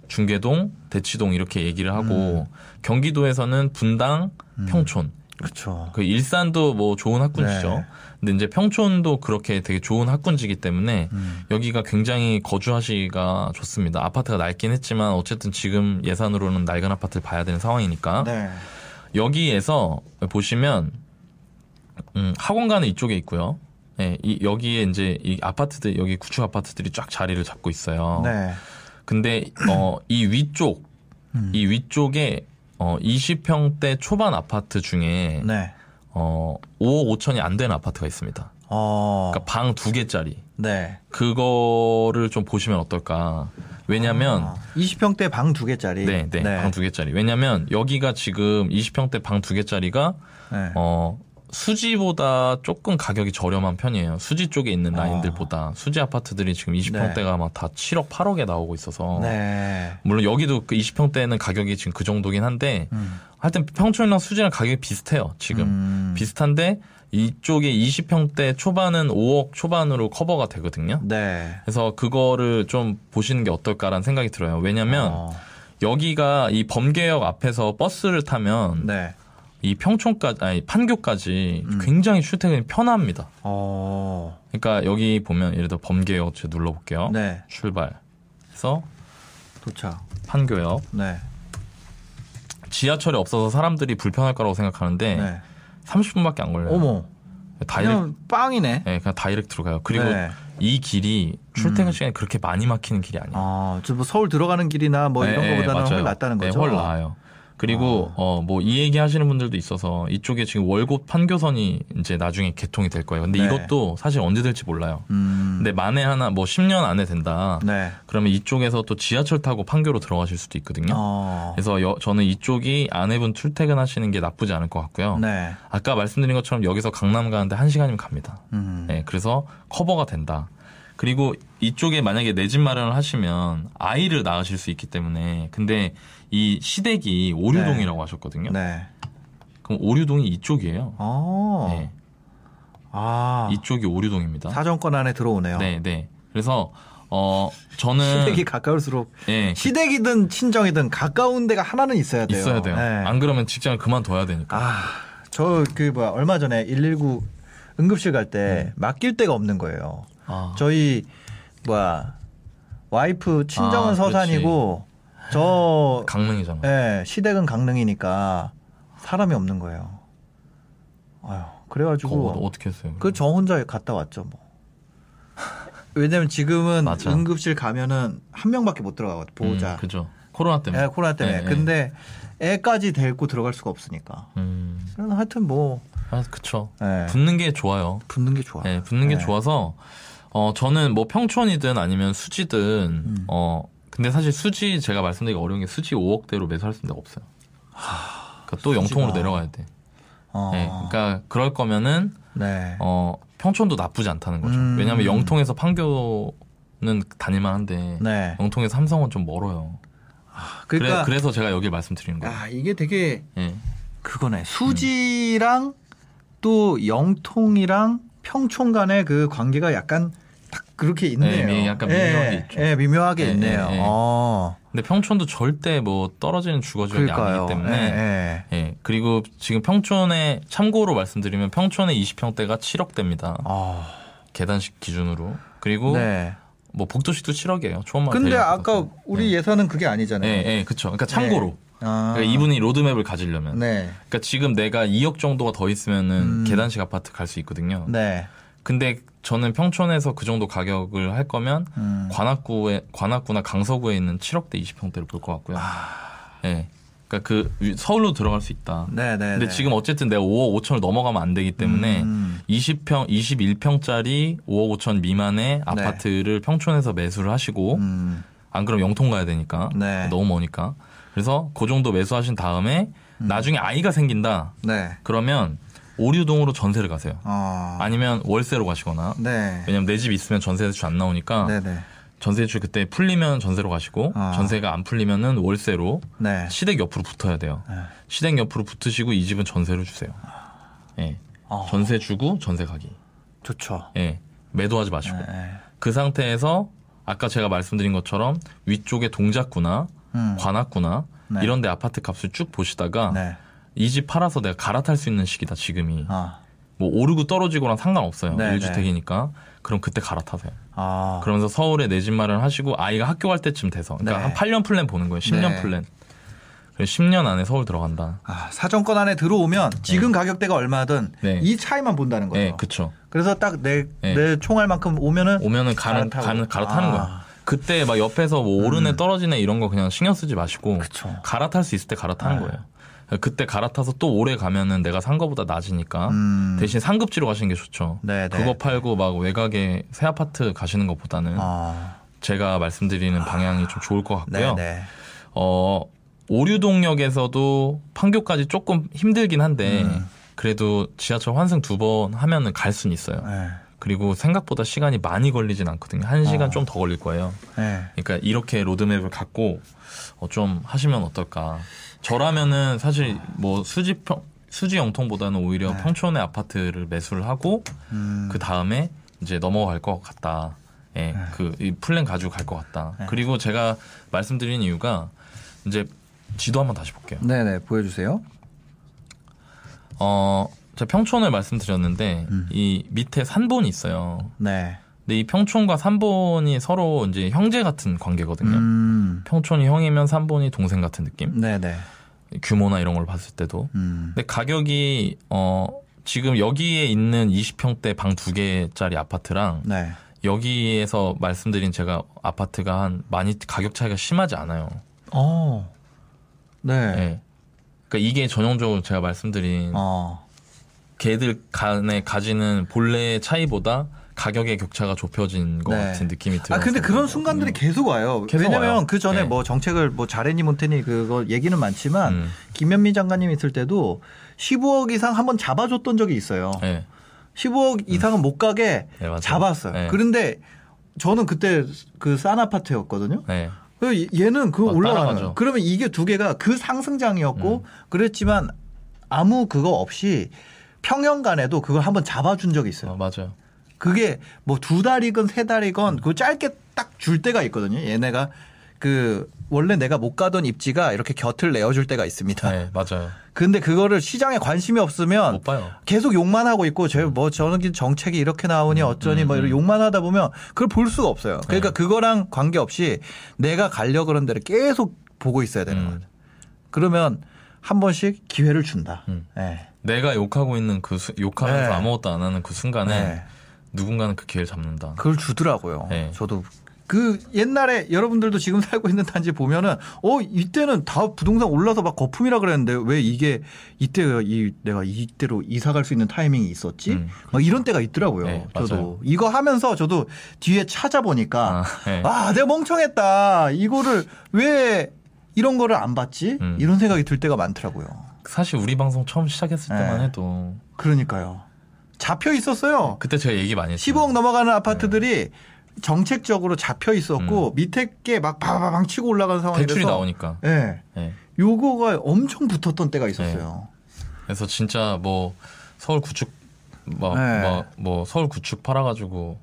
중계동, 대치동 이렇게 얘기를 하고 경기도에서는 분당, 평촌. 그렇죠. 그 일산도 뭐 좋은 학군지죠. 네. 근데 이제 평촌도 그렇게 되게 좋은 학군지기 때문에 음. 여기가 굉장히 거주하시기가 좋습니다. 아파트가 낡긴 했지만 어쨌든 지금 예산으로는 낡은 아파트를 봐야 되는 상황이니까 네. 여기에서 보시면 음, 학원가는 이쪽에 있고요. 예, 이, 여기에 이제 이 아파트들 여기 구축 아파트들이 쫙 자리를 잡고 있어요. 네. 근데 어, 이 위쪽 음. 이 위쪽에 어, 20평대 초반 아파트 중에 네. 어, 5억 5천이 안 되는 아파트가 있습니다. 어. 그러니까 방 두 개짜리. 네. 그거를 좀 보시면 어떨까. 왜냐면 아, 20평대 방 두 개짜리. 네, 네, 방두 개짜리. 왜냐면 여기가 지금 20평대 방 두 개짜리가 네. 어 수지보다 조금 가격이 저렴한 편이에요. 수지 쪽에 있는 아. 라인들보다 수지 아파트들이 지금 20평대가 막다 7억, 8억에 나오고 있어서 네. 물론 여기도 그 20평대는 가격이 지금 그 정도긴 한데 음. 하여튼 평촌이랑 수지랑 가격이 비슷해요. 지금 음. 비슷한데 이쪽에 20평대 초반은 5억 초반으로 커버가 되거든요. 네. 그래서 그거를 좀 보시는 게 어떨까라는 생각이 들어요. 왜냐면 어. 여기가 이 범계역 앞에서 버스를 타면 네. 이 평촌까지 아니 판교까지 음. 굉장히 출퇴근이 편합니다. 어. 그러니까 여기 보면 예를 들어 범계역 제가 눌러볼게요. 네. 출발해서 도착. 판교역 네. 지하철이 없어서 사람들이 불편할 거라고 생각하는데 네. 30분밖에 안 걸려요. 어머. direct 빵이네. 네, 그냥 direct로 가요. 그리고 네. 이 길이 출퇴근 음. 시간이 그렇게 많이 막히는 길이 아니에요. 아, 저뭐 서울 들어가는 길이나 뭐 이런 네, 거보다는. 훨씬 낫다는 거죠. 네, 훨 나아요. 그리고 어뭐 이 얘기 하시는 분들도 있어서 이쪽에 지금 월곶 판교선이 이제 나중에 개통이 될 거예요. 근데 네. 이것도 사실 언제 될지 몰라요. 음. 근데 만에 하나 뭐 10년 안에 된다. 네. 그러면 이쪽에서 또 지하철 타고 판교로 들어가실 수도 있거든요. 어. 그래서 여- 저는 이쪽이 아내분 출퇴근하시는 게 나쁘지 않을 것 같고요. 네. 아까 말씀드린 것처럼 여기서 강남 가는데 1 시간이면 갑니다. 음. 네, 그래서 커버가 된다. 그리고 이쪽에 만약에 내 집 마련을 하시면 아이를 낳으실 수 있기 때문에 근데 이 시댁이 오류동이라고 하셨거든요. 네. 그럼 오류동이 이쪽이에요. 어. 네, 아. 이쪽이 오류동입니다. 사정권 안에 들어오네요. 네, 네. 그래서 어 저는 시댁이 가까울수록 예, 시댁이든 친정이든 가까운 데가 하나는 있어야 돼요. 있어야 돼요. 네. 안 그러면 직장을 그만둬야 되니까. 아, 저 그 뭐야 얼마 전에 119 응급실 갈때 맡길 데가 없는 거예요. 아, 저희 뭐야 와이프 친정은 아, 서산이고 저 [LAUGHS] 강릉이잖아. 예, 시댁은 강릉이니까 사람이 없는 거예요. 아유, 그래가지고 어떻게 했어요? 그 저 혼자 갔다 왔죠 뭐. 왜냐면 지금은 맞아. 응급실 가면은 한 명밖에 못 들어가거든 보호자. 음, 그죠. 코로나 때문에. 예, 코로나 때문에. 네, 네. 근데 애까지 데리고 들어갈 수가 없으니까. 음, 그래서 하여튼 뭐 아, 그쵸. 예, 붙는 게 좋아요. 붙는 게 좋아. 네, 붙는 게 네. 좋아서 어, 저는 뭐 평촌이든 아니면 수지든, 음. 어, 근데 사실 수지 제가 말씀드리기 어려운 게 수지 5억대로 매수할 수 있는 데가 없어요. 그러니까 또 영통으로 내려가야 돼. 어. 네. 그러니까 그럴 거면은, 네. 어, 평촌도 나쁘지 않다는 거죠. 음. 왜냐하면 영통에서 판교는 다닐만 한데, 네. 영통에서 삼성은 좀 멀어요. 그러니까 그래, 서 제가 여기 말씀드리는 거예요. 아, 이게 되게 예. 그거네. 수지랑 또 영통이랑 평촌 간의 그 관계가 약간 딱 그렇게 있네요. 미- 약간 미묘하게 있죠. 예, 미묘하게 예, 있네요. 예, 예. 어. 근데 평촌도 절대 뭐 떨어지는 주거 지역이. 아니기 때문에 예, 예. 예. 그리고 지금 평촌에 참고로 말씀드리면 평촌의 20평대가 7억대입니다. 아, 계단식 기준으로. 그리고 네. 뭐 복도식도 7억이에요. 초음만 근데 아까 받아서. 우리 예. 예산은 그게 아니잖아요. 예, 예, 그쵸. 그러니까 참고로. 아. 그러니까 이분이 로드맵을 가지려면. 네. 그러니까 지금 내가 2억 정도가 더 있으면은 음. 계단식 아파트 갈 수 있거든요. 네. 근데 저는 평촌에서 그 정도 가격을 할 거면 음. 관악구에 관악구나 강서구에 있는 7억대 20평대를 볼 것 같고요. 예. 그러니까 그 위- 서울로 들어갈 수 있다. 아. 네, 네. 근데 네. 지금 어쨌든 내가 5억 5천을 넘어가면 안 되기 때문에 음. 20평 21평짜리 5억 5천 미만의 아파트를 평촌에서 매수를 하시고 음. 안 그러면 영통 가야 되니까 네. 너무 머니까. 그래서 그 정도 매수하신 다음에 음. 나중에 아이가 생긴다. 네. 그러면 오류동으로 전세를 가세요. 어. 아니면 월세로 가시거나 네. 왜냐면 내 집 있으면 전세 대출 안 나오니까 네, 네. 전세 대출 그때 풀리면 전세로 가시고 아. 전세가 안 풀리면은 월세로 네. 시댁 옆으로 붙어야 돼요. 네. 시댁 옆으로 붙으시고 이 집은 전세로 주세요. 예. 어. 전세 주고 전세 가기. 좋죠. 예. 매도하지 마시고. 네. 그 상태에서 아까 제가 말씀드린 것처럼 위쪽에 동작구나 음. 관악구나 네. 이런 데 아파트 값을 쭉 보시다가 네. 이 집 팔아서 내가 갈아탈 수 있는 시기다 지금이. 아. 뭐 오르고 떨어지고랑 상관없어요. 네, 1주택이니까. 그럼 그때 갈아타세요. 아. 그러면서 서울에 내 집 마련 하시고 아이가 학교 갈 때쯤 돼서 그러니까 네. 한 8년 플랜 보는 거예요. 10년 네. 플랜. 그래서 10년 안에 서울 들어간다. 아, 사정권 안에 들어오면 지금 가격대가 얼마든 네. 이 차이만 본다는 거죠. 네, 그쵸. 그래서 딱 내내 네. 총알 만큼 오면은 오면은 가는, 갈아타고. 갈아타는 아. 거야. 그때 막 옆에서 뭐 오르네 떨어지네 이런 거 그냥 신경 쓰지 마시고 그쵸. 갈아탈 수 있을 때 갈아타는 네. 거예요. 그때 갈아타서 또 오래 가면은 내가 산 거보다 낮으니까 음. 대신 상급지로 가시는 게 좋죠. 네, 네. 그거 팔고 막 외곽에 새 아파트 가시는 것보다는 아. 제가 말씀드리는 방향이 좀 좋을 것 네, 같고요. 네. 어, 오류동역에서도 판교까지 조금 힘들긴 한데 음. 그래도 지하철 환승 두 번 하면은 갈 수는 있어요. 네. 그리고 생각보다 시간이 많이 걸리진 않거든요. 한 시간 어. 좀더 걸릴 거예요. 네. 그러니까 이렇게 로드맵을 갖고 어, 좀 하시면 어떨까. 저라면은 사실 뭐 수지 평 수지 영통보다는 오히려 네. 평촌의 아파트를 매수를 하고 음. 그 다음에 이제 넘어갈 것 같다. 예, 네. 그, 이 플랜 가지고 갈 것 같다. 그리고 제가 말씀드린 이유가 이제 지도 한번 다시 볼게요. 네, 네. 보여 주세요. 어, 제가 평촌을 말씀드렸는데 음. 이 밑에 산본이 있어요. 네. 근데 이 평촌과 산본이 서로 이제 형제 같은 관계거든요. 음. 평촌이 형이면 산본이 동생 같은 느낌? 네, 네. 규모나 이런 걸 봤을 때도. 음. 근데 가격이 어 지금 여기에 있는 20평대 방 두 개짜리 아파트랑 네. 여기에서 말씀드린 제가 아파트가 한 많이 가격 차이가 심하지 않아요. 어. 네. 예. 그러니까 이게 전형적으로 제가 말씀드린 어. 걔들 간에 가지는 본래의 차이보다 가격의 격차가 좁혀진 것 네. 같은 느낌이 들어요. 아 근데 그런 순간들이 계속 와요. 계속 왜냐면 와요. 그 전에 네. 뭐 정책을 뭐 잘했니 못했니 그거 얘기는 많지만 음. 김현미 장관님 있을 때도 15억 이상 한번 잡아줬던 적이 있어요. 예. 15억 이상은 못 가게 네. 잡았어요. 네. 그런데 저는 그때 그 싼 아파트였거든요. 네. 그 얘는 그 따라가죠. 거예요. 그러면 이게 두 개가 그 상승장이었고 그랬지만 아무 그거 없이 평형 간에도 그걸 한번 잡아준 적이 있어요. 어, 맞아요. 그게 뭐 두 달이건 세 달이건 그 짧게 딱 줄 때가 있거든요. 얘네가 그 원래 내가 못 가던 입지가 이렇게 곁을 내어줄 때가 있습니다. 네, 맞아요. 근데 그거를 시장에 관심이 없으면 못 봐요. 계속 욕만 하고 있고 저뭐 저는 정책이 이렇게 나오니 어쩌니 뭐 이런 욕만 하다 보면 그걸 볼 수가 없어요. 그러니까 네. 그거랑 관계없이 내가 가려 그런 데를 계속 보고 있어야 되는 음. 거죠. 그러면 한 번씩 기회를 준다. 음. 네. 내가 욕하고 있는 그 수- 욕하면서 네. 아무것도 안 하는 그 순간에 네. 누군가는 그 기회를 잡는다. 그걸 주더라고요. 네. 저도 그 옛날에 여러분들도 지금 [LAUGHS] 살고 있는 단지 보면은 어 이때는 다 부동산 올라서 막 거품이라 그랬는데 왜 이게 이때 이 내가 이때로 이사 갈 수 있는 타이밍이 있었지? 음, 막 이런 때가 있더라고요. 네, 저도 맞아요. 이거 하면서 저도 뒤에 찾아보니까 아, 네. 아, 내가 멍청했다. 이거를 왜 이런 거를 안 봤지? 음. 이런 생각이 들 때가 많더라고요. 사실 우리 방송 처음 시작했을 때만 네. 해도 그러니까요. 잡혀 있었어요. 그때 제가 얘기 많이 했어요. 15억 넘어가는 아파트들이 정책적으로 잡혀 있었고 음. 밑에 게 막 바바방 치고 올라가는 상황이라서 대출이 나오니까. 예. 네. 요거가 엄청 붙었던 때가 있었어요. 그래서 진짜 뭐 서울 구축 막, 네. 막, 뭐 서울 구축 팔아가지고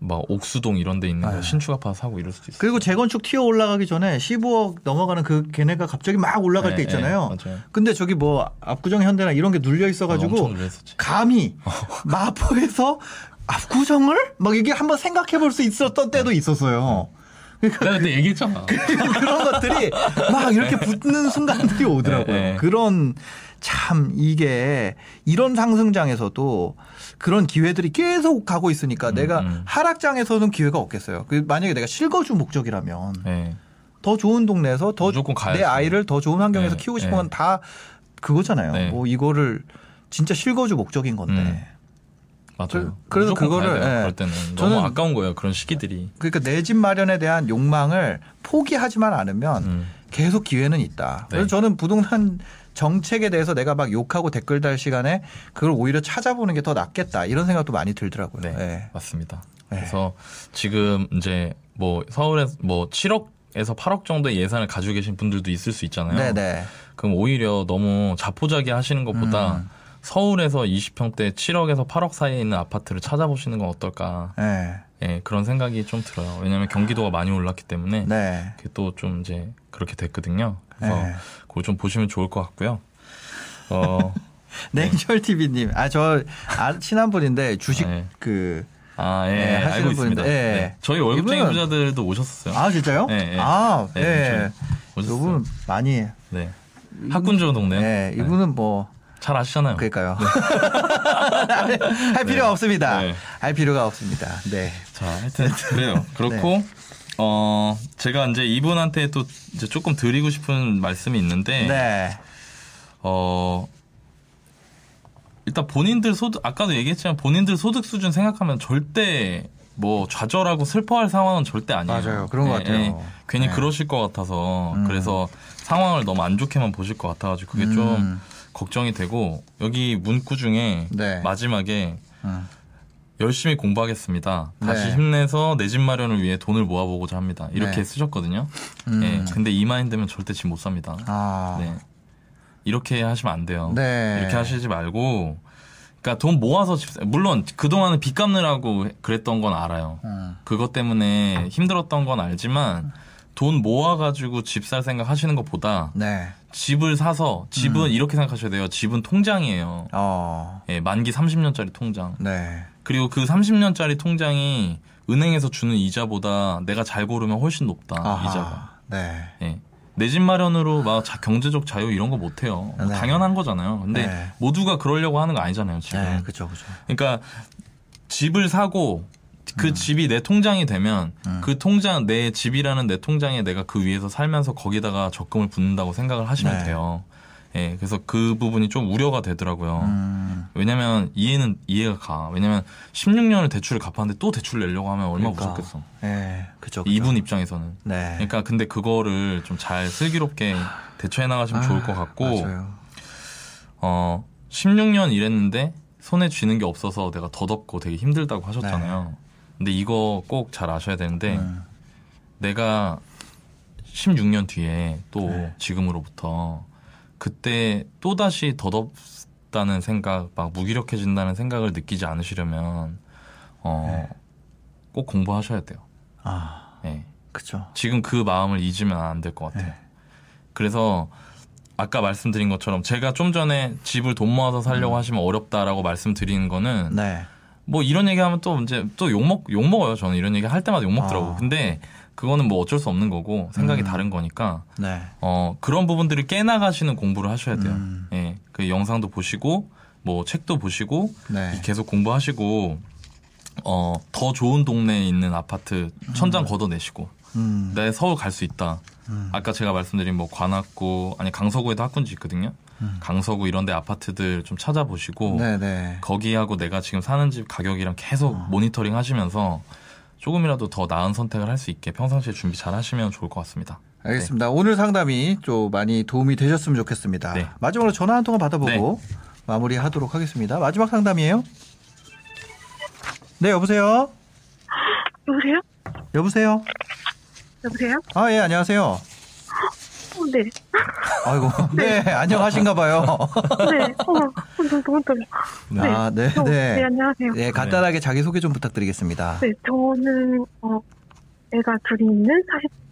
막 옥수동 이런 데 있는 네. 거 신축 아파트 사고 이럴 수도 있어요. 그리고 재건축 튀어 올라가기 전에 15억 넘어가는 그 걔네가 갑자기 막 올라갈 네, 때 있잖아요. 네. 근데 저기 뭐 압구정 현대나 이런 게 눌려 있어 가지고 엄청 놀랬었지. 감히 [LAUGHS] 마포에서 압구정을 막 이게 한번 생각해 볼 수 있었던 때도 있었어요. 그러니까 내가 그때 얘기했잖아. [LAUGHS] 그런 것들이 막 이렇게 붙는 순간들이 오더라고요. 네, 네. 그런 참 이게 이런 상승장에서도 그런 기회들이 계속 가고 있으니까 내가 음. 하락장에서는 기회가 없겠어요. 그 만약에 내가 실거주 목적이라면 네. 더 좋은 동네에서 더. 내 아이를 더 좋은 환경에서 네, 키우고 네. 싶은 건 다 그거잖아요. 네. 뭐 이거를 진짜 실거주 목적인 건데. 음. 맞아요. 그- 그래서 그거를, 예. 때는 저는- 너무 아까운 거예요. 그런 시기들이. 그러니까 내 집 마련에 대한 욕망을 포기하지만 않으면 음. 계속 기회는 있다. 그래서 네. 저는 부동산 정책에 대해서 내가 막 욕하고 댓글 달 시간에 그걸 오히려 찾아보는 게 더 낫겠다 이런 생각도 많이 들더라고요. 네, 네. 맞습니다. 네. 그래서 지금 이제 뭐 서울에 뭐 7억 에서 8억 정도의 예산을 가지고 계신 분들도 있을 수 있잖아요. 네, 네. 그럼 오히려 너무 자포자기 하시는 것보다 음. 서울에서 20평대 7억에서 8억 사이에 있는 아파트를 찾아보시는 건 어떨까? 네. 예, 그런 생각이 좀 들어요. 왜냐하면 경기도가 많이 올랐기 때문에 네. 그게 또 좀 이제 그렇게 됐거든요. 그래서 네. 그걸 좀 보시면 좋을 것 같고요. 어, [LAUGHS] 냉철 TV님, 아저 아, 친한 분인데 주식 네. 그 아, 예, 네, 하시는 알고 있습니다. 예. 네. 저희 월급쟁이 이분은- 부자들도 오셨었어요. 아 진짜요? 네, 네. 아, 네, 네. 오셨어요. 이분 많이 네. 학군 좋은 동네. 네, 이분은 뭐 잘 아시잖아요. 그러니까요. [LAUGHS] 할 필요가 없습니다. 네. 할 필요가 없습니다. 네. 자, 하여튼 그래요. [LAUGHS] 그렇고 어 제가 이제 이분한테 또 이제 조금 드리고 싶은 말씀이 있는데 네. 어 일단 본인들 소득 아까도 얘기했지만 본인들 소득 수준 생각하면 절대 뭐 좌절하고 슬퍼할 상황은 절대 아니에요. 맞아요. 그런 것 예, 같아요. 예. 괜히 네. 그러실 것 같아서 음. 그래서 상황을 너무 안 좋게만 보실 것 같아가지고 그게 좀 음. 걱정이 되고 여기 문구 중에 네. 마지막에 음. 열심히 공부하겠습니다. 다시 네. 힘내서 내 집 마련을 위해 돈을 모아보고자 합니다. 이렇게 네. 쓰셨거든요. 음. 예, 근데 이 마인드면 절대 집 못 삽니다. 아. 네. 이렇게 하시면 안 돼요. 네. 이렇게 하시지 말고, 그러니까 돈 모아서 집, 사- 물론 그 동안은 빚 갚느라고 그랬던 건 알아요. 음. 그것 때문에 힘들었던 건 알지만, 돈 모아가지고 집 살 생각 하시는 것보다 네. 집을 사서, 집은 음. 이렇게 생각하셔야 돼요. 집은 통장이에요. 어. 예, 만기 30년짜리 통장. 네. 그리고 그 30년짜리 통장이 은행에서 주는 이자보다 내가 잘 고르면 훨씬 높다, 아하. 이자가. 네. 예. 내집 마련으로 막 자- 경제적 자유 이런 거 못 해요. 뭐 네. 당연한 거잖아요. 근데 네. 모두가 그러려고 하는 거 아니잖아요, 지금. 네. 그죠, 그죠. 그러니까 집을 사고 그 집이 내 통장이 되면 음. 그 통장 내 집이라는 내 통장에 내가 그 위에서 살면서 거기다가 적금을 붓는다고 생각을 하시면 네. 돼요. 예. 그래서 그 부분이 좀 우려가 되더라고요. 음. 왜냐면 이해는 이해가 가. 왜냐면 16년을 대출을 갚았는데 또 대출 내려고 하면 얼마나 그러니까. 무섭겠어. 네. 그죠. 이분 입장에서는. 네. 그러니까 근데 그거를 좀 잘 슬기롭게 대처해 나가시면 좋을 것 같고 아, 맞아요. 어 16년 일했는데 손에 쥐는 게 없어서 내가 덧없고 되게 힘들다고 하셨잖아요. 근데 이거 꼭 잘 아셔야 되는데 네. 음. 내가 16년 뒤에 또 네. 지금으로부터 그때 또 다시 덧없다는 생각, 막 무기력해진다는 생각을 느끼지 않으시려면 어, 꼭 공부하셔야 돼요. 아, 예. 그죠. 지금 그 마음을 잊으면 안 될 것 같아요. 네. 그래서 아까 말씀드린 것처럼 제가 좀 전에 집을 돈 모아서 살려고 하시면 어렵다라고 말씀드리는 거는 음. 네. 뭐 이런 얘기하면 또 이제 또 욕먹 욕먹어요. 저는 이런 얘기 할 때마다 욕먹더라고. 아. 근데 그거는 뭐 어쩔 수 없는 거고 생각이 음. 다른 거니까 네. 어 그런 부분들을 깨나가시는 공부를 하셔야 돼요. 음. 예. 그 영상도 보시고 뭐 책도 보시고 네. 계속 공부하시고 어, 더 좋은 동네에 있는 아파트 천장 걷어내시고 음. 내 서울 갈 수 있다. 음. 아까 제가 말씀드린 뭐 관악구 아니 강서구에도 학군지 있거든요. 강서구 이런 데 아파트들 좀 찾아보시고 음. 네네. 거기하고 내가 지금 사는 집 가격이랑 계속 어. 모니터링 하시면서 조금이라도 더 나은 선택을 할 수 있게 평상시에 준비 잘 하시면 좋을 것 같습니다. 알겠습니다. 오늘 상담이 좀 많이 도움이 되셨으면 좋겠습니다. 네. 마지막으로 전화 한 통화 받아보고 마무리하도록 하겠습니다. 마지막 상담이에요. 네, 여보세요. 여보세요? 여보세요. 여보세요? 아, 예, 안녕하세요. 어, 네. 아이고, [LAUGHS] 네, 안녕하신가 봐요. 네. 어, 어, 너무, 떨려. 네. 아, 네, 어, 네, 네. 안녕하세요. 네. 네, 간단하게 자기 소개 좀 부탁드리겠습니다. 저는, 어, 애가 둘이 있는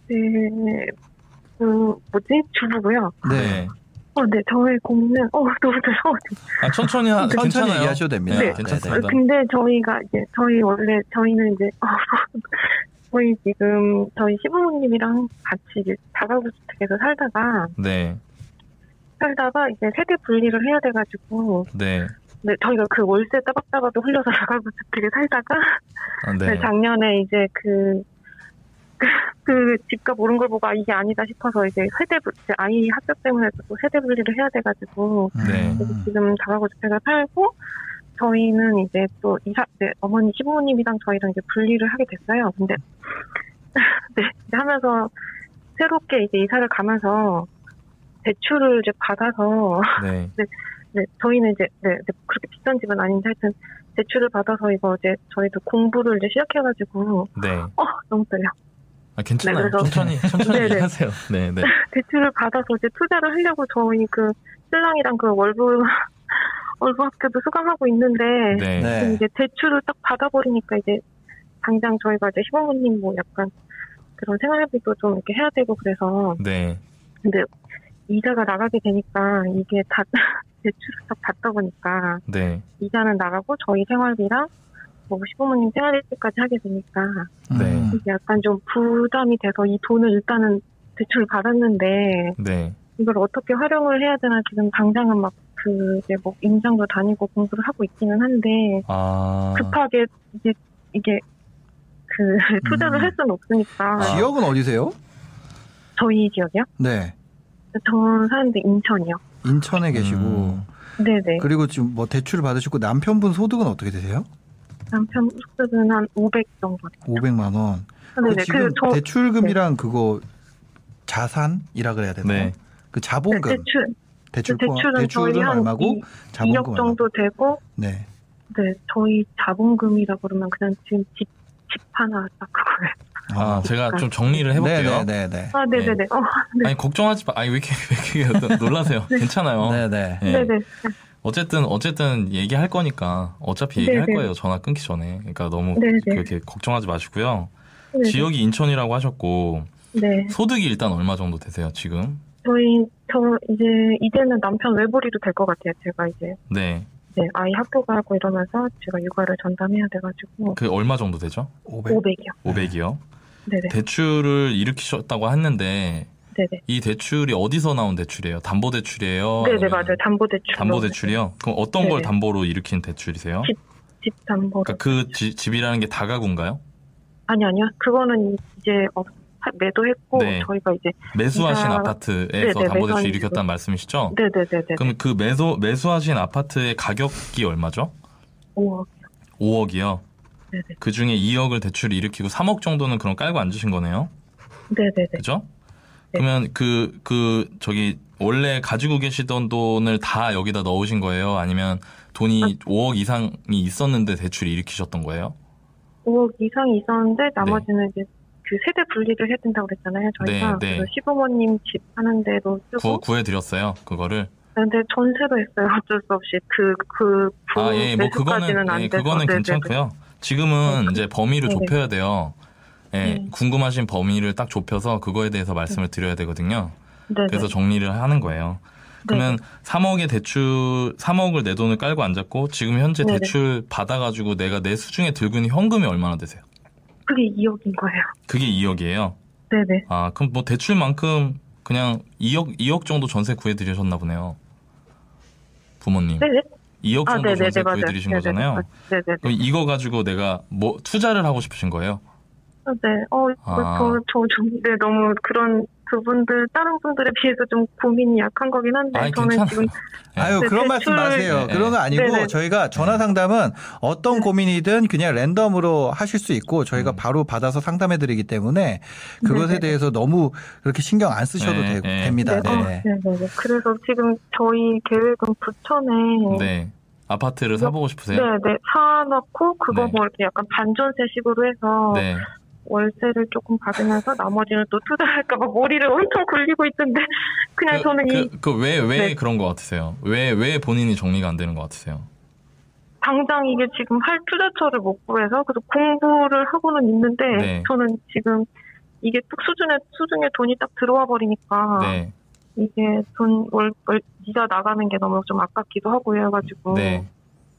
40대, 그, 뭐지? 주부고요. 네. 어, 네, 저의 고민은, 어, [LAUGHS] 너무 떨려. 어, 아, 천천히 하, 천천히 괜찮아요. 얘기하셔도 됩니다. 네, 네, 괜찮습니다. 근데 저희가 이제, 저희 원래, 저희는 이제, 어, 저희 지금, 저희 시부모님이랑 같이 다가구주택에서 살다가, 네, 살다가 이제 세대 분리를 해야 돼가지고, 네, 네, 저희가 그 월세 따박따박도 흘려서 [LAUGHS] 다가구주택에 살다가, 아, 네, 네, 작년에 이제 그, 그, 그 집값 오른 걸 보고 아, 이게 아니다 싶어서 이제 세대, 분- 이제 아이 학교 때문에 또 세대 분리를 해야 돼가지고, 네. 지금 다가구주택을 팔고, 저희는 이제 또 이사, 네, 어머니 시부모님이랑 저희랑 이제 분리를 하게 됐어요. 근데, [LAUGHS] 네, 하면서 새롭게 이제 이사를 가면서 대출을 이제 받아서, [LAUGHS] 네, 네, 저희는 이제, 네, 네, 그렇게 비싼 집은 아닌데 하여튼 대출을 받아서 이거 이제 저희도 공부를 이제 시작해가지고, 네. [LAUGHS] 어, 너무 떨려. 아, 괜찮아요. 네, 그래서- 천천히, 천천히 네, 네. 하세요. 네, 네. 대출을 받아서 이제 투자를 하려고 저희 그 신랑이랑 그 월부, 월부 학교도 수강하고 있는데, 네, 네. 이제 대출을 딱 받아버리니까 이제 당장 저희가 이제 시부모님 뭐 약간 그런 생활비도 좀 이렇게 해야 되고 그래서 네, 근데 이자가 나가게 되니까 이게 다 [LAUGHS] 대출을 딱 받다 보니까 네, 이자는 나가고 저희 생활비랑 뭐 시부모님 생활비까지 하게 되니까 음. 네. 이게 약간 좀 부담이 돼서 이 돈을 일단은 대출을 받았는데 네. 이걸 어떻게 활용을 해야 되나 지금 당장은 막 그 이제 뭐 임장도 다니고 공부를 하고 있기는 한데 아, 급하게 이제 이게 그 [LAUGHS] 투자를 음. 할 수는 없으니까 지역은 어디세요? 저희 지역이요? 네. 저 사는데 인천이요. 인천에 계시고 음. 네네. 그리고 지금 뭐 대출을 받으시고 남편분 소득은 어떻게 되세요? 남편 소득은 한 500 정도. 500만 원. 네네. 그 지금 그저 대출금이랑 그거 자산이라 그래야 되나요? 네. 그 네, 자본금 대출 대출 그 대출은 대출은 저희 한 얼마고 이- 자본금 2억 정도 되고 네. 네 저희 자본금이라 그러면 그냥 지금 집, 집 하나 딱 그거예요. 아, 제가 좀 정리를 해볼게요. 네네네. 아 네네네. 어, 네. 아니 걱정하지 마. 아니 왜 이렇게 왜 이렇게 놀라세요? 괜찮아요. 네네. 예. 네네. 어쨌든 어쨌든 얘기할 거니까 어차피 얘기할 네네. 거예요. 전화 끊기 전에. 그러니까 너무 네네. 그렇게 걱정하지 마시고요. 네네. 지역이 인천이라고 하셨고 네. 소득이 일단 얼마 정도 되세요? 지금? 저희 저 이제 이제는 남편 외벌이도 될 것 같아요. 제가 이제 네. 네, 아이 학교 가고 이러면서 제가 육아를 전담해야 돼가지고 그 얼마 정도 되죠? 500. 500이요. 500이요. 네네. 대출을 일으키셨다고 했는데 네네. 이 대출이 어디서 나온 대출이에요? 담보 대출이에요? 네네 아니면 맞아요. 담보 대출. 담보 대출이요? 그럼 어떤 걸 네네. 담보로 일으킨 대출이세요? 집. 집 담보로. 그러니까 그 지- 집이라는 게 다가구인가요? 아니 아니요. 그거는 이제 어, 사- 매도했고 네. 저희가 이제 매수하신 이사- 아파트에서 네네, 담보 대출 매수한 일으켰다는 말씀이시죠? 네네네네. 그럼 그 매수 매수하신 아파트의 가격이 얼마죠? 오, 5억이요. 네네. 그 중에 2억을 대출을 일으키고 3억 정도는 그럼 깔고 앉으신 거네요. 네네네. 그죠? 네. 그러면 그, 그, 저기, 원래 가지고 계시던 돈을 다 여기다 넣으신 거예요? 아니면 돈이 5억 이상이 있었는데 대출을 일으키셨던 거예요? 5억 이상이 있었는데 나머지는 이제 그 세대 분리를 해야 된다고 그랬잖아요. 저희가 네, 네. 그래서 시부모님 집 하는 데도 구, 쓰고 구 해드렸어요, 그거를. 근데 전세로 했어요. 어쩔 수 없이 그그 부, 아, 예, 뭐 그거는, 안 예, 돼서. 그거는 네네네. 괜찮고요. 지금은 네, 이제 범위를. 좁혀야 돼요. 예, 네. 궁금하신 범위를 딱 좁혀서 그거에 대해서 말씀을 드려야 되거든요. 그래서 정리를 하는 거예요. 그러면 3억의 대출, 3억을 내 돈을 깔고 앉았고, 지금 현재. 대출 받아가지고 내가 내 수중에 들고 있는 현금이 얼마나 되세요? 그게 2억인 거예요. 그게 2억이에요. 네네. 아, 그럼 뭐 대출만큼 그냥 2억, 2억 정도 전세 구해드리셨나 보네요. 부모님. 네네. 2억 아, 정도 네네네, 전세. 구해드리신 네네네. 거잖아요. 네네. 그럼 이거 가지고 내가 뭐 투자를 하고 싶으신 거예요? 네, 어, 아. 저, 저, 좀, 네, 너무 그런 그분들, 다른 분들에 비해서 좀 고민이 약한 거긴 한데, 아니, 저는 괜찮아요. 지금, 네. 아유 네, 그런 말씀 마세요. 네, 그런 거 아니고 네네. 저희가 전화 상담은 어떤 고민이든 그냥 랜덤으로 하실 수 있고 저희가 음. 바로 받아서 상담해 드리기 때문에 그것에 네네. 대해서 너무 그렇게 신경 안 쓰셔도 네, 되, 네. 됩니다. 네, 어, 네네. 네, 네, 네. 그래서 지금 저희 계획은 부천에, 네. 아파트를 사보고 싶으세요? 네, 네, 사놓고, 그거 네. 뭐 이렇게 약간 반전세식으로 해서, 네. 월세를 조금 받으면서 나머지는 또 투자할까봐 머리를 엄청 굴리고 있던데, 그냥 저는 이, 그, 그, 왜, 왜 네. 그런 것 같으세요? 왜, 왜 본인이 정리가 안 되는 것 같으세요? 당장 이게 지금 할 투자처를 못 구해서 그래서 공부를 하고는 있는데 네. 저는 지금 이게 뚝 수준에 수중에 돈이 딱 들어와 버리니까 네. 이게 돈월 월, 이자 나가는 게 너무 좀 아깝기도 하고 해가지고 네.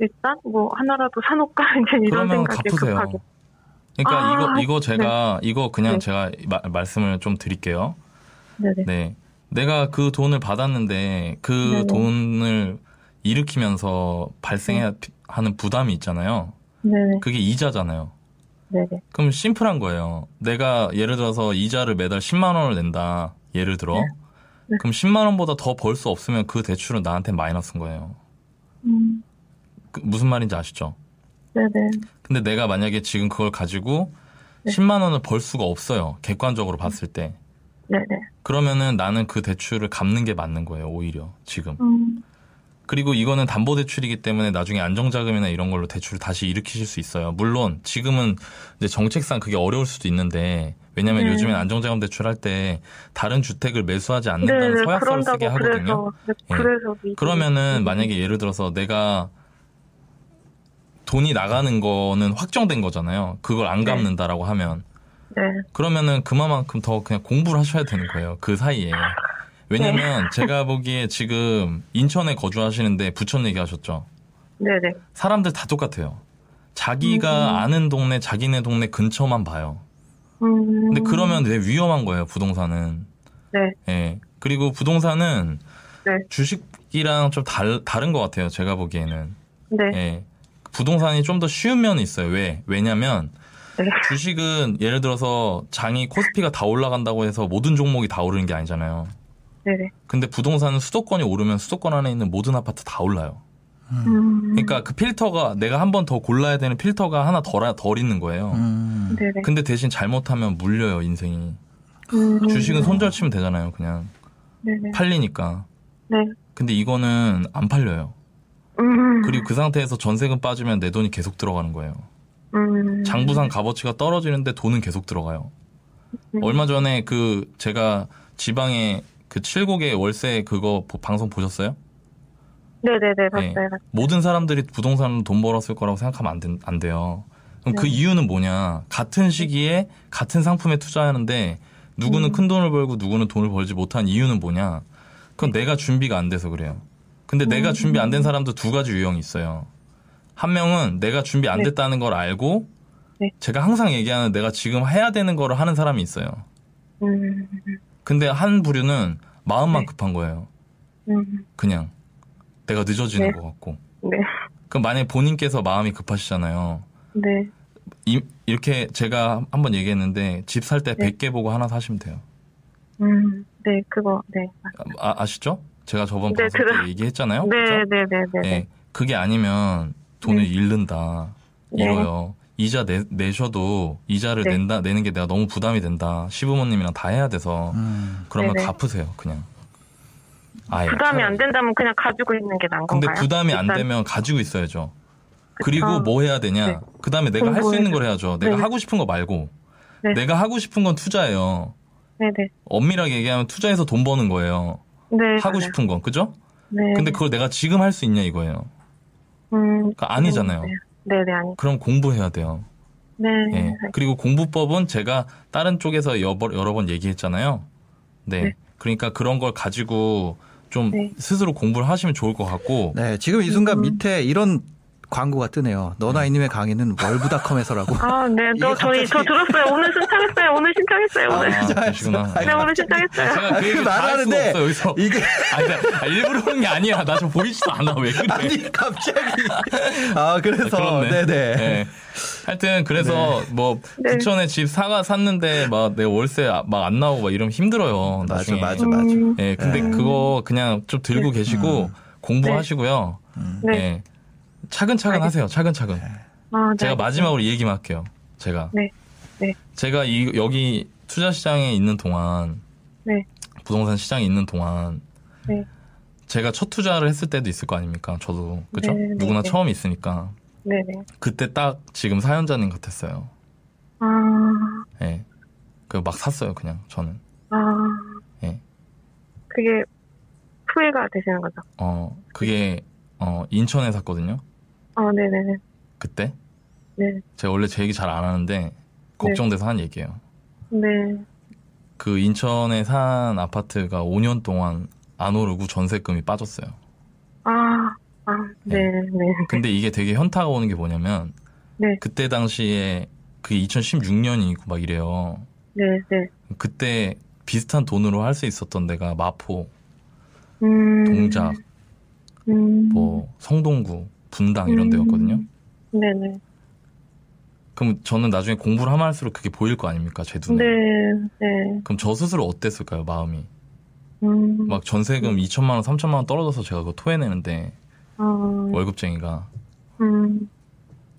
일단 뭐 하나라도 사놓을까 [LAUGHS] 이제 이런 갚으세요. 급하게 그러니까 아, 이거, 이거 제가, 이거 그냥 네. 제가 마- 말씀을 좀 드릴게요. 네네 네. 내가 그 돈을 받았는데 그 네네. 돈을 일으키면서 발생하는 부담이 있잖아요. 네네 그게 이자잖아요. 네네 그럼 심플한 거예요. 내가 예를 들어서 이자를 매달 10만 원을 낸다. 예를 들어. 네. 그럼 10만 원보다 더 벌 수 없으면 그 대출은 나한테 마이너스인 거예요. 음 그 무슨 말인지 아시죠? 네네 근데 내가 만약에 지금 그걸 가지고 네. 10만 원을 벌 수가 없어요. 객관적으로 봤을 때. 네네 그러면은 나는 그 대출을 갚는 게 맞는 거예요. 오히려 지금. 음 그리고 이거는 담보 대출이기 때문에 나중에 안정자금이나 이런 걸로 대출을 다시 일으키실 수 있어요. 물론 지금은 이제 정책상 그게 어려울 수도 있는데 왜냐면 네. 요즘엔 안정자금 대출할 때 다른 주택을 매수하지 않는다는 네네 서약서를 쓰게 하거든요. 그래서 네, 예. 그래서 그러면은 음, 만약에 예를 들어서 내가 돈이 나가는 거는 확정된 거잖아요. 그걸 안 네. 갚는다라고 하면 네 그러면은 그만큼 더 그냥 공부를 하셔야 되는 거예요. 그 사이에. 왜냐면 네. 제가 보기에 지금 인천에 거주하시는데 부천 얘기하셨죠. 네네 사람들 다 똑같아요. 자기가 음. 아는 동네, 자기네 동네 근처만 봐요. 음 근데 그러면 되게 위험한 거예요, 부동산은. 네 예. 그리고 부동산은 네. 주식이랑 좀 달, 다른 것 같아요, 제가 보기에는. 네. 예. 부동산이 좀 더 쉬운 면이 있어요. 왜? 왜냐면 네. 주식은 예를 들어서 장이 코스피가 다 올라간다고 해서 모든 종목이 다 오르는 게 아니잖아요. 네네. 근데 부동산은 수도권이 오르면 수도권 안에 있는 모든 아파트 다 올라요. 음. 그러니까 그 필터가 내가 한 번 더 골라야 되는 필터가 하나 덜, 덜 있는 거예요. 음. 네네. 근데 대신 잘못하면 물려요, 인생이. 음. 주식은 손절 치면 되잖아요, 그냥. 네네. 팔리니까. 네. 근데 이거는 안 팔려요. 음. 그리고 그 상태에서 전세금 빠지면 내 돈이 계속 들어가는 거예요. 음. 장부상 값어치가 떨어지는데 돈은 계속 들어가요. 음. 얼마 전에 그 제가 지방에 그 칠곡의 월세 그거 보- 방송 보셨어요? 네네네. 네. 봤어요. 봤어요. 모든 사람들이 부동산으로 돈 벌었을 거라고 생각하면 안, 된- 안 돼요. 그럼 그 네. 이유는 뭐냐? 같은 시기에 같은 상품에 투자하는데 누구는 음. 큰 돈을 벌고 누구는 돈을 벌지 못한 이유는 뭐냐? 그건 내가 준비가 안 돼서 그래요. 근데 음. 내가 준비 안 된 사람도 두 가지 유형이 있어요. 한 명은 내가 준비 안 네. 됐다는 걸 알고 네. 제가 항상 얘기하는 내가 지금 해야 되는 거를 하는 사람이 있어요. 음. 근데 한 부류는 마음만 네. 급한 거예요. 음. 그냥 내가 늦어지는 네. 것 같고. 네. 그럼 만약에 본인께서 마음이 급하시잖아요. 네. 이, 렇게 제가 한번 얘기했는데 집 살 때 네. 100개 보고 하나 사시면 돼요. 음. 네. 그거. 네. 아, 아시죠? 제가 저번 네, 방송 때 얘기했잖아요. 네. 그죠? 네. 네. 네. 예, 네. 그게 아니면 돈을 네. 잃는다. 네. 잃어요. 이자 내, 내셔도 이자를 네. 낸다 내는 게 내가 너무 부담이 된다. 시부모님이랑 다 해야 돼서 음. 그러면 네네. 갚으세요. 그냥. 아예. 부담이. 안 된다면 그냥 가지고 있는 게 나은 근데 건가요? 부담이 안 일단- 되면 가지고 있어야죠. 그리고 뭐 해야 되냐? 네. 그 다음에 내가 할 수 있는 걸 해야죠. 내가 네네. 하고 싶은 거 말고. 네. 내가 하고 싶은 건 투자예요. 네네. 엄밀하게 얘기하면 투자해서 돈 버는 거예요. 네. 하고 맞아요. 싶은 건, 그죠? 네. 근데 그걸 내가 지금 할 수 있냐 이거예요. 음. 그러니까 아니잖아요. 네. 네네. 아니. 그럼 공부해야 돼요. 네. 예. 그리고 공부법은 제가 다른 쪽에서 여러, 여러 번 얘기했잖아요. 네. 네. 그러니까 그런 걸 가지고 좀 네. 스스로 공부를 하시면 좋을 것 같고. 네, 지금 이 순간 음. 밑에 이런 광고가 뜨네요. 너나 이님의 강의는 월브닷컴에서라고. 아, 네. [LAUGHS] 저, 저희, 저 갑자기- 들었어요. 오늘 신청했어요. 오늘 신청했어요. 오늘. 아, 그러시구나. 아니, 네, 오늘 신청했어요. 제가 그 얘기 그 말하는데 없어 여기서. 이게 아니, 나- 아, 일부러 그런 게 아니야. 나 좀 보이지도 않아. 왜 그래? 아니 갑자기 아 그래서 그렇네. 네네 네. 하여튼 그래서 뭐 네. 부천에 집 사가 샀는데 막 내 월세 막 안 나오고 막 이러면 힘들어요. 맞아 나중에. 맞아 맞아. 음, 예, 근데 그거 그냥 좀 들고 계시고 공부하시고요. 네. 예. 차근차근 하세요. 차근차근. 아, 네. 제가 마지막으로 이 얘기만 할게요. 제가. 네. 네. 제가 이 여기 투자 시장에 있는 동안 네. 부동산 시장에 있는 동안 네. 제가 첫 투자를 했을 때도 있을 거 아닙니까? 저도 그죠? 네, 네, 누구나 네. 처음 있으니까 네네. 그때 딱 지금 사연자님 같았어요. 아, 예. 그막 샀어요, 그냥 저는. 아. 예. 그게 후회가 되시는 거죠? 어, 그게 어, 인천에 샀거든요. 아, 네네네. 그때. 네. 제가 원래 제 얘기 잘 안 하는데 걱정돼서 한 얘기예요. 네. 그 인천에 산 아파트가 5년 동안 안 오르고 전세금이 빠졌어요. 아, 아, 네, 네. 근데 이게 되게 현타가 오는 게 뭐냐면 네. 그때 당시에 그게 2016년이고 막 이래요. 네, 네. 그때 비슷한 돈으로 할 수 있었던 데가 마포, 음. 동작, 음. 뭐 성동구, 분당 이런 데였거든요. 네네. 그럼 저는 나중에 공부를 하면 할수록 그게 보일 거 아닙니까 제 눈에. 네, 네. 그럼 저 스스로 어땠을까요 마음이? 음. 막 전세금 2천만 원, 3천만 원 떨어져서 제가 그거 토해내는데 어, 월급쟁이가. 음.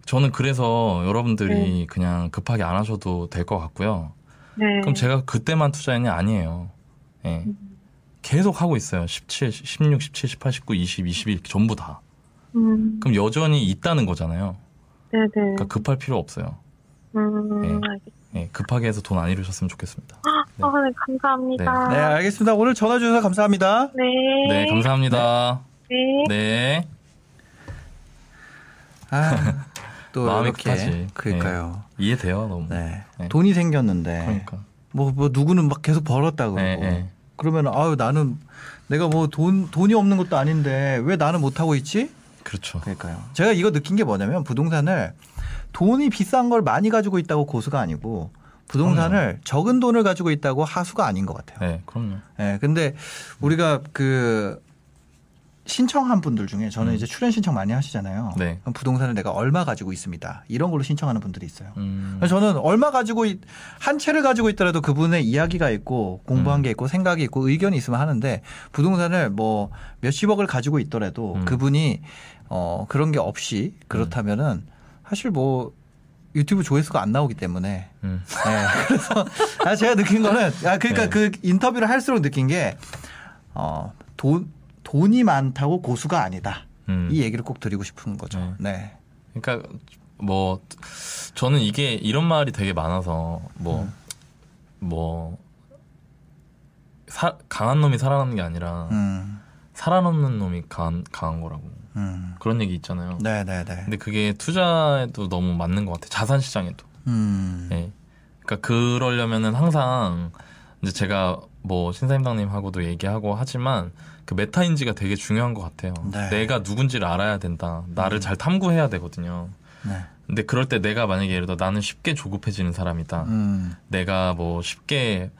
저는 그래서 여러분들이 네. 그냥 급하게 안 하셔도 될 것 같고요. 네. 그럼 제가 그때만 투자했냐? 아니에요. 예. 계속 하고 있어요. 17, 16, 17, 18, 19, 20, 21 전부 다. 음. 그럼 여전히 있다는 거잖아요. 네네. 그러니까 급할 필요 없어요. 음. 네. 알겠습니다. 예, 급하게 해서 돈 안 잃으셨으면 좋겠습니다. 네. 아, 네, 감사합니다. 네 알겠습니다. 오늘 전화 주셔서 감사합니다. 네. 네, 감사합니다. 네. 네. 아, [LAUGHS] 또 마음이 이렇게 급하지. 그러니까요. 이해돼요, 너무. 네. 네. 돈이 생겼는데 그러니까. 뭐, 뭐 누구는 막 계속 벌었다 그러고 네, 네. 그러면 아유 나는 내가 뭐 돈 돈이 없는 것도 아닌데 왜 나는 못 하고 있지? 그렇죠. 그러니까요. 제가 이거 느낀 게 뭐냐면 부동산을 돈이 비싼 걸 많이 가지고 있다고 고수가 아니고 부동산을 적은 돈을 가지고 있다고 하수가 아닌 것 같아요. 네, 그럼요. 예, 근데 우리가 그 신청한 분들 중에 저는 음. 이제 출연 신청 많이 하시잖아요. 네. 그럼 부동산을 내가 얼마 가지고 있습니다. 이런 걸로 신청하는 분들이 있어요. 음, 그래서 저는 얼마 가지고 있- 한 채를 가지고 있더라도 그분의 이야기가 있고 공부한 음. 게 있고 생각이 있고 의견이 있으면 하는데 부동산을 뭐 몇십억을 가지고 있더라도 음. 그분이 어 그런 게 없이 그렇다면은 사실 뭐 유튜브 조회수가 안 나오기 때문에 음. 네. 그래서 아, 제가 느낀 거는 아 그러니까 네. 그 인터뷰를 할수록 느낀 게 어, 돈 돈이 많다고 고수가 아니다. 음. 이 얘기를 꼭 드리고 싶은 거죠. 네. 네. 그러니까 뭐 저는 이게 이런 말이 되게 많아서 뭐뭐 사- 강한 놈이 살아남는 게 아니라 음. 살아남는 놈이 강한, 강한 거라고 음. 그런 얘기 있잖아요. 네, 네, 네. 근데 그게 투자에도 너무 맞는 것 같아. 자산 시장에도. 음. 예. 그러니까 그러려면은 항상 이제 제가 뭐 신사임당님하고도 얘기하고 하지만 그 메타인지가 되게 중요한 것 같아요. 네. 내가 누군지를 알아야 된다. 나를 잘 탐구해야 되거든요. 네. 근데 그럴 때 내가 만약에 예를 들어 나는 쉽게 조급해지는 사람이다. 음. 내가 뭐 쉽게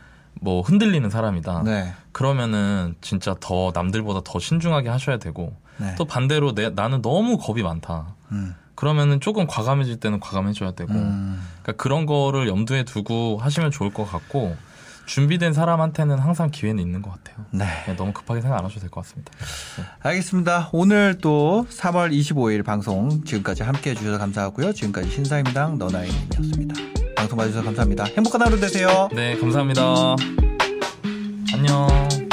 뭐 흔들리는 사람이다. 네. 그러면은 진짜 더 남들보다 더 신중하게 하셔야 되고 네. 또 반대로 내, 나는 너무 겁이 많다. 음. 그러면은 조금 과감해질 때는 과감해져야 되고 음. 그러니까 그런 거를 염두에 두고 하시면 좋을 것 같고 준비된 사람한테는 항상 기회는 있는 것 같아요. 네. 너무 급하게 생각 안 하셔도 될 것 같습니다. 알겠습니다. 오늘 또 3월 25일 방송 지금까지 함께 해주셔서 감사하고요. 지금까지 신사임당 너나인이었습니다. 방송 봐주셔서 감사합니다. 행복한 하루 되세요. 네, 감사합니다. 안녕.